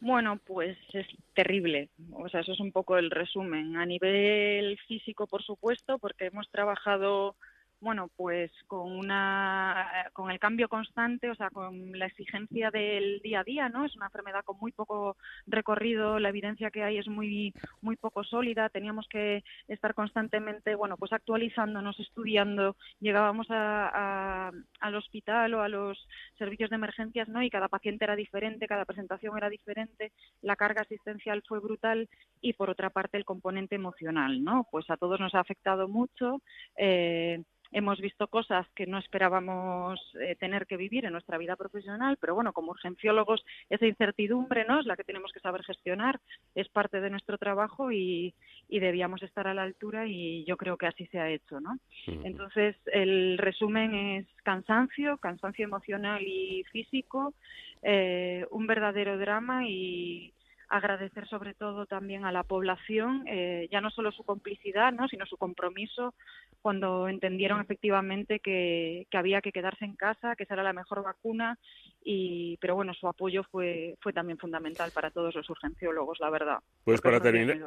Bueno, pues es terrible. O sea, eso es un poco el resumen. A nivel físico, por supuesto, porque hemos trabajado bueno, pues con una con el cambio constante, o sea, con la exigencia del día a día, ¿no? Es una enfermedad con muy poco recorrido, la evidencia que hay es muy muy poco sólida, teníamos que estar constantemente, bueno, pues actualizándonos, estudiando, llegábamos a, al hospital o a los servicios de emergencias, ¿no? Y cada paciente era diferente, cada presentación era diferente, la carga asistencial fue brutal y por otra parte el componente emocional, ¿no? Pues a todos nos ha afectado mucho. Eh, hemos visto cosas que no esperábamos eh, tener que vivir en nuestra vida profesional, pero bueno, como urgenciólogos esa incertidumbre no es la que tenemos que saber gestionar, es parte de nuestro trabajo y, debíamos estar a la altura y yo creo que así se ha hecho, ¿no? Entonces, el resumen es cansancio, cansancio emocional y físico, eh, un verdadero drama y agradecer sobre todo también a la población, eh, ya no solo su complicidad, ¿no? sino su compromiso cuando entendieron efectivamente que, había que quedarse en casa, que esa era la mejor vacuna, y, pero bueno, su apoyo fue, fue también fundamental para todos los urgenciólogos, la verdad. Pues para terminar,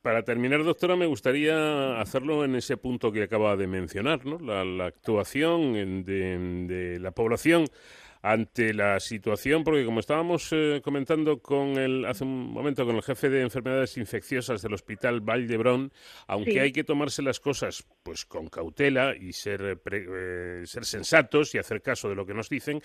para terminar, doctora, me gustaría hacerlo en ese punto que acaba de mencionar, ¿no? la, actuación de la población ante la situación, porque como estábamos eh, comentando con el, hace un momento con el jefe de enfermedades infecciosas del Hospital Valdebrón, aunque hay que tomarse las cosas pues con cautela y ser, eh, eh, ser sensatos y hacer caso de lo que nos dicen,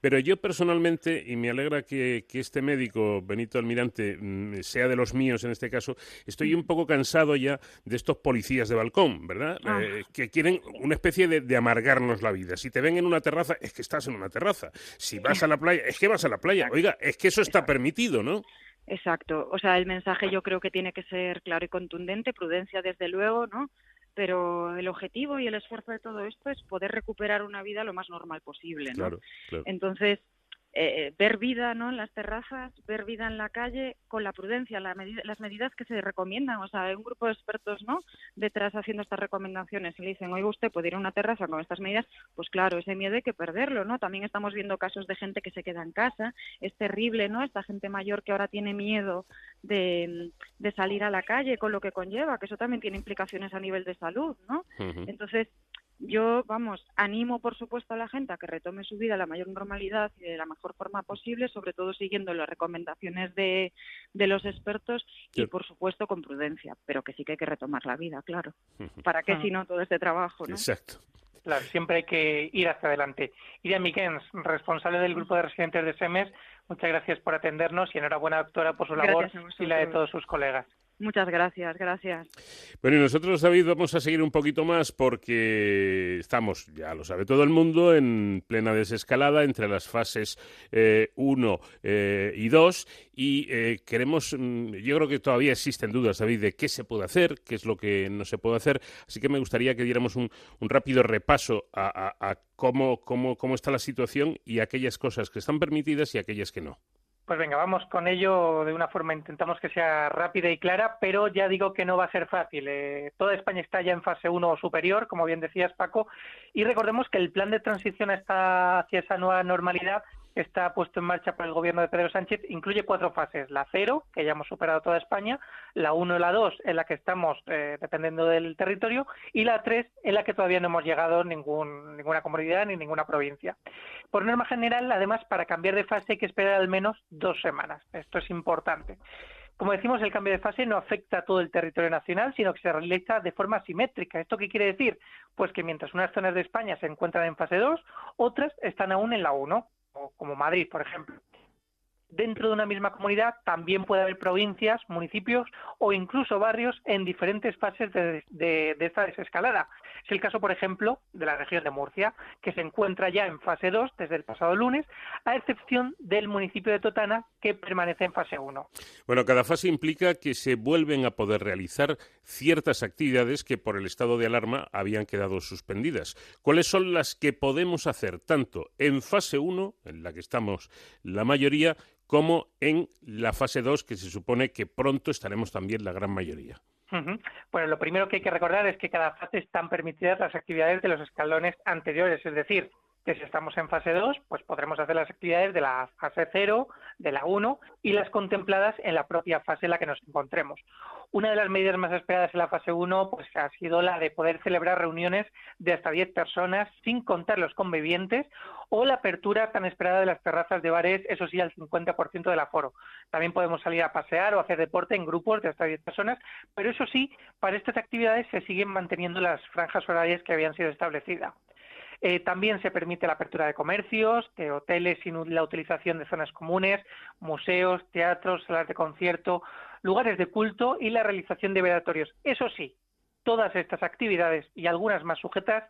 pero yo personalmente, y me alegra que, este médico, Benito Almirante, mm, sea de los míos en este caso, estoy un poco cansado ya de estos policías de balcón, ¿verdad? Ah. que quieren una especie de amargarnos la vida. Si te ven en una terraza, es que estás en una terraza. Si vas a la playa, es que vas a la playa. Oiga, es que eso está permitido, ¿no? Exacto. O sea, el mensaje yo creo que tiene que ser claro y contundente, prudencia desde luego, ¿no? Pero el objetivo y el esfuerzo de todo esto es poder recuperar una vida lo más normal posible, ¿no? Claro, claro. Entonces, eh, ver vida ¿no? en las terrazas, ver vida en la calle con la prudencia, las medidas que se recomiendan. O sea, hay un grupo de expertos ¿no? detrás haciendo estas recomendaciones y le dicen, oiga, usted puede ir a una terraza con estas medidas. Pues claro, ese miedo hay que perderlo. ¿no? También estamos viendo casos de gente que se queda en casa. Es terrible, ¿no? Esta gente mayor que ahora tiene miedo de, de salir a la calle con lo que conlleva, que eso también tiene implicaciones a nivel de salud. ¿no? Entonces, yo, vamos, animo por supuesto a la gente a que retome su vida a la mayor normalidad y de la mejor forma posible, sobre todo siguiendo las recomendaciones de, de los expertos y por supuesto con prudencia, pero que sí que hay que retomar la vida, claro. ¿Para qué ah. si no todo este trabajo? ¿no? Exacto. Claro, siempre hay que ir hacia adelante. Iria Miquens, responsable del grupo de residentes de SEMES, muchas gracias por atendernos y enhorabuena, doctora, por su labor y la de todos sus colegas. Muchas gracias, gracias. Bueno, y nosotros, David, vamos a seguir un poquito más porque estamos, ya lo sabe todo el mundo, en plena desescalada entre las fases 1 eh, eh, y 2 y eh, queremos, mm, yo creo que todavía existen dudas, David, de qué se puede hacer, qué es lo que no se puede hacer, así que me gustaría que diéramos un, rápido repaso a, a cómo, cómo, cómo está la situación y aquellas cosas que están permitidas y aquellas que no. Pues venga, vamos con ello de una forma, intentamos que sea rápida y clara, pero ya digo que no va a ser fácil. Eh, toda España está ya en fase 1 superior, como bien decías Paco, y recordemos que el plan de transición está hacia esa nueva normalidad está puesto en marcha por el gobierno de Pedro Sánchez incluye cuatro fases. La cero, que ya hemos superado toda España, la uno y la dos, en la que estamos eh, dependiendo del territorio, y la tres, en la que todavía no hemos llegado ningún, ninguna comunidad ni ninguna provincia. Por norma general, además, para cambiar de fase hay que esperar al menos dos semanas. Esto es importante. Como decimos, el cambio de fase no afecta a todo el territorio nacional, sino que se realiza de forma simétrica. ¿Esto qué quiere decir? Pues que mientras unas zonas de España se encuentran en fase 2, otras están aún en la 1 como Madrid, por ejemplo dentro de una misma comunidad también puede haber provincias, municipios o incluso barrios en diferentes fases de, esta desescalada. Es el caso, por ejemplo, de la región de Murcia, que se encuentra ya en fase 2 desde el pasado lunes, a excepción del municipio de Totana, que permanece en fase 1. Bueno, cada fase implica que se vuelven a poder realizar ciertas actividades que por el estado de alarma habían quedado suspendidas. ¿Cuáles son las que podemos hacer tanto en fase 1, en la que estamos la mayoría, como en la fase 2, que se supone que pronto estaremos también la gran mayoría. Bueno, lo primero que hay que recordar es que cada fase están permitidas las actividades de los escalones anteriores, es decir, que si estamos en fase 2, pues podremos hacer las actividades de la fase 0, de la 1 y las contempladas en la propia fase en la que nos encontremos. Una de las medidas más esperadas en la fase 1 pues, ha sido la de poder celebrar reuniones de hasta 10 personas sin contar los convivientes o la apertura tan esperada de las terrazas de bares, eso sí, al 50% del aforo. También podemos salir a pasear o hacer deporte en grupos de hasta 10 personas, pero eso sí, para estas actividades se siguen manteniendo las franjas horarias que habían sido establecidas. Eh, también se permite la apertura de comercios, de hoteles sin la utilización de zonas comunes, museos, teatros, salas de concierto, lugares de culto y la realización de velatorios. Eso sí, todas estas actividades y algunas más sujetas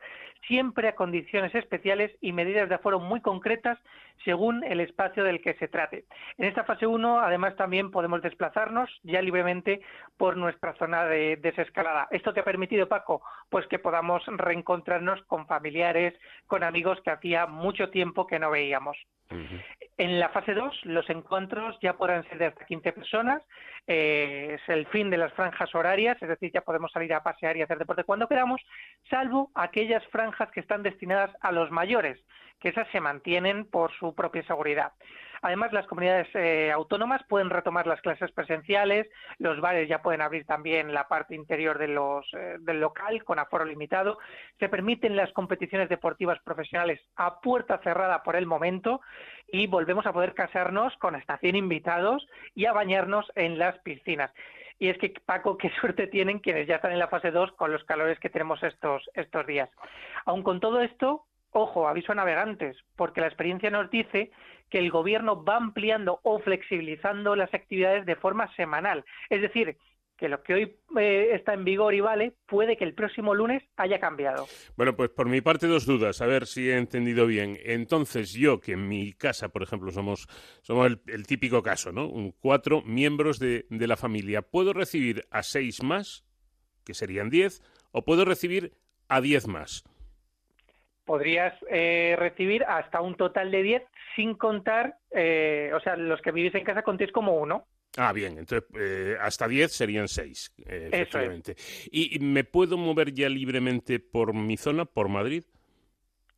siempre a condiciones especiales y medidas de aforo muy concretas según el espacio del que se trate. En esta fase 1, además, también podemos desplazarnos ya libremente por nuestra zona de desescalada. ¿Esto te ha permitido, Paco? Pues que podamos reencontrarnos con familiares, con amigos que hacía mucho tiempo que no veíamos. En la fase 2, los encuentros ya podrán ser de hasta 15 personas. Eh, es el fin de las franjas horarias, es decir, ya podemos salir a pasear y hacer deporte cuando queramos, salvo aquellas franjas que están destinadas a los mayores, que esas se mantienen por su propia seguridad. Además, las comunidades eh, autónomas pueden retomar las clases presenciales, los bares ya pueden abrir también la parte interior de los, eh, del local con aforo limitado, se permiten las competiciones deportivas profesionales a puerta cerrada por el momento y volvemos a poder casarnos con 100 invitados y a bañarnos en las piscinas. Y es que, Paco, qué suerte tienen quienes ya están en la fase 2 con los calores que tenemos estos, estos días. Aun con todo esto, ojo, aviso a navegantes, porque la experiencia nos dice que el gobierno va ampliando o flexibilizando las actividades de forma semanal. Es decir, que lo que hoy eh, está en vigor y vale puede que el próximo lunes haya cambiado. Bueno, pues por mi parte dos dudas, a ver si he entendido bien. Entonces yo, que en mi casa, por ejemplo, somos, somos el, típico caso, ¿no? Un, cuatro miembros de, de la familia, ¿puedo recibir a seis más, que serían diez, o puedo recibir a diez más? Podrías eh, recibir hasta un total de 10 sin contar, eh, o sea, los que vivís en casa contéis como uno. Ah, bien, entonces eh, hasta 10 serían 6, efectivamente. ¿Y me puedo mover ya libremente por mi zona, por Madrid?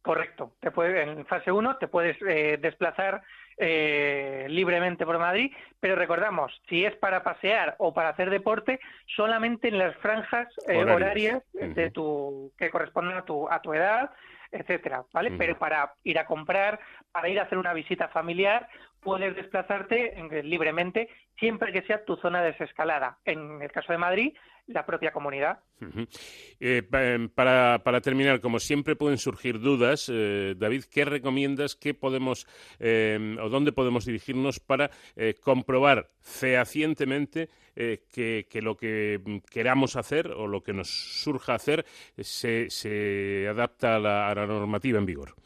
Correcto. Te en fase 1 te puedes desplazar libremente por Madrid, pero recordamos, si es para pasear o para hacer deporte, solamente en las franjas horarias, de tu que corresponden a tu, a tu edad, etcétera, ¿vale? Pero para ir a comprar, para ir a hacer una visita familiar, puedes desplazarte eh, libremente siempre que sea tu zona desescalada. En el caso de Madrid, la propia comunidad. Eh, em, para, terminar, como siempre pueden surgir dudas, eh, David, ¿qué recomiendas? ¿Qué podemos em, o dónde podemos dirigirnos para comprobar fehacientemente que, que, lo que queramos hacer o lo que nos surja hacer se, se adapta a la, a la normativa en vigor?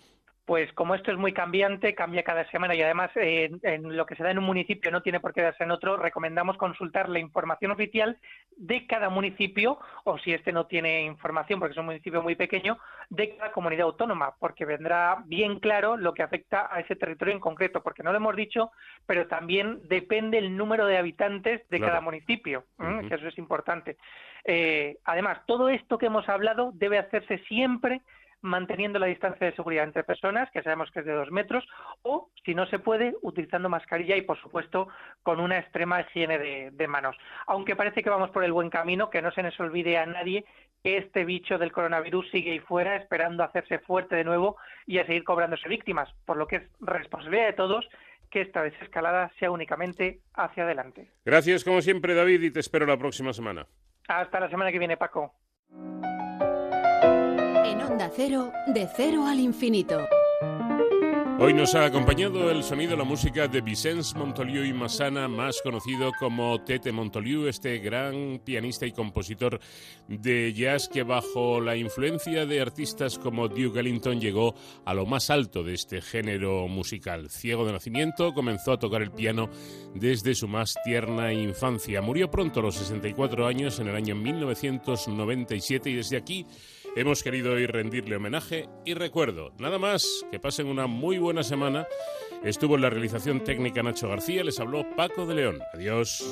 Pues como esto es muy cambiante, cambia cada semana y además eh, en lo que se da en un municipio no tiene por qué darse en otro, recomendamos consultar la información oficial de cada municipio o si este no tiene información porque es un municipio muy pequeño, de cada comunidad autónoma, porque vendrá bien claro lo que afecta a ese territorio en concreto, porque no lo hemos dicho, pero también depende el número de habitantes de cada municipio, que eso es importante. Eh, además, todo esto que hemos hablado debe hacerse siempre manteniendo la distancia de seguridad entre personas, que sabemos que es de dos metros, o, si no se puede, utilizando mascarilla y, por supuesto, con una extrema higiene de, manos. Aunque parece que vamos por el buen camino, que no se nos olvide a nadie que este bicho del coronavirus sigue ahí fuera, esperando hacerse fuerte de nuevo y a seguir cobrándose víctimas, por lo que es responsabilidad de todos que esta desescalada sea únicamente hacia adelante. Gracias, como siempre, David, y te espero la próxima semana. Hasta la semana que viene, Paco. Cero, de cero al infinito. Hoy nos ha acompañado el sonido, la música de Vicens Montoliu y Massana, más conocido como Tete Montoliu, este gran pianista y compositor de jazz que bajo la influencia de artistas como Duke Ellington llegó a lo más alto de este género musical. Ciego de nacimiento, comenzó a tocar el piano desde su más tierna infancia. Murió pronto a los 64 años en el año 1997 y desde aquí hemos querido hoy rendirle homenaje y recuerdo, nada más, que pasen una muy buena semana. Estuvo en la realización técnica Nacho García, les habló Paco de León. Adiós.